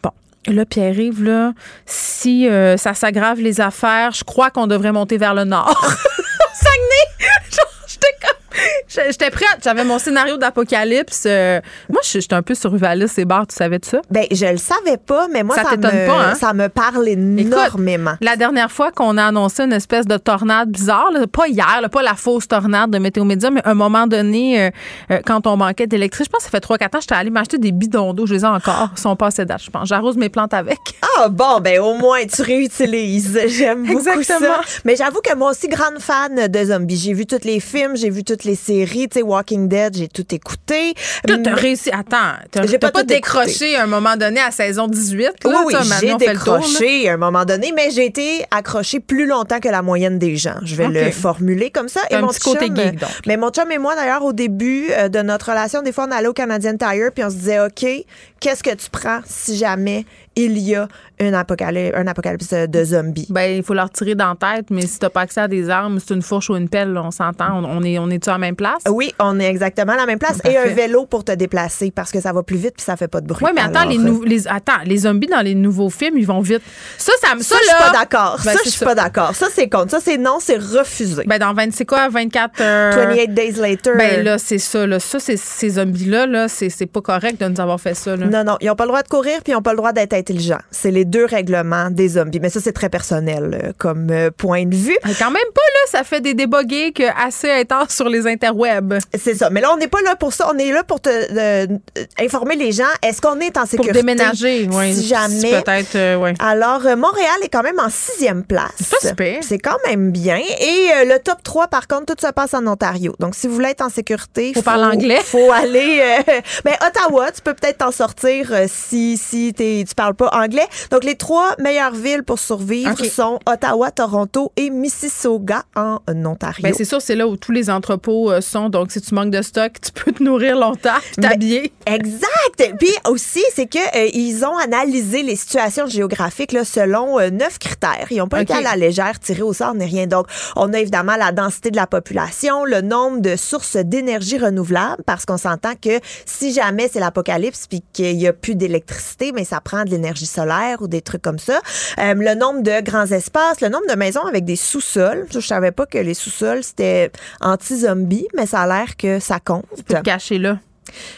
Bon, là, Pierre-Yves, là, si euh, ça s'aggrave les affaires, je crois qu'on devrait monter vers le nord. Saguenay! J'étais comme. J'étais prête. J'avais mon scénario d'apocalypse. Euh, moi, j'étais un peu survivaliste et barre. Tu savais de ça? Ben, je le savais pas, mais moi, Ça ça, t'étonne me, pas, hein? ça me parle énormément. La dernière fois qu'on a annoncé une espèce de tornade bizarre, là, pas hier, là, pas la fausse tornade de Météo Média, mais à un moment donné, euh, euh, quand on manquait d'électricité, je pense que ça fait 3-4 ans, j'étais allée m'acheter des bidons d'eau. Je les ai encore. Ils sont passés date, je pense. J'arrose mes plantes avec. Ah bon, ben au moins tu réutilises. J'aime beaucoup ça. Mais j'avoue que moi aussi grande fan de zombies. J'ai vu tous les films, j'ai vu toutes les séries, tu sais Walking Dead, j'ai tout écouté. Toi, t'as Mais- réussi. Attends, t'as pas pas, décroché à un moment donné à saison 18. Là, Oui, oui, j'ai décroché à un moment donné, mais j'ai été accrochée plus longtemps que la moyenne des gens. Je vais le formuler comme ça. T'as un petit côté chum, geek, donc. Mais mon chum et moi, d'ailleurs, au début euh, de notre relation, des fois, on allait au Canadian Tire, puis on se disait, OK, qu'est-ce que tu prends si jamais il y a une apocalypse, un apocalypse de zombies? Ben, il faut leur tirer dans la tête, mais si t'as pas accès à des armes, c'est une fourche ou une pelle, là, on s'entend. On, on est, on est-tu à la même place? Oui, on est exactement à la même place. Parfait. Et un vélo pour te déplacer parce que ça va plus vite puis ça fait pas de bruit. Oui, mais attends, Alors, les, euh, les, attends, les zombies dans les nouveaux films, ils vont vite. Ça, ça me. Ça, Ça, je suis pas d'accord. Ben, ça, je suis pas d'accord. Ça, c'est contre. Ça, c'est non, c'est refusé. Ben, dans 20, c'est quoi, 24. euh, 28 days later. Ben, là, c'est ça, là. Ça, c'est ces zombies-là, là, c'est c'est pas correct de nous avoir fait ça, là. Non, non, ils n'ont pas le droit de courir puis ils n'ont pas le droit d'être intelligents. C'est les deux règlements des zombies. Mais ça, c'est très personnel euh, comme euh, point de vue. Mais quand même pas, là, ça fait des débats geeks assez intenses sur les interwebs. C'est ça. Mais là, on n'est pas là pour ça. On est là pour te euh, informer les gens. Est-ce qu'on est en Pour sécurité? déménager, oui. Si jamais. Peut-être, ouais. Alors, Montréal est quand même en sixième place. C'est. C'est quand même bien. Et le top 3, par contre, tout se passe en Ontario. Donc, si vous voulez être en sécurité, Faut parler anglais. faut aller... euh, ben, Ottawa, tu peux peut-être t'en sortir euh, si, si t'es- tu parles pas anglais. Donc, les trois meilleures villes pour survivre sont Ottawa, Toronto et Mississauga en Ontario. Ben, c'est sûr, c'est là où tous les entrepôts euh, sont. Donc, si tu manques de stock, tu peux te nourrir longtemps, Ben, t'habiller. Exact. Puis aussi, c'est que euh, ils ont analysé les situations géographiques là, selon euh, neuf critères. Ils n'ont pas OK. été à la légère, tiré au sort, ni rien. Donc, on a évidemment la densité de la population, le nombre de sources d'énergie renouvelable, parce qu'on s'entend que si jamais c'est l'apocalypse puis qu'il n'y a plus d'électricité, mais ça prend de l'énergie solaire ou des trucs comme ça. Euh, le nombre de grands espaces, le nombre de maisons avec des sous-sols. Je savais pas que les sous-sols c'était anti-zombie, mais ça a l'air que ça compte. Tu peux là.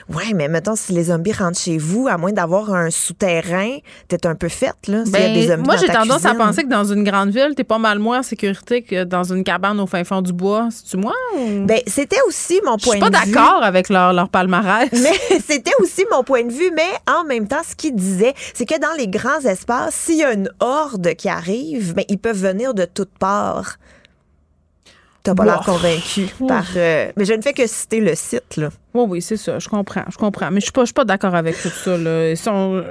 Ouais, mais mettons, si les zombies rentrent chez vous, à moins d'avoir un souterrain, t'es un peu faite, là. s'il y a Ben, des zombies moi, j'ai tendance à penser que dans une grande ville, t'es pas mal moins en sécurité que dans une cabane au fin fond du bois. C'est-tu moi? ou- Ben, c'était aussi mon Je point suis pas de vue. d'accord avec leur, leur palmarès. Mais c'était aussi mon point de vue, mais en même temps, ce qu'il disait, c'est que dans les grands espaces, s'il y a une horde qui arrive, ben, ils peuvent venir de toutes parts. T'as pas l'air convaincu par. euh, mais je ne fais que citer le site, là. Oui, oui, c'est ça. Je comprends. Je comprends. Mais je suis pas, je suis pas d'accord avec tout ça. Là. Ils sont. euh,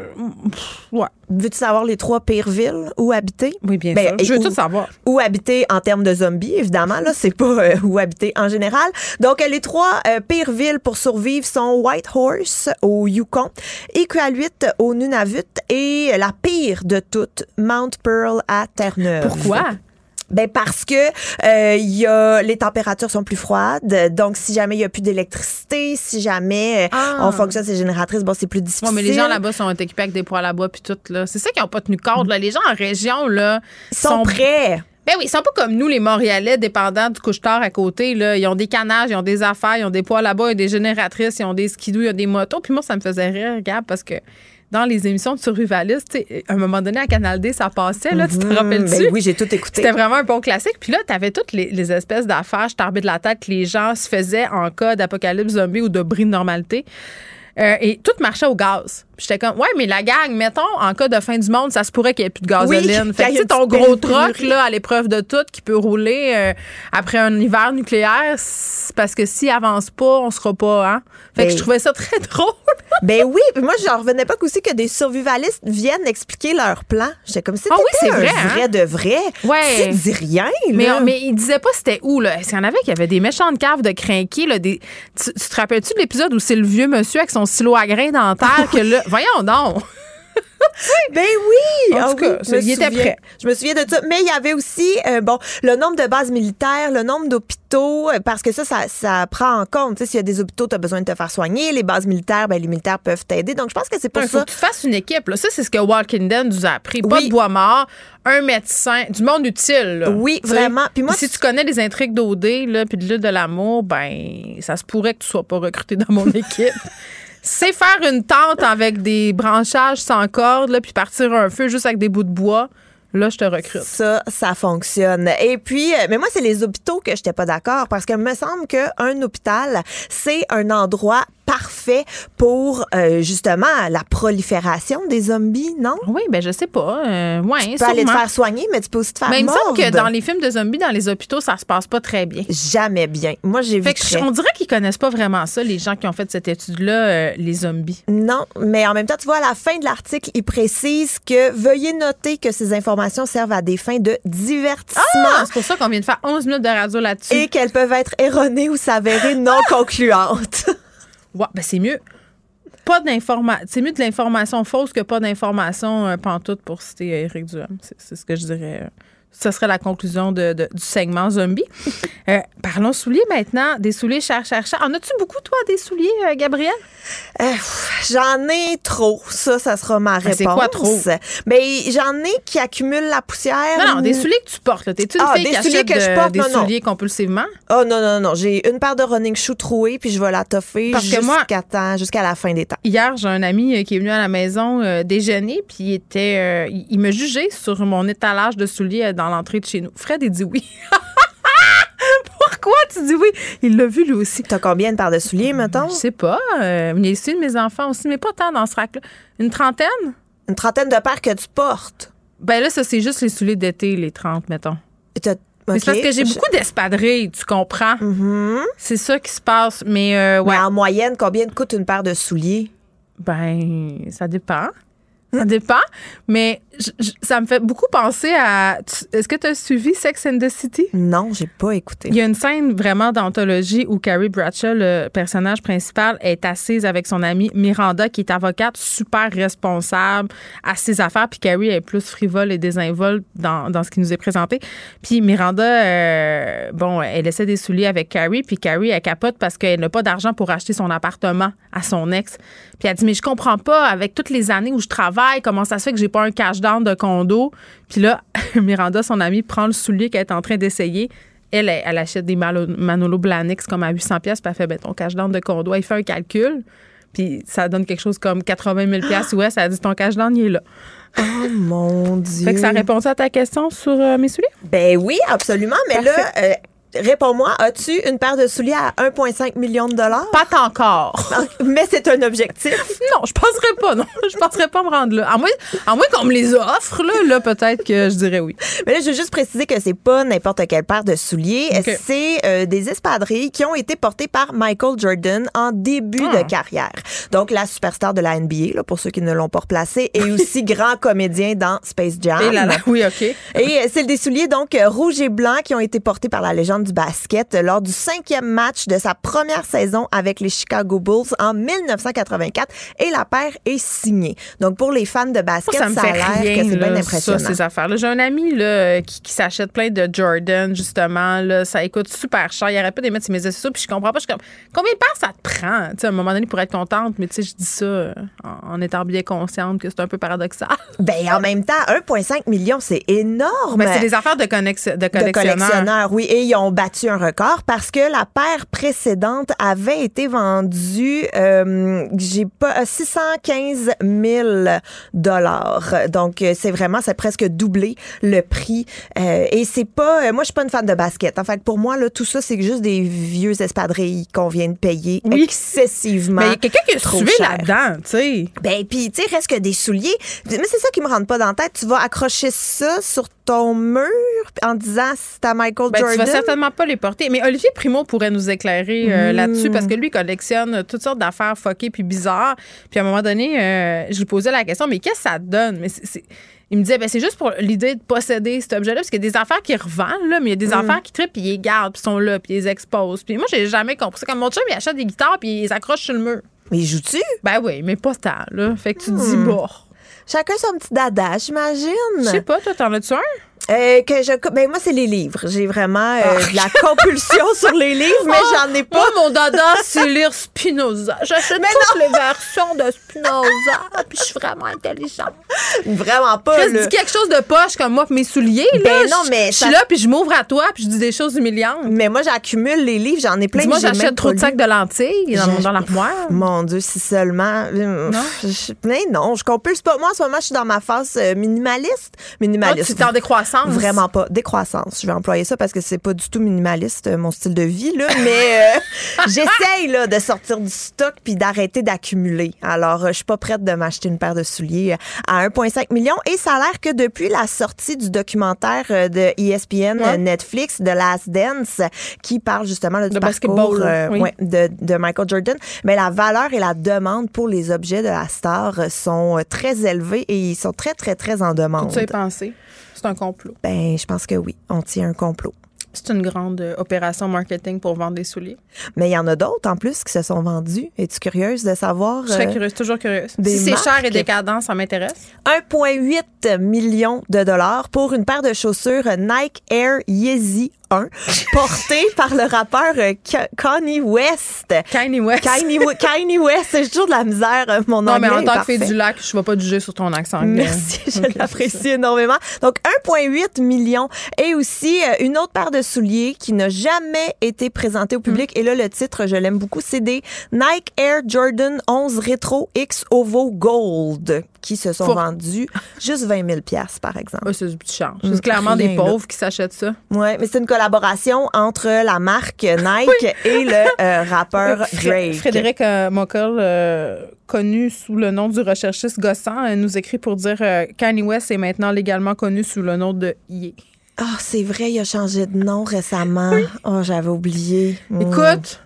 Ouais. Veux-tu savoir les trois pires villes où habiter? Oui, bien Ben, sûr. Je veux et tout où- savoir. Où habiter en termes de zombies, évidemment. Là, c'est pas euh, où habiter en général. Donc, les trois euh, pires villes pour survivre sont Whitehorse au Yukon, Iqaluit au Nunavut et la pire de toutes, Mount Pearl à Terre-Neuve. Pourquoi? Ben parce que euh, y a les températures sont plus froides, donc si jamais il y a plus d'électricité, si jamais euh, Ah. on fonctionne ces génératrices, bon c'est plus difficile. Ouais, mais les gens là-bas sont équipés avec des poêles à bois puis tout là. C'est ça qui n'ont pas tenu compte là. Les gens en région là Ils sont prêts. Ben oui, ils sont pas comme nous les Montréalais dépendants du couche-tard à côté là. Ils ont des canages, ils ont des affaires, ils ont des poêles à bois, ils ont des génératrices, ils ont des skidoo, ils ont des motos. Puis moi ça me faisait rire, regarde parce que dans les émissions de survivalistes, à un moment donné à Canal D, ça passait là, tu te Mhm, rappelles-tu? Ben oui, j'ai tout écouté. C'était vraiment un bon classique. Puis là, tu avais toutes les, les espèces d'affaires, je t'arbitre de la tête que les gens se faisaient en cas d'apocalypse zombie ou de bris de normalité. Euh, et tout marchait au gaz. J'étais comme, ouais, mais la gang, mettons, en cas de fin du monde, ça se pourrait qu'il n'y ait plus de gasoline. Oui, fait que, ton gros truck, là, à l'épreuve de tout, qui peut rouler euh, après un hiver nucléaire, parce que s'il avance pas, on sera pas, hein. Fait que Ben- je trouvais ça très drôle. Ben oui, puis moi j'en revenais pas qu'aussi que des survivalistes viennent expliquer leur plan. J'étais comme c'était Ah oui, c'est un vrai, vrai hein? de vrai. Ouais. Tu dis rien Mais, là. mais il disait pas c'était où, là. Est-ce qu'il y en avait qui avaient des méchantes caves de crinqués, là? Des... Tu, tu te rappelles-tu de l'épisode où c'est le vieux monsieur avec son silo à grains dentaire que là. Voyons donc! Ben oui! En Ah tout cas, oui, je me il était souviens. prêt. Je me souviens de ça. Mais il y avait aussi, euh, bon, le nombre de bases militaires, le nombre d'hôpitaux, euh, parce que ça, ça, ça prend en compte. S'il y a des hôpitaux, tu as besoin de te faire soigner. Les bases militaires, ben, les militaires peuvent t'aider. Donc, je pense que c'est pour Il faut ça. que tu fasses une équipe. Là. Ça, c'est ce que Walking Dead nous a appris. Pas Oui. de bois mort, un médecin, du monde utile. là. Oui, vraiment. Puis moi, si tu connais les intrigues d'OD puis de l'île de l'amour, ben ça se pourrait que tu sois pas recruté dans mon équipe. C'est faire une tente avec des branchages sans corde, là, puis partir un feu juste avec des bouts de bois. Là, je te recrute. Ça, ça fonctionne. Et puis, euh, mais moi, c'est les hôpitaux que j'étais pas d'accord parce que me semble qu'un hôpital, c'est un endroit parfait pour euh, justement la prolifération des zombies, non? Oui, ben je sais pas. Euh, ouais, Tu peux aller te faire soigner, mais tu peux aussi te faire Mais il me semble que dans les films de zombies, dans les hôpitaux, ça se passe pas très bien. Jamais bien. Moi, j'ai vu que très- on dirait qu'ils connaissent pas vraiment ça, les gens qui ont fait cette étude-là, euh, les zombies. Non, mais en même temps, tu vois, à la fin de l'article, il précise que veuillez noter que ces informations servent à des fins de divertissement. Ah, c'est pour ça qu'on vient de faire 11 minutes de radio là-dessus. Et qu'elles peuvent être erronées ou s'avérer non concluantes. Ouais, ben c'est mieux. pas d'information. C'est mieux de l'information fausse que pas d'information euh, pantoute pour citer euh, Éric Duhem. C'est, c'est ce que je dirais. euh. Ce serait la conclusion de, de- du segment zombie. Euh, parlons souliers maintenant. Des souliers cher, cher, cher. En as-tu beaucoup, toi, des souliers, euh, Gabriel? Euh, j'en ai trop. Ça, ça sera ma réponse. c'est quoi trop? Ben, j'en ai qui accumulent la poussière. Non, non, des souliers que tu portes. T'es-tu une Ah, fille des qui souliers achète que je de- porte? des Non, souliers compulsivement? Oh non, non, non. J'ai une paire de running shoes trouées, puis je vais la toffer jusqu'à temps- jusqu'à la fin des temps. Hier, j'ai un ami euh, qui est venu à la maison déjeuner, puis il était, il, me jugeait sur mon étalage de souliers euh, dans l'entrée de chez nous. Fred, il dit oui. Pourquoi tu dis oui? Il l'a vu lui aussi. T'as combien de paires de souliers, mettons? Je sais pas. Euh, il y a ici de mes enfants aussi, mais pas tant dans ce rack-là. Une trentaine? Une trentaine de paires que tu portes. Ben là, ça, c'est juste les souliers d'été, les 30, mettons. T'as- c'est parce que j'ai beaucoup d'espadrilles, tu comprends? C'est ça qui se passe. Mais, euh, ouais. Mais en moyenne, combien coûte une paire de souliers? Ben, ça dépend. Ça dépend. Mais je- je- ça me fait beaucoup penser à. Est-ce que tu as suivi Sex and the City? Non, j'ai pas écouté. Il y a une scène vraiment d'anthologie où Carrie Bradshaw, le personnage principal, est assise avec son amie Miranda, qui est avocate super responsable à ses affaires. Puis Carrie est plus frivole et désinvolte dans, dans ce qui nous est présenté. Puis Miranda, euh, bon, elle essaie des souliers avec Carrie. Puis Carrie, elle capote parce qu'elle n'a pas d'argent pour acheter son appartement à son ex. Puis elle dit, mais je comprends pas, avec toutes les années où je travaille, comment ça se fait que j'ai pas un cash down de condo. Puis là, Miranda, son amie, prend le soulier qu'elle est en train d'essayer. Elle, elle, elle achète des Manolo Blahniks comme à 800 pièces, puis elle fait ben, ton cash down de condo. Elle fait un calcul, puis ça donne quelque chose comme 80 000 pièces ouais, ça dit ton cash down, il est là. Oh mon Dieu. Fait que ça répond à ta question sur euh, mes souliers? Ben oui, absolument. Mais là, euh, réponds-moi, as-tu une paire de souliers à 1,5 million de dollars? Pas encore. Mais c'est un objectif. Non, je penserais pas, non. Je penserais pas me rendre là. À moins, à moins qu'on me les offre, là, là peut-être que je dirais oui. Mais là, je veux juste préciser que c'est pas n'importe quelle paire de souliers. C'est euh, des espadrilles qui ont été portées par Michael Jordan en début de carrière. Donc, la superstar de la NBA, là, pour ceux qui ne l'ont pas replacé, et aussi grand comédien dans Space Jam. Et là, là, oui, OK. Et euh, c'est des souliers donc euh, rouges et blancs qui ont été portés par la légende du basket lors du cinquième match de sa première saison avec les Chicago Bulls en 1984 et la paire est signée. Donc pour les fans de basket, ça me fait a l'air rien, que c'est bien impressionnant. ça, ces affaires-là. J'ai un ami là, qui, qui s'achète plein de Jordan, justement. Là, ça coûte super cher. Il arrête pas de les mettre sur mes réseaux sociaux, puis je comprends pas. Je suis comme, combien de paires ça te prend? Tu sais, à un moment donné, pour être contente, mais tu sais, je dis ça euh, en, en étant bien consciente que c'est un peu paradoxal. Ben en même temps, 1,5 million, c'est énorme. Mais c'est des affaires de, connex- de de collectionneurs. collectionneurs, oui. Et ils ont battu un record parce que la paire précédente avait été vendue, euh, j'ai pas, euh, 615 000 dollars. Donc, euh, c'est vraiment, c'est presque doublé le prix. Euh, et c'est pas, euh, moi, je suis pas une fan de basket. En fait, pour moi, là, tout ça, c'est juste des vieux espadrilles qu'on vient de payer excessivement. Mais quelqu'un qui suivi cher. là-dedans, tu sais. Ben, puis, tu sais, reste que des souliers. Mais c'est ça qui me rentre pas dans la tête. Tu vas accrocher ça sur ton mur en disant c'est à Michael Ben, tu Jordan? vas certainement pas les porter. Mais Olivier Primo pourrait nous éclairer euh, Mm. là-dessus parce que lui, il collectionne toutes sortes d'affaires fuckées puis bizarres. Puis à un moment donné, euh, je lui posais la question, mais qu'est-ce que ça te donne? Mais c'est- Il me disait, ben, c'est juste pour l'idée de posséder cet objet-là, parce qu'il y a des affaires qui revendent, là, mais il y a des Mm. affaires qui trippent, puis ils les gardent, puis ils sont là, puis ils les exposent. Puis moi, j'ai jamais compris. C'est comme mon chum, il achète des guitares, puis il les accroche sur le mur. Mais il joue-tu? Ben oui, mais pas tant, là. Fait que tu te dis, Hmm. Chacun son petit dada, j'imagine. Je sais pas, toi, t'en as-tu un? Euh, que je, ben moi, c'est les livres. J'ai vraiment euh, de la compulsion sur les livres, mais Oh, j'en ai pas. Moi, mon dada, c'est lire Spinoza. J'achète toutes les versions de Spinoza, puis je suis vraiment intelligente. Vraiment pas. Là. dis quelque chose de poche comme moi, mes souliers. Ben là, non, je- mais Je ça- suis là, puis je m'ouvre à toi, puis je dis des choses humiliantes. Mais moi, j'accumule les livres, j'en ai plein. Même j'achète trop de sacs de lentilles dans, dans l'armoire. Mon Dieu, si seulement. Non? Je, mais non, je compulse pas. Moi, en ce moment, je suis dans ma phase euh, minimaliste. Minimaliste. Ah, tu es en décroissance? Vraiment pas. Décroissance. Je vais employer ça parce que c'est pas du tout minimaliste, euh, mon style de vie, là. Mais euh, j'essaye, là, de sortir du stock puis d'arrêter d'accumuler. Alors, euh, je suis pas prête de m'acheter une paire de souliers à 1,5 million. Et ça a l'air que depuis la sortie du documentaire de ESPN, Ouais. Netflix, de Last Dance, qui parle justement là, du De parcours basketball, euh, oui. ouais, de, de Michael Jordan, mais la valeur et la demande pour les objets de la star sont très élevées et ils sont très, très, très en demande. Tout ça est pensé. C'est un complot. Ben, je pense que oui, on tient un complot. C'est une grande euh, opération marketing pour vendre des souliers. Mais il y en a d'autres en plus qui se sont vendus. Es-tu curieuse de savoir? Je serais euh, curieuse, toujours curieuse. des Si c'est cher et décadent, ça m'intéresse. 1,8 million de dollars pour une paire de chaussures Nike Air Yeezy 1 portée par le rappeur euh, Ka- Kanye West. Kanye West. Kanye, We- Kanye West. J'ai toujours de la misère, euh, mon Non, mais en tant que fille du lac, je ne vais pas juger sur ton accent. anglais. Merci, je l'apprécie énormément. Donc 1,8 million et aussi euh, une autre paire de souliers qui n'a jamais été présentée au public. Mm. Et là, le titre, je l'aime beaucoup, c'est des Nike Air Jordan 11 Retro X Ovo Gold qui se sont Faut- vendus juste 20 000 piastres, par exemple. Ouais, c'est du petit change. Mm, C'est clairement rien, des là. pauvres qui s'achètent ça. Ouais, mais c'est une collaboration entre la marque Nike et le euh, rappeur Drake. Frédéric euh, Mockel, euh, connu sous le nom du recherchiste gossant, euh, nous écrit pour dire Kanye West est maintenant légalement connu sous le nom de Ye. Ah, c'est vrai, il a changé de nom récemment. Oh, j'avais oublié. Mm. Écoute,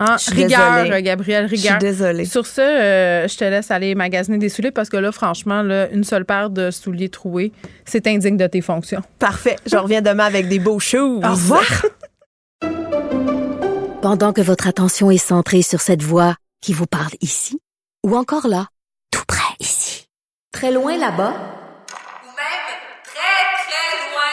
hein, suis rigueur, désolée. euh, Gabriel, Je suis rigueur. désolée. Sur ce, euh, je te laisse aller magasiner des souliers parce que là, franchement, là, une seule paire de souliers troués, c'est indigne de tes fonctions. Parfait. Je reviens demain avec des beaux shoes. Au revoir. Pendant que votre attention est centrée sur cette voix qui vous parle ici, ou encore là, tout près ici, très loin là-bas, Ou même très, très loin.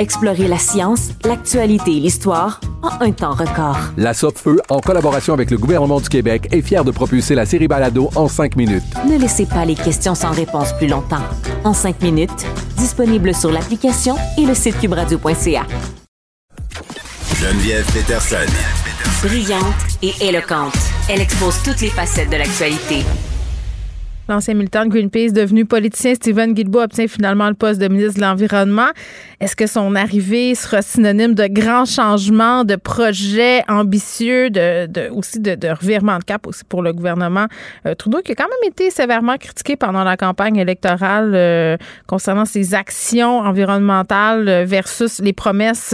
Explorez la science, l'actualité et l'histoire en un temps record. La Feu, en collaboration avec le gouvernement du Québec, est fière de propulser la série Balado en cinq minutes. Ne laissez pas les questions sans réponse plus longtemps. En cinq minutes, disponible sur l'application et le site cubradio.ca. Geneviève Peterson. Brillante et éloquente, elle expose toutes les facettes de l'actualité. L'ancien militant de Greenpeace, devenu politicien, Stephen Guilbeault obtient finalement le poste de ministre de l'Environnement. Est-ce que son arrivée sera synonyme de grands changements, de projets ambitieux, de, de- aussi de, revirement de cap aussi pour le gouvernement euh, Trudeau, qui a quand même été sévèrement critiqué pendant la campagne électorale euh, concernant ses actions environnementales euh, versus les promesses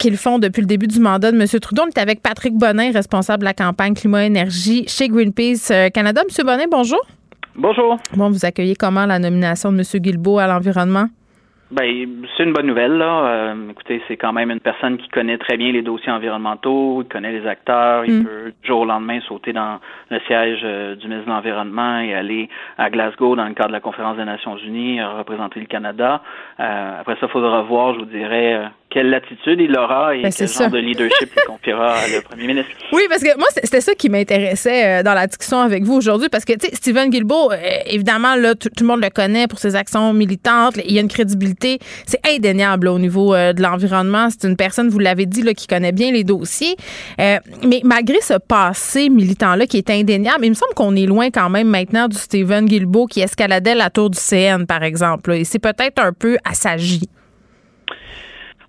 qu'ils font depuis le début du mandat de M. Trudeau? On est avec Patrick Bonin, responsable de la campagne climat-énergie chez Greenpeace Canada. M. Bonin, bonjour. Bonjour. Bon, vous accueillez comment la nomination de M. Guilbeault à l'environnement? Ben, c'est une bonne nouvelle, là. Euh, écoutez, c'est quand même une personne qui connaît très bien les dossiers environnementaux, il connaît les acteurs, il Mm. peut du jour au lendemain sauter dans le siège euh, du ministre de l'Environnement et aller à Glasgow dans le cadre de la conférence des Nations Unies, représenter le Canada. Euh, après ça, il faudra voir, je vous dirais, quelle latitude il aura et Ben, quel genre ça. de leadership il confiera le premier ministre. Oui, parce que moi, c'était ça qui m'intéressait euh, dans la discussion avec vous aujourd'hui, parce que, tu sais, Stephen Guilbeault, euh, évidemment, là, tout tout le monde le connaît pour ses actions militantes. Il y a une crédibilité. C'est indéniable là, au niveau euh, de l'environnement. C'est une personne, vous l'avez dit, là, qui connaît bien les dossiers. Euh, mais malgré ce passé militant-là qui est indéniable, il me semble qu'on est loin quand même maintenant du Stephen Guilbeault qui escaladait la tour du CN, par exemple. là. Et c'est peut-être un peu assagi.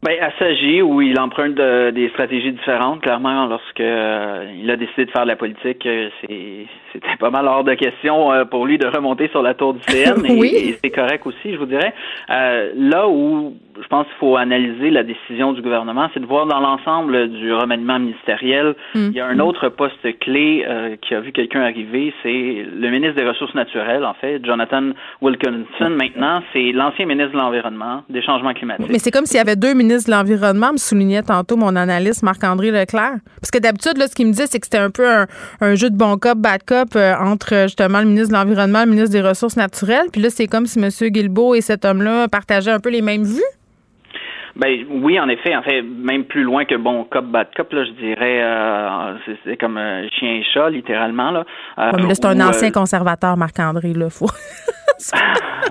Ben, à s'agit où il emprunte de- des stratégies différentes. Clairement, lorsque euh, il a décidé de faire de la politique, euh, c'est c'était pas mal hors de question euh, pour lui de remonter sur la tour du CN. et- Oui. Et, c'est correct aussi, je vous dirais. Euh, là où je pense qu'il faut analyser la décision du gouvernement, c'est de voir dans l'ensemble du remaniement ministériel. Mm. Il y a un autre poste clé euh, qui a vu quelqu'un arriver, c'est le ministre des Ressources naturelles, en fait, Jonathan Wilkinson. Maintenant, c'est l'ancien ministre de l'Environnement, des changements climatiques. Mais c'est comme s'il y avait deux ministres de l'Environnement, me soulignait tantôt mon analyste Marc-André Leclerc. Parce que d'habitude, là, ce qu'il me disait, c'est que c'était un peu un, un jeu de bon cop, bad cop euh, entre justement le ministre de l'Environnement et le ministre des Ressources naturelles. Puis là, c'est comme si M. Guilbeault et cet homme-là partageaient un peu les mêmes vues. Ben oui, en effet, en fait, même plus loin que bon cop, bad cop, là, je dirais, euh, c'est- comme euh, chien et chat, littéralement là. Euh, Ouais, mais là, c'est un où, euh, ancien conservateur, Marc-André, là. Faut...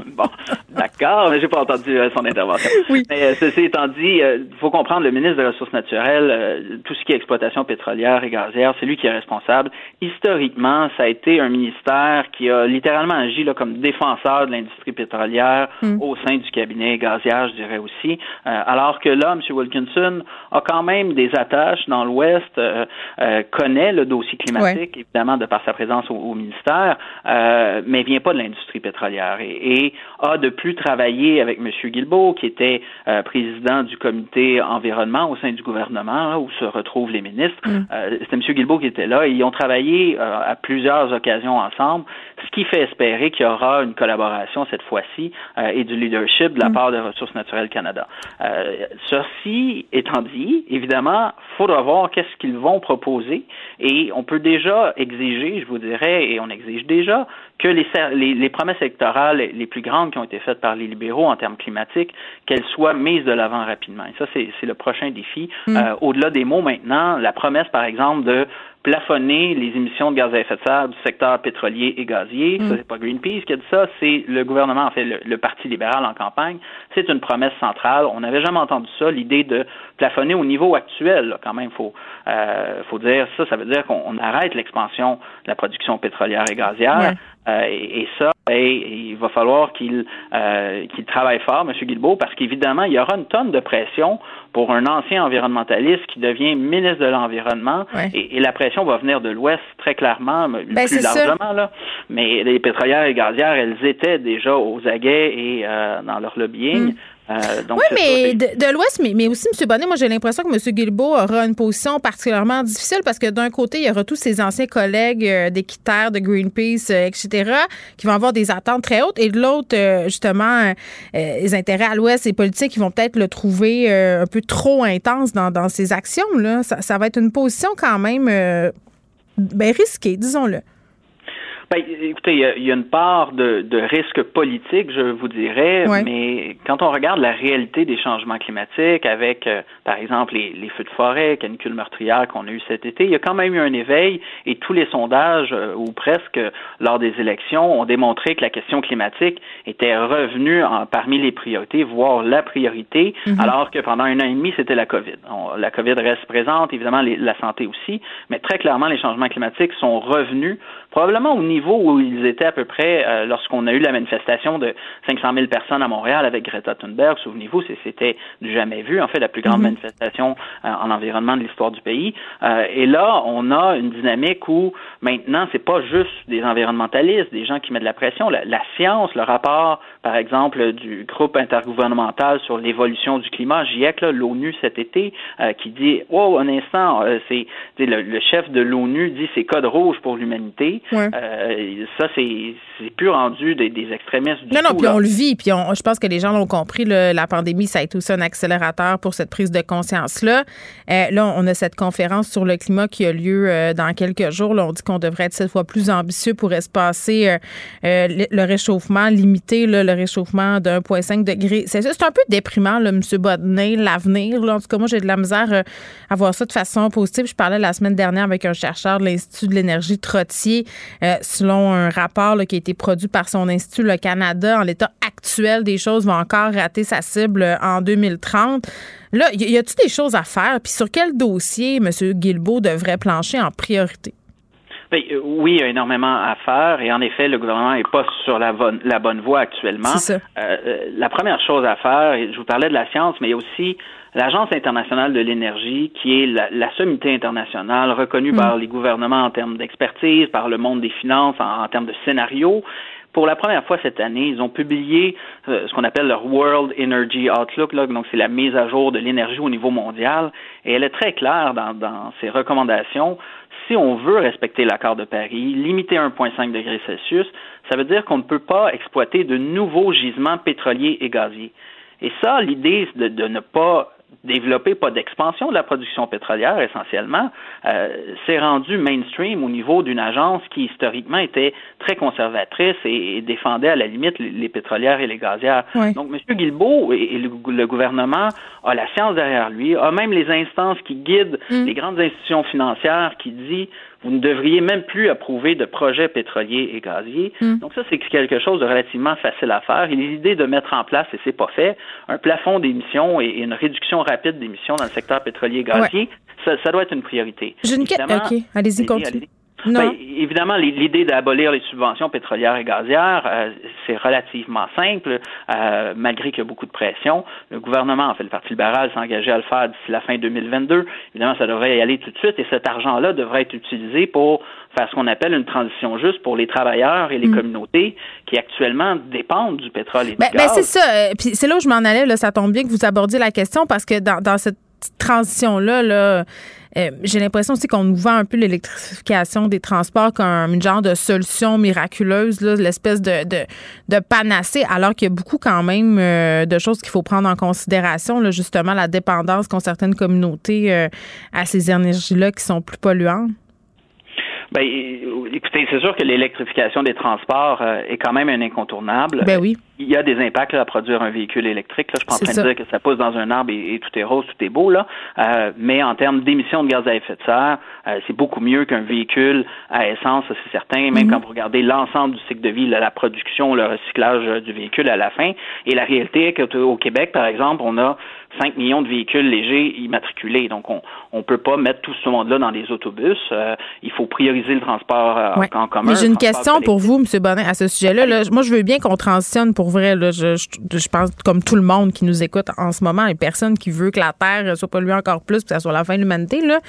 bon, d'ac- d'accord, mais j'ai pas entendu euh, son intervention. Mais euh, ceci étant dit, il faut comprendre le ministre des Ressources naturelles, euh, tout ce qui est exploitation pétrolière et gazière, c'est lui qui est responsable. Historiquement, ça a été un ministère qui a littéralement agi là, comme défenseur de l'industrie pétrolière Mm. au sein du cabinet gazière, je dirais aussi. Euh, alors que là, M. Wilkinson a quand même des attaches dans l'Ouest, euh, euh, connaît le dossier climatique, évidemment, de par sa présence au, au ministère, euh, mais vient pas de l'industrie pétrolière et, et a de plus travaillé avec M. Guilbeault, qui était euh, président du comité environnement au sein du gouvernement, là, où se retrouvent les ministres. Euh, C'était M. Guilbeault qui était là et ils ont travaillé euh, à plusieurs occasions ensemble, ce qui fait espérer qu'il y aura une collaboration cette fois-ci euh, et du leadership de la part de Ressources naturelles Canada. Euh, ceci étant dit, évidemment, faudra voir qu'est-ce qu'ils vont proposer et on peut déjà exiger, je vous dirais, et on exige déjà que les, les, les promesses électorales les plus grandes qui ont été faites par les libéraux en termes climatiques, qu'elles soient mises de l'avant rapidement. Et ça, c'est c'est le prochain défi. Mm. Euh, Au-delà des mots maintenant, la promesse, par exemple, de plafonner les émissions de gaz à effet de serre du secteur pétrolier et gazier. Mm. Ça, c'est pas Greenpeace qui a dit ça, c'est le gouvernement, en fait, le, le Parti libéral en campagne. C'est une promesse centrale. On n'avait jamais entendu ça, l'idée de plafonner au niveau actuel. là, quand même, faut, euh, faut dire ça. Ça veut dire qu'on on arrête l'expansion de la production pétrolière et gazière. Euh, et, et ça, et- il va falloir qu'il euh, qu'il travaille fort, M. Guilbeault, parce qu'évidemment, il y aura une tonne de pression pour un ancien environnementaliste qui devient ministre de l'Environnement. Ouais. Et, et la pression va venir de l'Ouest très clairement, Ben, plus largement. Là. Mais les pétrolières et gazières, elles étaient déjà aux aguets et euh, dans leur lobbying. Euh, donc oui, mais de, de l'Ouest, mais, mais aussi, M. Bonnet, moi, j'ai l'impression que M. Guilbeault aura une position particulièrement difficile parce que d'un côté, il y aura tous ses anciens collègues euh, d'Équiterre, de Greenpeace, euh, etc., qui vont avoir des attentes très hautes. Et de l'autre, euh, justement, les intérêts à l'Ouest, les politiques, qui vont peut-être le trouver un peu trop intense dans, dans ses actions. Là. Ça, ça va être une position quand même ben, risquée, disons-le. Ben, écoutez, il y, a, il y a une part de, de risque politique, je vous dirais, Ouais. mais quand on regarde la réalité des changements climatiques avec, euh, par exemple, les, les feux de forêt, canicules meurtrières qu'on a eu cet été, il y a quand même eu un éveil et tous les sondages, euh, ou presque, lors des élections, ont démontré que la question climatique était revenue en- parmi les priorités, voire la priorité, Mhm. alors que pendant un an et demi, c'était la COVID. On- la COVID reste présente, évidemment, les- la santé aussi, mais très clairement, les changements climatiques sont revenus probablement au niveau où ils étaient à peu près euh, lorsqu'on a eu la manifestation de 500 000 personnes à Montréal avec Greta Thunberg. Souvenez-vous, c'était du jamais vu, en fait, la plus grande Mhm. manifestation euh, en environnement de l'histoire du pays. Euh, et là, on a une dynamique où maintenant, c'est pas juste des environnementalistes, des gens qui mettent de la pression. La, la science, le rapport, par exemple, du groupe intergouvernemental sur l'évolution du climat, GIEC, l'ONU cet été, euh, qui dit, wow, un instant, euh, c'est le, le chef de l'ONU dit c'est code rouge pour l'humanité. Ouais. Euh, ça, c'est c'est plus rendu des, des extrémistes du Non, non, puis on le vit, puis on- je pense que les gens l'ont compris. là, la pandémie, ça a été aussi un accélérateur pour cette prise de conscience-là. Euh, là, on a cette conférence sur le climat qui a lieu euh, dans quelques jours. Là, on dit qu'on devrait être cette fois plus ambitieux pour espacer euh, euh, le, le réchauffement, limiter là, le réchauffement de 1,5 degré. C'est c'est un peu déprimant, là, M. Bodney, l'avenir. là. En tout cas, moi, j'ai de la misère à voir ça de façon positive. Je parlais la semaine dernière avec un chercheur de l'Institut de l'énergie Trottier, euh, selon un rapport là, qui a été produit par son institut, le Canada, en l'état actuel des choses, va encore rater sa cible euh, en 2030. Là, y a-t-il des choses à faire? Puis sur quel dossier M. Guilbeault devrait plancher en priorité? Ben, euh, oui, il y a énormément à faire et en effet, le gouvernement n'est pas sur la bonne, la bonne voie actuellement. C'est ça. Euh, la première chose à faire, et je vous parlais de la science, mais il y a aussi l'Agence internationale de l'énergie, qui est la, la sommité internationale reconnue Mm. par les gouvernements en termes d'expertise, par le monde des finances en, en termes de scénario. Pour la première fois cette année, ils ont publié euh, ce qu'on appelle leur World Energy Outlook, là, donc c'est la mise à jour de l'énergie au niveau mondial, et elle est très claire dans, dans ses recommandations. Si on veut respecter l'accord de Paris, limiter 1,5 degré Celsius, ça veut dire qu'on ne peut pas exploiter de nouveaux gisements pétroliers et gaziers. Et ça, l'idée de, de ne pas développer, pas d'expansion de la production pétrolière essentiellement, euh, s'est rendu mainstream au niveau d'une agence qui historiquement était très conservatrice et, et défendait à la limite les, les pétrolières et les gazières. Donc M. Guilbeault et, et le, le gouvernement a la science derrière lui, a même les instances qui guident les grandes institutions financières qui dit vous ne devriez même plus approuver de projets pétroliers et gaziers. Hmm. Donc ça, c'est quelque chose de relativement facile à faire. Et l'idée de mettre en place, et c'est pas fait, un plafond d'émissions et une réduction rapide d'émissions dans le secteur pétrolier et gazier, ça, ça doit être une priorité. J'ai une Évidemment- OK, allez-y, continue. Non. Ben, évidemment, l'idée d'abolir les subventions pétrolières et gazières, euh, c'est relativement simple, euh, malgré qu'il y a beaucoup de pression. Le gouvernement, en fait, le Parti libéral s'est engagé à le faire d'ici la fin 2022. Évidemment, ça devrait y aller tout de suite et cet argent-là devrait être utilisé pour faire ce qu'on appelle une transition juste pour les travailleurs et les communautés qui actuellement dépendent du pétrole et du Ben, ben, gaz. c'est ça. Euh, Puis c'est là où je m'en allais. Là, ça tombe bien que vous abordiez la question parce que dans, dans cette transition-là, là, euh, j'ai l'impression aussi qu'on nous vend un peu l'électrification des transports comme une genre de solution miraculeuse, l'espèce de, de, de panacée, alors qu'il y a beaucoup quand même euh, de choses qu'il faut prendre en considération, là, justement la dépendance qu'ont certaines communautés euh, à ces énergies-là qui sont plus polluantes. Ben, é- écoutez, c'est sûr que l'électrification des transports euh, est quand même un incontournable. Ben oui. Il y a des impacts là, à produire un véhicule électrique. Là. Je suis pas en train ça. de dire que ça pousse dans un arbre et, et tout est rose, tout est beau. Là. Euh, mais en termes d'émissions de gaz à effet de serre, euh, c'est beaucoup mieux qu'un véhicule à essence, c'est certain. Même Mhm. quand vous regardez l'ensemble du cycle de vie, là, la production, le recyclage du véhicule à la fin. Et la réalité est qu'au Québec, par exemple, on a 5 millions de véhicules légers immatriculés. Donc, on ne peut pas mettre tout ce monde-là dans des autobus. Euh, il faut prioriser le transport euh, Ouais. en commun. Mais j'ai une question pour vous, M. Bonnet, à ce sujet-là. Là, moi, je veux bien qu'on transitionne pour vrai. Là. Je, je, je pense, comme tout le monde qui nous écoute en ce moment, et personne qui veut que la Terre soit polluée encore plus, que ça soit la fin de l'humanité. Là.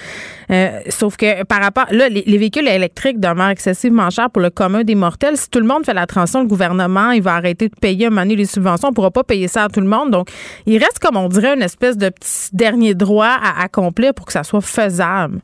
Euh, sauf que par rapport. Là, les, les véhicules électriques demeurent excessivement chers pour le commun des mortels. Si tout le monde fait la transition, le gouvernement, il va arrêter de payer un moment donné les subventions. On ne pourra pas payer ça à tout le monde. Donc, il reste, comme on dirait, une espèce de petit dernier droit à accomplir pour que ça soit faisable?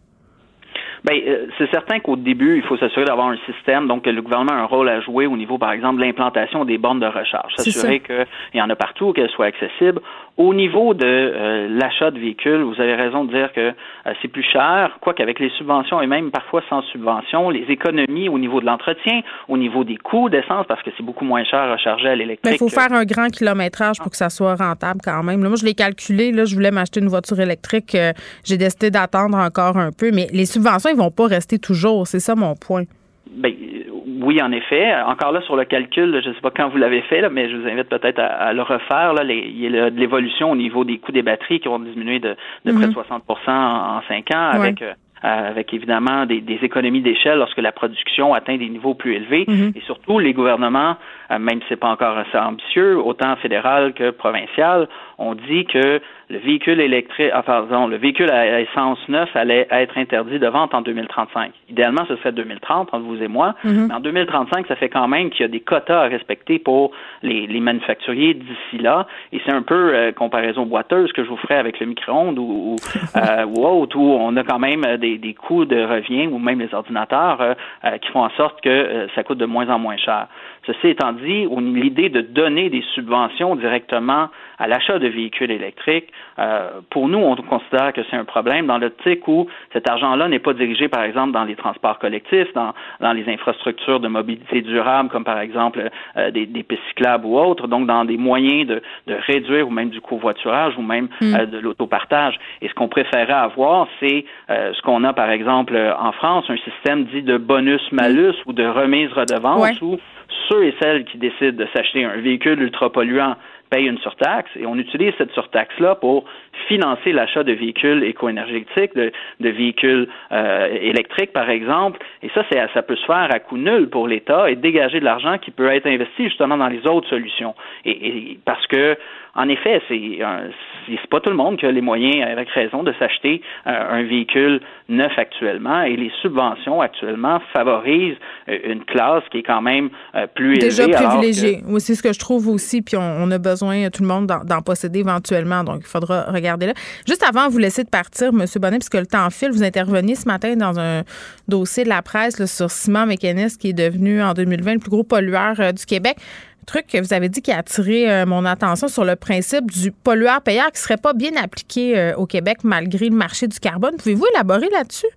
Ben, euh, c'est certain qu'au début, il faut s'assurer d'avoir un système, donc que le gouvernement a un rôle à jouer au niveau, par exemple, de l'implantation des bornes de recharge. S'assurer qu'il y en a partout, qu'elles soient accessibles. Au niveau de euh, l'achat de véhicules, vous avez raison de dire que euh, c'est plus cher, quoique avec les subventions et même parfois sans subventions, les économies au niveau de l'entretien, au niveau des coûts d'essence, parce que c'est beaucoup moins cher à recharger à Mais l'électrique. il faut faire un grand kilométrage pour que ça soit rentable quand même. Là, moi, je l'ai calculé. Là, je voulais m'acheter une voiture électrique. euh, J'ai décidé d'attendre encore un peu. Mais les subventions, ils vont pas rester toujours. C'est ça mon point. Ben, oui, en effet. Encore là, sur le calcul, je ne sais pas quand vous l'avez fait, là, mais je vous invite peut-être à, à le refaire. Là, les- il y a de l'évolution au niveau des coûts des batteries qui ont diminué de, de près de Mhm. 60 en, en cinq ans, avec, Ouais. euh, avec évidemment des, des économies d'échelle lorsque la production atteint des niveaux plus élevés. Mhm. Et surtout, les gouvernements, euh, même si c'est pas encore assez ambitieux, autant fédéral que provincial, ont dit que le véhicule électrique, ah, pardon, le véhicule à essence neuf allait être interdit de vente en 2035. Idéalement, ce serait 2030 entre vous et moi. Mhm. Mais en 2035, ça fait quand même qu'il y a des quotas à respecter pour les, les manufacturiers d'ici là. Et c'est un peu euh, comparaison boiteuse que je vous ferai avec le micro-ondes ou, ou, euh, ou autre, où on a quand même euh, des, des coûts de revient ou même les ordinateurs euh, qui font en sorte que ça coûte de moins en moins cher. Ceci étant dit, l'idée de donner des subventions directement à l'achat de véhicules électriques, euh, pour nous, on considère que c'est un problème dans l'optique où cet argent-là n'est pas dirigé, par exemple, dans les transports collectifs, dans, dans les infrastructures de mobilité durable, comme par exemple euh, des, des pistes cyclables ou autres, donc dans des moyens de, de réduire ou même du covoiturage ou même Mm. euh, de l'autopartage. Et ce qu'on préférait avoir, c'est euh, ce qu'on a, par exemple, en France, un système dit de bonus-malus ou de remise-redevance Ouais. où ceux et celles qui décident de s'acheter un véhicule ultra polluant payent une surtaxe et on utilise cette surtaxe-là pour financer l'achat de véhicules éco-énergétiques, de, véhicules euh, électriques, par exemple. Et ça, ça peut se faire à coût nul pour l'État et dégager de l'argent qui peut être investi justement dans les autres solutions. Et parce que, en effet, c'est, un- c'est c'est pas tout le monde qui a les moyens, avec raison, de s'acheter euh, un véhicule neuf actuellement. Et les subventions actuellement favorisent euh, une classe qui est quand même euh, plus Déjà élevée. alors que- privilégié. Oui, c'est ce que je trouve aussi. Puis on, on a besoin, tout le monde, d'en, posséder éventuellement. Donc, il faudra regarder là. Juste avant de vous laisser de partir, M. Bonnet, puisque le temps file, vous interveniez ce matin dans un dossier de la presse là, sur Ciment Mécanisme, qui est devenu en 2020 le plus gros pollueur euh, du Québec. Truc que vous avez dit qui a attiré euh, mon attention sur le principe du pollueur-payeur qui serait pas bien appliqué euh, au Québec malgré le marché du carbone. Pouvez-vous élaborer là-dessus?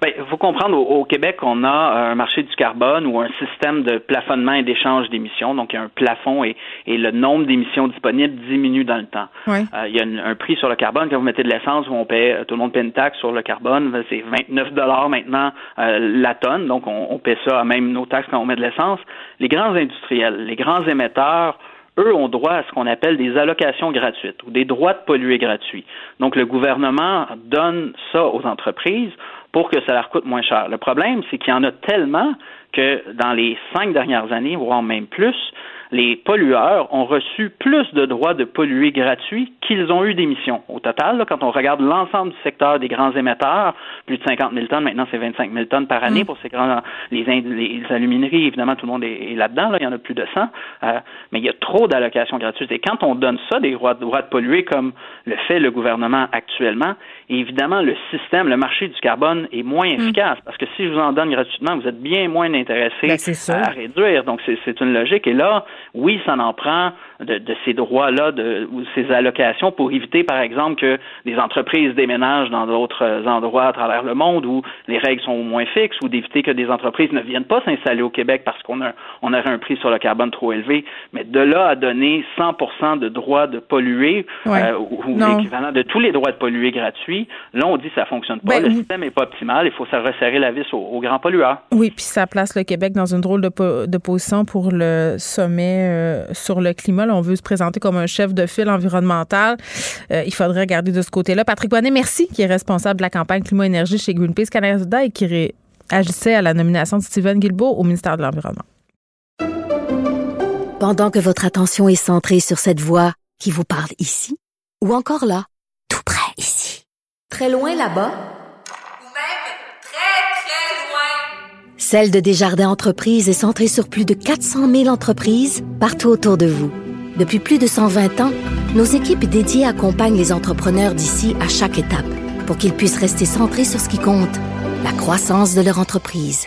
Ben, faut comprendre, au, au, Québec, on a un marché du carbone ou un système de plafonnement et d'échange d'émissions. Donc, il y a un plafond et, et le nombre d'émissions disponibles diminue dans le temps. Oui. Euh, il y a un, un, prix sur le carbone. Quand vous mettez de l'essence, où on paie, tout le monde paie une taxe sur le carbone, ben, c'est 29 dollars maintenant euh, la tonne. Donc, on, on paie ça à même nos taxes quand on met de l'essence. Les grands industriels, les grands émetteurs, eux ont droit à ce qu'on appelle des allocations gratuites ou des droits de polluer gratuits. Donc, le gouvernement donne ça aux entreprises pour que ça leur coûte moins cher. Le problème, c'est qu'il y en a tellement que dans les cinq dernières années, voire même plus, les pollueurs ont reçu plus de droits de polluer gratuits qu'ils ont eu d'émissions. Au total, là, quand on regarde l'ensemble du secteur des grands émetteurs, plus de 50 000 tonnes, maintenant c'est 25 000 tonnes par année mmh. pour ces grands, les, les, alumineries, évidemment, tout le monde est, est là-dedans, là, il y en a plus de 100, euh, mais il y a trop d'allocations gratuites. Et quand on donne ça, des droits, droits de polluer, comme le fait le gouvernement actuellement, évidemment, le système, le marché du carbone est moins mmh. efficace, parce que si je vous en donne gratuitement, vous êtes bien moins intéressé ben, à réduire. Donc, c'est une logique. Et là, oui, ça en prend de, de ces droits-là, de, ou ces allocations pour éviter, par exemple, que des entreprises déménagent dans d'autres endroits à travers le monde où les règles sont moins fixes, ou d'éviter que des entreprises ne viennent pas s'installer au Québec parce qu'on a, on aurait un prix sur le carbone trop élevé. Mais de là à donner 100 de droits de polluer, ouais. euh, ou l'équivalent de tous les droits de polluer gratuits, là, on dit que ça fonctionne pas. Ben, le système n'est pas optimal. Il faut se resserrer la vis aux, aux grands pollueurs. Oui, puis ça place le Québec dans une drôle de, po de position pour le sommet euh, sur le climat. On veut se présenter comme un chef de file environnemental. Euh, il faudrait regarder de ce côté-là. Patrick Bonnet, merci, qui est responsable de la campagne climat-énergie chez Greenpeace Canada et qui agissait à la nomination de Stephen Guilbeault au ministère de l'Environnement. Pendant que votre attention est centrée sur cette voix qui vous parle ici, ou encore là, tout près ici, très loin là-bas, Celle de Desjardins Entreprises est centrée sur plus de 400 000 entreprises partout autour de vous. Depuis plus de 120 ans, nos équipes dédiées accompagnent les entrepreneurs d'ici à chaque étape pour qu'ils puissent rester centrés sur ce qui compte, la croissance de leur entreprise.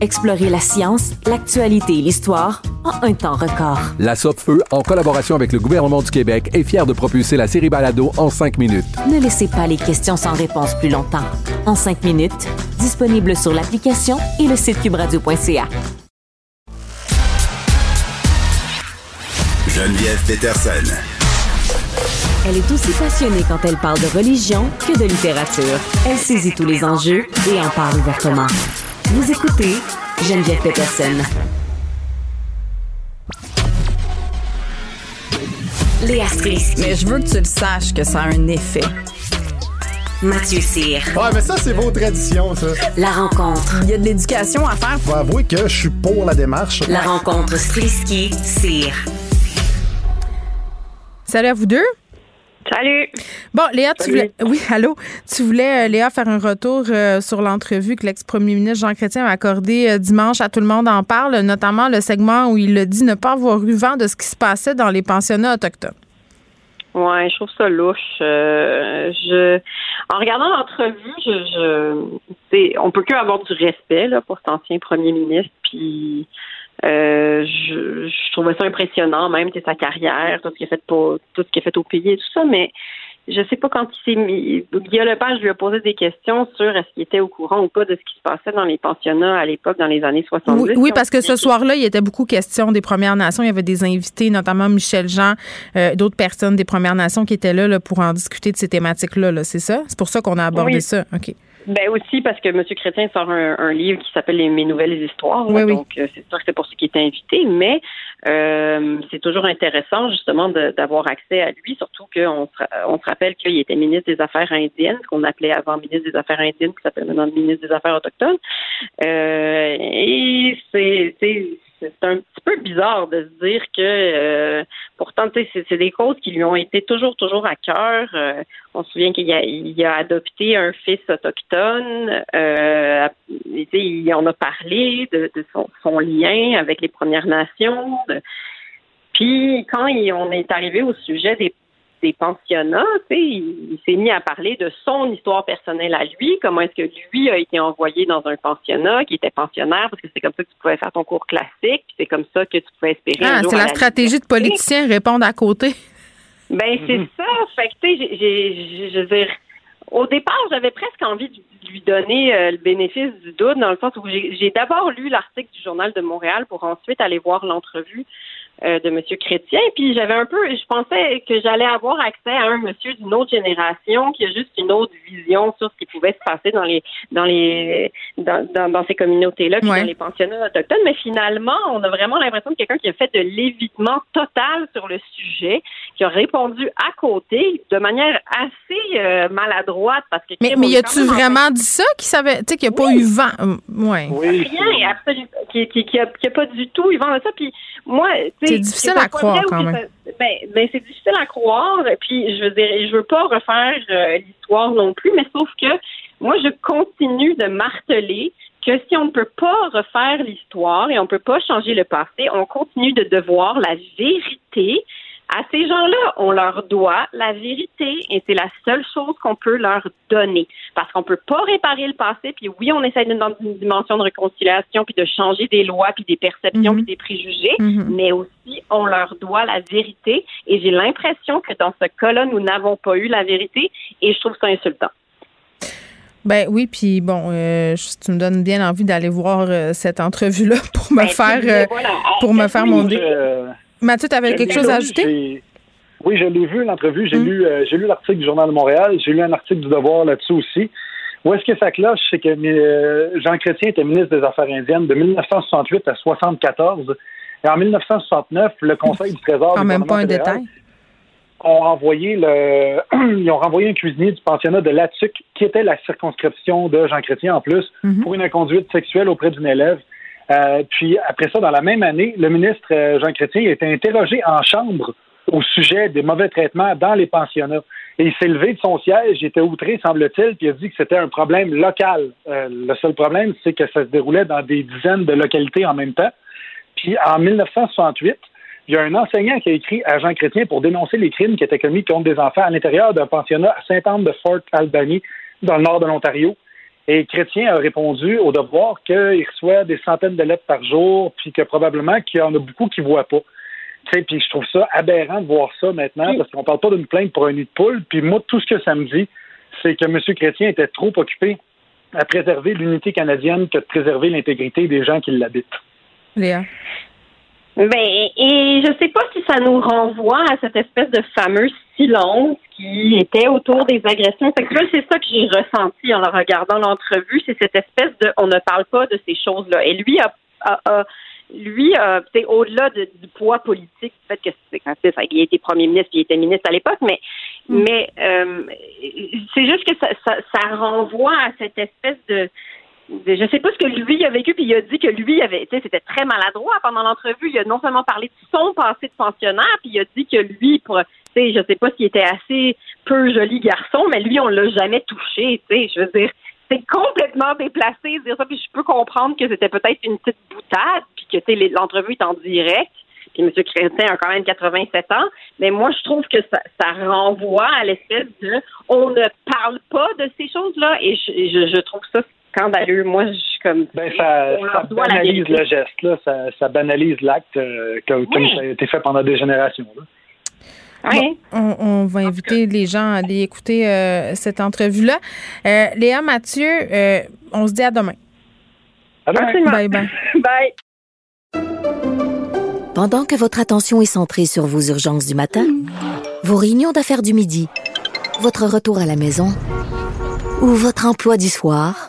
Explorez la science, l'actualité et l'histoire en un temps record. La Feu, en collaboration avec le gouvernement du Québec, est fière de propulser la série Balado en cinq minutes. Ne laissez pas les questions sans réponse plus longtemps. En cinq minutes, disponible sur l'application et le site cubradio.ca. Geneviève Peterson. Elle est aussi passionnée quand elle parle de religion que de littérature. Elle saisit tous les enjeux et en parle ouvertement. Vous écoutez Geneviève Peterson. Léa Strisky. Mais je veux que tu le saches que ça a un effet. Mathieu Cyr. Ouais, mais ça, c'est vos traditions, ça. La rencontre. Il y a de l'éducation à faire. Faut avouer que je suis pour la démarche. La rencontre Strisky-Cyr. Salut à vous deux. Salut. Bon, Léa, tu Salut. voulais. Oui, allô? Tu voulais, euh, Léa, faire un retour euh, sur l'entrevue que l'ex-premier ministre Jean Chrétien a accordé euh, dimanche à Tout le monde en parle, notamment le segment où il a dit ne pas avoir eu vent de ce qui se passait dans les pensionnats autochtones. Ouais, je trouve ça louche. Je, en regardant l'entrevue, je, je, on peut que avoir du respect là pour cet ancien premier ministre. Puis, euh, je, je trouvais ça impressionnant, même c'est sa carrière, tout ce qu'il a fait pour tout ce qu'il a fait au pays et tout ça. Mais je sais pas quand il s'est mis. Guillaume Lepage lui a posé des questions sur est-ce qu'il était au courant ou pas de ce qui se passait dans les pensionnats à l'époque, dans les années 70. Oui, oui, parce que ce soir-là, il était beaucoup question des Premières Nations. Il y avait des invités, notamment Michel Jean, euh, d'autres personnes des Premières Nations qui étaient là, là, pour en discuter de ces thématiques-là. -là, c'est ça? C'est pour ça qu'on a abordé Oui. ça. OK. Ben aussi parce que M. Chrétien sort un, un livre qui s'appelle Les- Mes nouvelles histoires. là. Oui. Donc euh, c'est sûr que c'est pour ça qu'il était invité, mais euh, c'est toujours intéressant justement d'avoir accès à lui, surtout qu'on on se rappelle qu'il était ministre des Affaires indiennes, ce qu'on appelait avant ministre des Affaires indiennes, qui s'appelle maintenant ministre des Affaires autochtones. Euh, et c'est c'est- un petit peu bizarre de se dire que euh, pourtant, c'est- des causes qui lui ont été toujours, toujours à cœur. Euh, on se souvient qu'il a, adopté un fils autochtone. Euh, il en a parlé de, son, lien avec les Premières Nations. puis quand on est arrivé au sujet des, des pensionnats, tu sais, il, il s'est mis à parler de son histoire personnelle à lui, comment est-ce que lui a été envoyé dans un pensionnat, qui était pensionnaire, parce que c'est comme ça que tu pouvais faire ton cours classique, puis c'est comme ça que tu pouvais espérer. Ah, c'est la stratégie de politicien répondre à côté. ben, c'est ça. Fait que, tu sais, je veux dire, au départ, j'avais presque envie de lui donner euh, le bénéfice du doute, dans le sens où j'ai d'abord lu l'article du Journal de Montréal pour ensuite aller voir l'entrevue euh, de M. Chrétien. Puis j'avais un peu, je pensais que j'allais avoir accès à un monsieur d'une autre génération qui a juste une autre vision sur ce qui pouvait se passer dans les dans les dans, dans, dans ces communautés-là, puis Ouais. dans les pensionnats autochtones. Mais finalement, on a vraiment l'impression de quelqu'un qui a fait de l'évitement total sur le sujet, qui a répondu à côté de manière assez euh, maladroite parce que Mais, mais y a-tu vraiment dit ça qu'il savait, tu sais, qu'il n'y a pas eu vent? Hum, Ouais. Rien, absolument. Qui, qui, qui, a, qui a pas du tout, ils vendent ça. Puis moi, C'est difficile à croire, quand même. ben, ben, c'est difficile à croire. Puis je veux dire, je veux pas refaire euh, l'histoire non plus, mais sauf que moi, je continue de marteler que si on ne peut pas refaire l'histoire et on ne peut pas changer le passé, on continue de devoir la vérité à ces gens-là. On leur doit la vérité et c'est la seule chose qu'on peut leur donner. Parce qu'on peut pas réparer le passé, puis oui, on essaie d'être dans une dimension de réconciliation, puis de changer des lois, puis des perceptions, Mhm. puis des préjugés, Mhm. mais aussi on leur doit la vérité. Et j'ai l'impression que dans ce cas-là, nous n'avons pas eu la vérité et je trouve ça insultant. Ben oui, puis bon, euh, tu me donnes bien envie d'aller voir euh, cette entrevue-là pour me Ben, faire euh, voilà. pour me faire mon dé. Mathieu, tu avais quelque chose à ajouter? Oui, je l'ai vu, l'entrevue. Mm. J'ai lu, euh, j'ai lu l'article du Journal de Montréal. J'ai lu un article du Devoir là-dessus aussi. Où est-ce que ça cloche? C'est que euh, Jean Chrétien était ministre des Affaires indiennes de 1968 à 74. Et en 1969, le Conseil du Trésor Quand même pas un détail. ont envoyé le, ils ont renvoyé un cuisinier du pensionnat de Latuc, qui était la circonscription de Jean Chrétien en plus, Mhm. pour une inconduite sexuelle auprès d'une élève. Euh, puis après ça, dans la même année, le ministre euh, Jean Chrétien a été interrogé en chambre au sujet des mauvais traitements dans les pensionnats. Et il s'est levé de son siège, il était outré, semble-t-il, puis il a dit que c'était un problème local. Euh, le seul problème, c'est que ça se déroulait dans des dizaines de localités en même temps. Puis en 1968, il y a un enseignant qui a écrit à Jean Chrétien pour dénoncer les crimes qui étaient commis contre des enfants à l'intérieur d'un pensionnat à Sainte-Anne de Fort Albany, dans le nord de l'Ontario. Et Chrétien a répondu au devoir qu'il reçoit des centaines de lettres par jour, puis que probablement qu'il y en a beaucoup qui ne voient pas. Puis je trouve ça aberrant de voir ça maintenant, parce qu'on parle pas d'une plainte pour un nid de poule. Puis moi, tout ce que ça me dit, c'est que M. Chrétien était trop occupé à préserver l'unité canadienne que de préserver l'intégrité des gens qui l'habitent. Léa? Ben, et je sais pas si ça nous renvoie à cette espèce de fameux silence qui était autour des agressions sexuelles. C'est ça que j'ai ressenti en regardant l'entrevue. C'est cette espèce de, on ne parle pas de ces choses-là. Et lui a, a- a- lui, euh, au-delà de- du poids politique, du fait que c'est quand ça, il était premier ministre, puis il était ministre à l'époque, mais mais euh, c'est juste que ça, ça, ça renvoie à cette espèce de- je sais pas ce que lui a vécu, puis il a dit que lui avait, c'était très maladroit pendant l'entrevue. Il a non seulement parlé de son passé de pensionnaire, puis il a dit que lui, pour, tu sais, je sais pas s'il était assez peu joli garçon, mais lui, on l'a jamais touché, tu sais. Je veux dire, c'est complètement déplacé de dire ça, puis je peux comprendre que c'était peut-être une petite boutade, puis que, tu sais, l'entrevue est en direct. Puis M. Chrétien a quand même 87 ans, mais moi je trouve que ça, renvoie à l'espèce de on ne parle pas de ces choses-là et je, je trouve ça scandaleux. Moi, je suis comme Ben, ça, on ça la banalise le geste, là. Ça, ça banalise l'acte euh, comme, comme ça a été fait pendant des générations. là. Bon, on, on va inviter les gens à aller écouter euh, cette entrevue-là. Euh, Léa Mathieu, euh, on se dit à demain. Absolument. Bye bye. Bye. Pendant que votre attention est centrée sur vos urgences du matin, vos réunions d'affaires du midi, votre retour à la maison ou votre emploi du soir,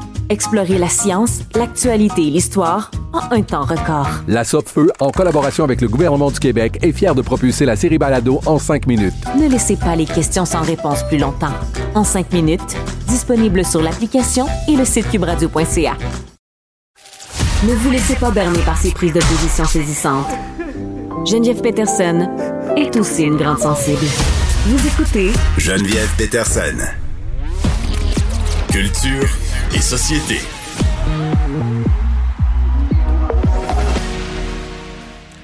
Explorez la science, l'actualité et l'histoire en un temps record. La Feu, en collaboration avec le gouvernement du Québec, est fière de propulser la série Balado en cinq minutes. Ne laissez pas les questions sans réponse plus longtemps. En cinq minutes, disponible sur l'application et le site cubradio.ca. Ne vous laissez pas berner par ces prises de position saisissantes. Geneviève Peterson est aussi une grande sensible. Vous écoutez Geneviève Peterson. Culture et société.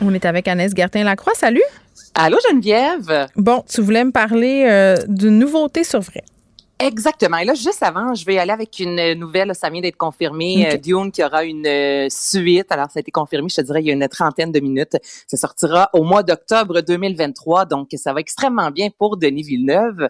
On est avec Annès Gertin-Lacroix. Salut. Allô, Geneviève. Bon, tu voulais me parler euh, d'une nouveauté sur vrai. Exactement. Et là, juste avant, je vais aller avec une nouvelle. Ça vient d'être confirmé. Okay. Euh, Dune qui aura une euh, suite. Alors, ça a été confirmé, je te dirais, il y a une trentaine de minutes. Ça sortira au mois d'octobre 2023. Donc, ça va extrêmement bien pour Denis Villeneuve.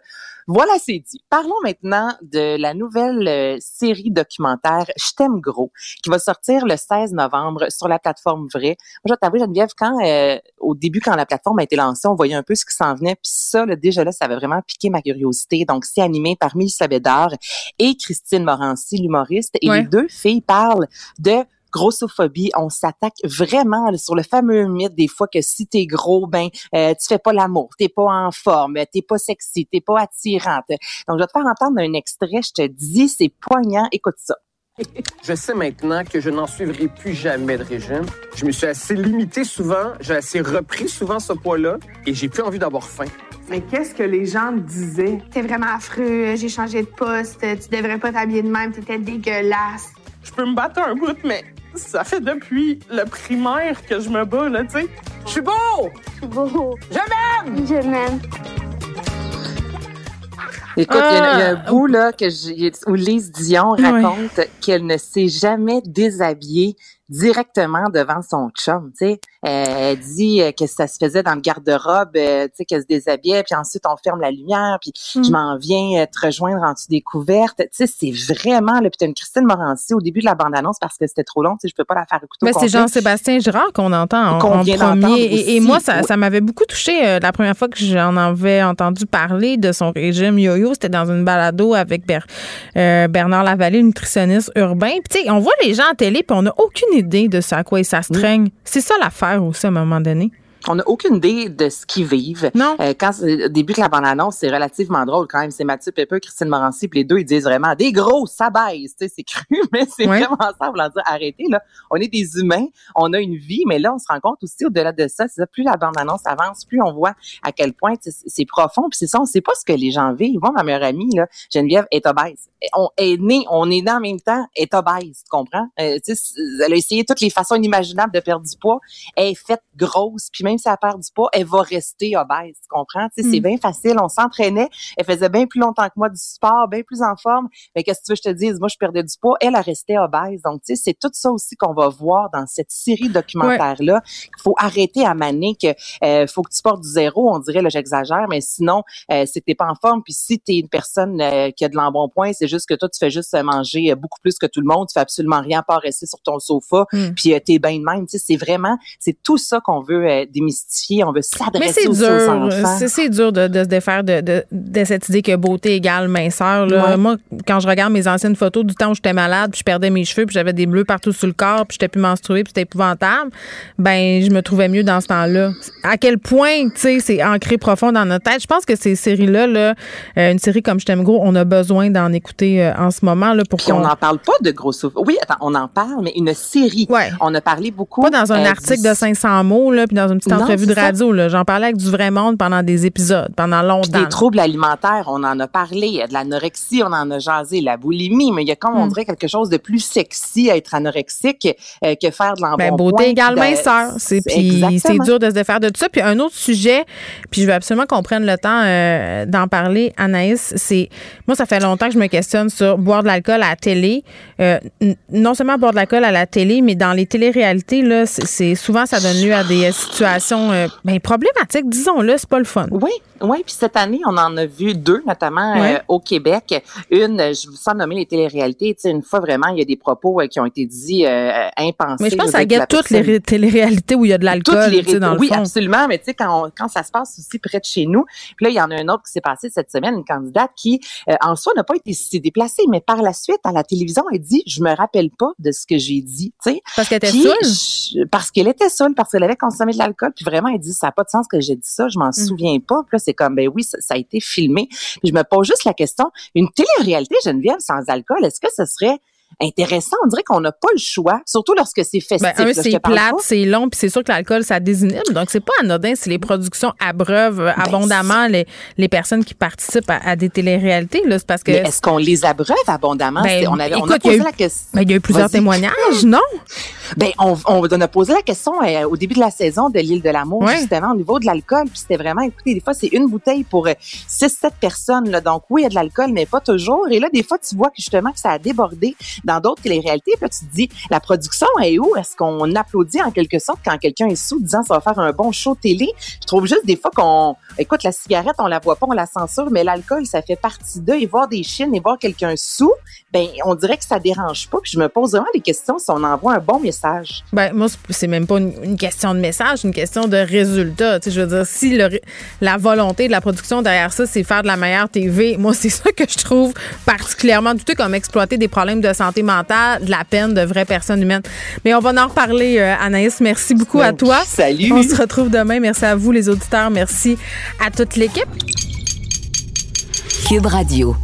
Voilà, c'est dit. Parlons maintenant de la nouvelle euh, série documentaire Je t'aime gros, qui va sortir le 16 novembre sur la plateforme Vrai. Moi, je t'avoue, Geneviève, quand euh, au début, quand la plateforme a été lancée, on voyait un peu ce qui s'en venait. Puis ça, là, déjà là, ça avait vraiment piqué ma curiosité. Donc, c'est animé par Mélissa Bédard et Christine Morancy, l'humoriste. Et Ouais. les deux filles parlent de grossophobie, on s'attaque vraiment sur le fameux mythe des fois que si t'es gros, ben euh, tu fais pas l'amour, t'es pas en forme, t'es pas sexy, t'es pas attirante. Donc je vais te faire entendre un extrait, je te dis, c'est poignant, écoute ça. Je sais maintenant que je n'en suivrai plus jamais de régime. Je me suis assez limité souvent, j'ai assez repris souvent ce poids-là et j'ai plus envie d'avoir faim. Mais qu'est-ce que les gens disaient? T'es vraiment affreux, j'ai changé de poste, tu devrais pas t'habiller de même, t'étais dégueulasse. Je peux me battre un bout, mais ça fait depuis le primaire que je me bats, là, tu sais. Je suis beau! Je suis beau. Je m'aime! Je m'aime. Écoute, il y a- il y, a un bout là que j'ai- où Lise Dion raconte qu'elle ne s'est jamais déshabillée directement devant son chum, tu sais. Euh, elle dit euh, que ça se faisait dans le garde-robe, euh, tu sais, qu'elle se déshabillait, puis ensuite on ferme la lumière, puis Mm. je m'en viens te rejoindre en dessous des couvertes. Tu sais, c'est vraiment, là, puis une Christine Morancy au début de la bande-annonce parce que c'était trop long, tu sais, je peux pas la faire écouter Mais Ben, c'est. Jean-Sébastien Girard qu'on entend en, Qu'on premier. Et, et moi, ça, oui. ça m'avait beaucoup touché euh, la première fois que j'en avais entendu parler de son régime yo-yo. C'était dans une balado avec Ber- euh, Bernard Lavallée, nutritionniste urbain. Puis, tu sais, on voit les gens à télé, puis on n'a aucune idée de ce à quoi ils s'astreignent. C'est ça l'affaire aussi, à un moment donné. On n'a aucune idée de ce qu'ils vivent. Non. Euh, quand au début de la bande-annonce, c'est relativement drôle quand même. C'est Mathieu Pepper, Christine Morancy, puis les deux, ils disent vraiment des gros, ça baisse. C'est cru, mais c'est Ouais. vraiment ça, voulant dire arrêtez, là. On est des humains, on a une vie, mais là, on se rend compte aussi au-delà de ça, c'est ça, plus la bande-annonce avance, plus on voit à quel point c'est profond, puis c'est ça, on sait pas ce que les gens vivent. Moi, ma meilleure amie, là, Geneviève, est obèse. On est né, on est né en même temps, est obèse, tu comprends? Euh, elle a essayé toutes les façons inimaginables de perdre du poids. Elle est faite grosse, puis même si elle perd du poids, elle va rester obèse, tu comprends? C'est Mm. bien facile, on s'entraînait, elle faisait bien plus longtemps que moi du sport, bien plus en forme. Mais qu'est-ce que tu veux que je te dise? Moi, je perdais du poids, elle, elle restait obèse. Donc, tu sais, c'est tout ça aussi qu'on va voir dans cette série documentaire-là. Il faut arrêter à maner que euh, faut que tu portes du zéro, on dirait, là, j'exagère, mais sinon, euh, que t'es pas en forme. Puis si t'es une personne euh, qui a de l'embonpoint, c'est juste que toi, tu fais juste manger euh, beaucoup plus que tout le monde, tu fais absolument rien à part rester sur ton sofa, Mm. puis t'es bien de même. Tu sais, c'est vraiment, c'est tout ça qu'on veut démystifier. On veut s'adresser aux dur. enfants. C'est, dur de, de se défaire de, de, de cette idée que beauté égale minceur. Là. Ouais. Moi, quand je regarde mes anciennes photos du temps où j'étais malade, puis je perdais mes cheveux, puis j'avais des bleus partout sur le corps, puis j'étais plus menstruée, puis c'était épouvantable, ben je me trouvais mieux dans ce temps-là. À quel point, tu sais, c'est ancré profond dans notre tête. Je pense que ces séries-là, là, euh, une série comme Je t'aime gros, on a besoin d'en écouter euh, en ce moment là, pour Puis on n'en parle pas de gros souffle. Oui, attends, on en parle, mais une série. On a parlé beaucoup. Pas dans un euh, article de 500 mots, là, puis dans une petite Non, de radio. Là. J'en parlais avec du vrai monde pendant des épisodes, pendant longtemps. Des troubles alimentaires, on en a parlé. De l'anorexie, on en a jasé. La boulimie, mais il y a comme, on Mm. dirait, quelque chose de plus sexy à être anorexique euh, que faire de l'embonpoint. Ben, beauté égale minceur. C'est, puis c'est Exactement. dur de se défaire de tout ça. Puis un autre sujet, puis je veux absolument qu'on prenne le temps euh, d'en parler, Anaïs, c'est... Moi, ça fait longtemps que je me questionne sur boire de l'alcool à la télé. Euh, non seulement boire de l'alcool à la télé, mais dans les téléréalités, là, c'est- souvent, ça donne lieu à des situations situation euh, ben, problématique, disons-le, c'est pas le fun. Oui, oui, puis cette année, on en a vu deux, notamment euh, au Québec. Une, je sans nommer les téléréalités, tu sais, une fois vraiment, il y a des propos euh, qui ont été dits euh, impensés. Mais je pense que ça guette toutes les personne- ré- téléréalités où il y a de toutes l'alcool, les tu sais, dans le oui, fond. absolument. Mais tu sais, quand, on- quand ça se passe aussi près de chez nous, puis là, il y en a un autre qui s'est passé cette semaine, une candidate qui, en soi, n'a pas été s'est déplacée, mais par la suite, à la télévision, elle dit, je me rappelle pas de ce que j'ai dit, tu sais. Parce qu'elle était je- Parce qu'elle était saoule, parce qu'elle avait consommé de l'alcool, puis vraiment, elle dit, ça n'a pas de sens que j'ai dit ça, je m'en Mm. souviens pas. Puis là, c'est comme, ben oui, ça, ça a été filmé. Puis je me pose juste la question, une télé-réalité, Geneviève, sans alcool, est-ce que ce serait intéressant? On dirait qu'on n'a pas le choix, surtout lorsque c'est festif. Ben, je te c'est plate, c'est long, puis c'est sûr que l'alcool, ça désinhibe. Donc, c'est pas anodin si les productions abreuvent Ben, euh, abondamment les, les personnes qui participent à, à des téléréalités. Là, parce que. Mais est-ce qu'on les abreuve abondamment? Ben, on, avait, on écoute, a posé eu- la question. Ben, il y a eu plusieurs témoignages, non? Ben, on, on, on a posé la question euh, au début de la saison de l'île de l'amour, justement, au niveau de l'alcool. Puis c'était vraiment, écoutez, des fois, c'est une bouteille pour 6-7 personnes. Là. Donc, oui, il y a de l'alcool, mais pas toujours. Et là, des fois, tu vois que justement que ça a débordé dans d'autres téléréalités. Puis là, tu te dis, la production est où? Est-ce qu'on applaudit en quelque sorte quand quelqu'un est sous, disant ça va faire un bon show télé? Je trouve juste des fois qu'on... Écoute, la cigarette, on la voit pas, on la censure, mais l'alcool, ça fait partie d'eux. Et voir des chines et voir quelqu'un sous, ben, on dirait que ça dérange pas. Puis je me pose vraiment des questions si on envoie un bon message. Ben, moi, c'est- même pas une, question de message, une question de résultat. Tu sais, je veux dire, si la volonté de la production derrière ça, c'est faire de la meilleure TV, moi, c'est ça que je trouve particulièrement douteux, comme exploiter des problèmes de santé mentale, de la peine de vraies personnes humaines. Mais on va en reparler, euh, Anaïs. Merci beaucoup à Ben, toi. salut. On se retrouve demain. Merci à vous, les auditeurs. Merci à toute l'équipe. Cube Radio.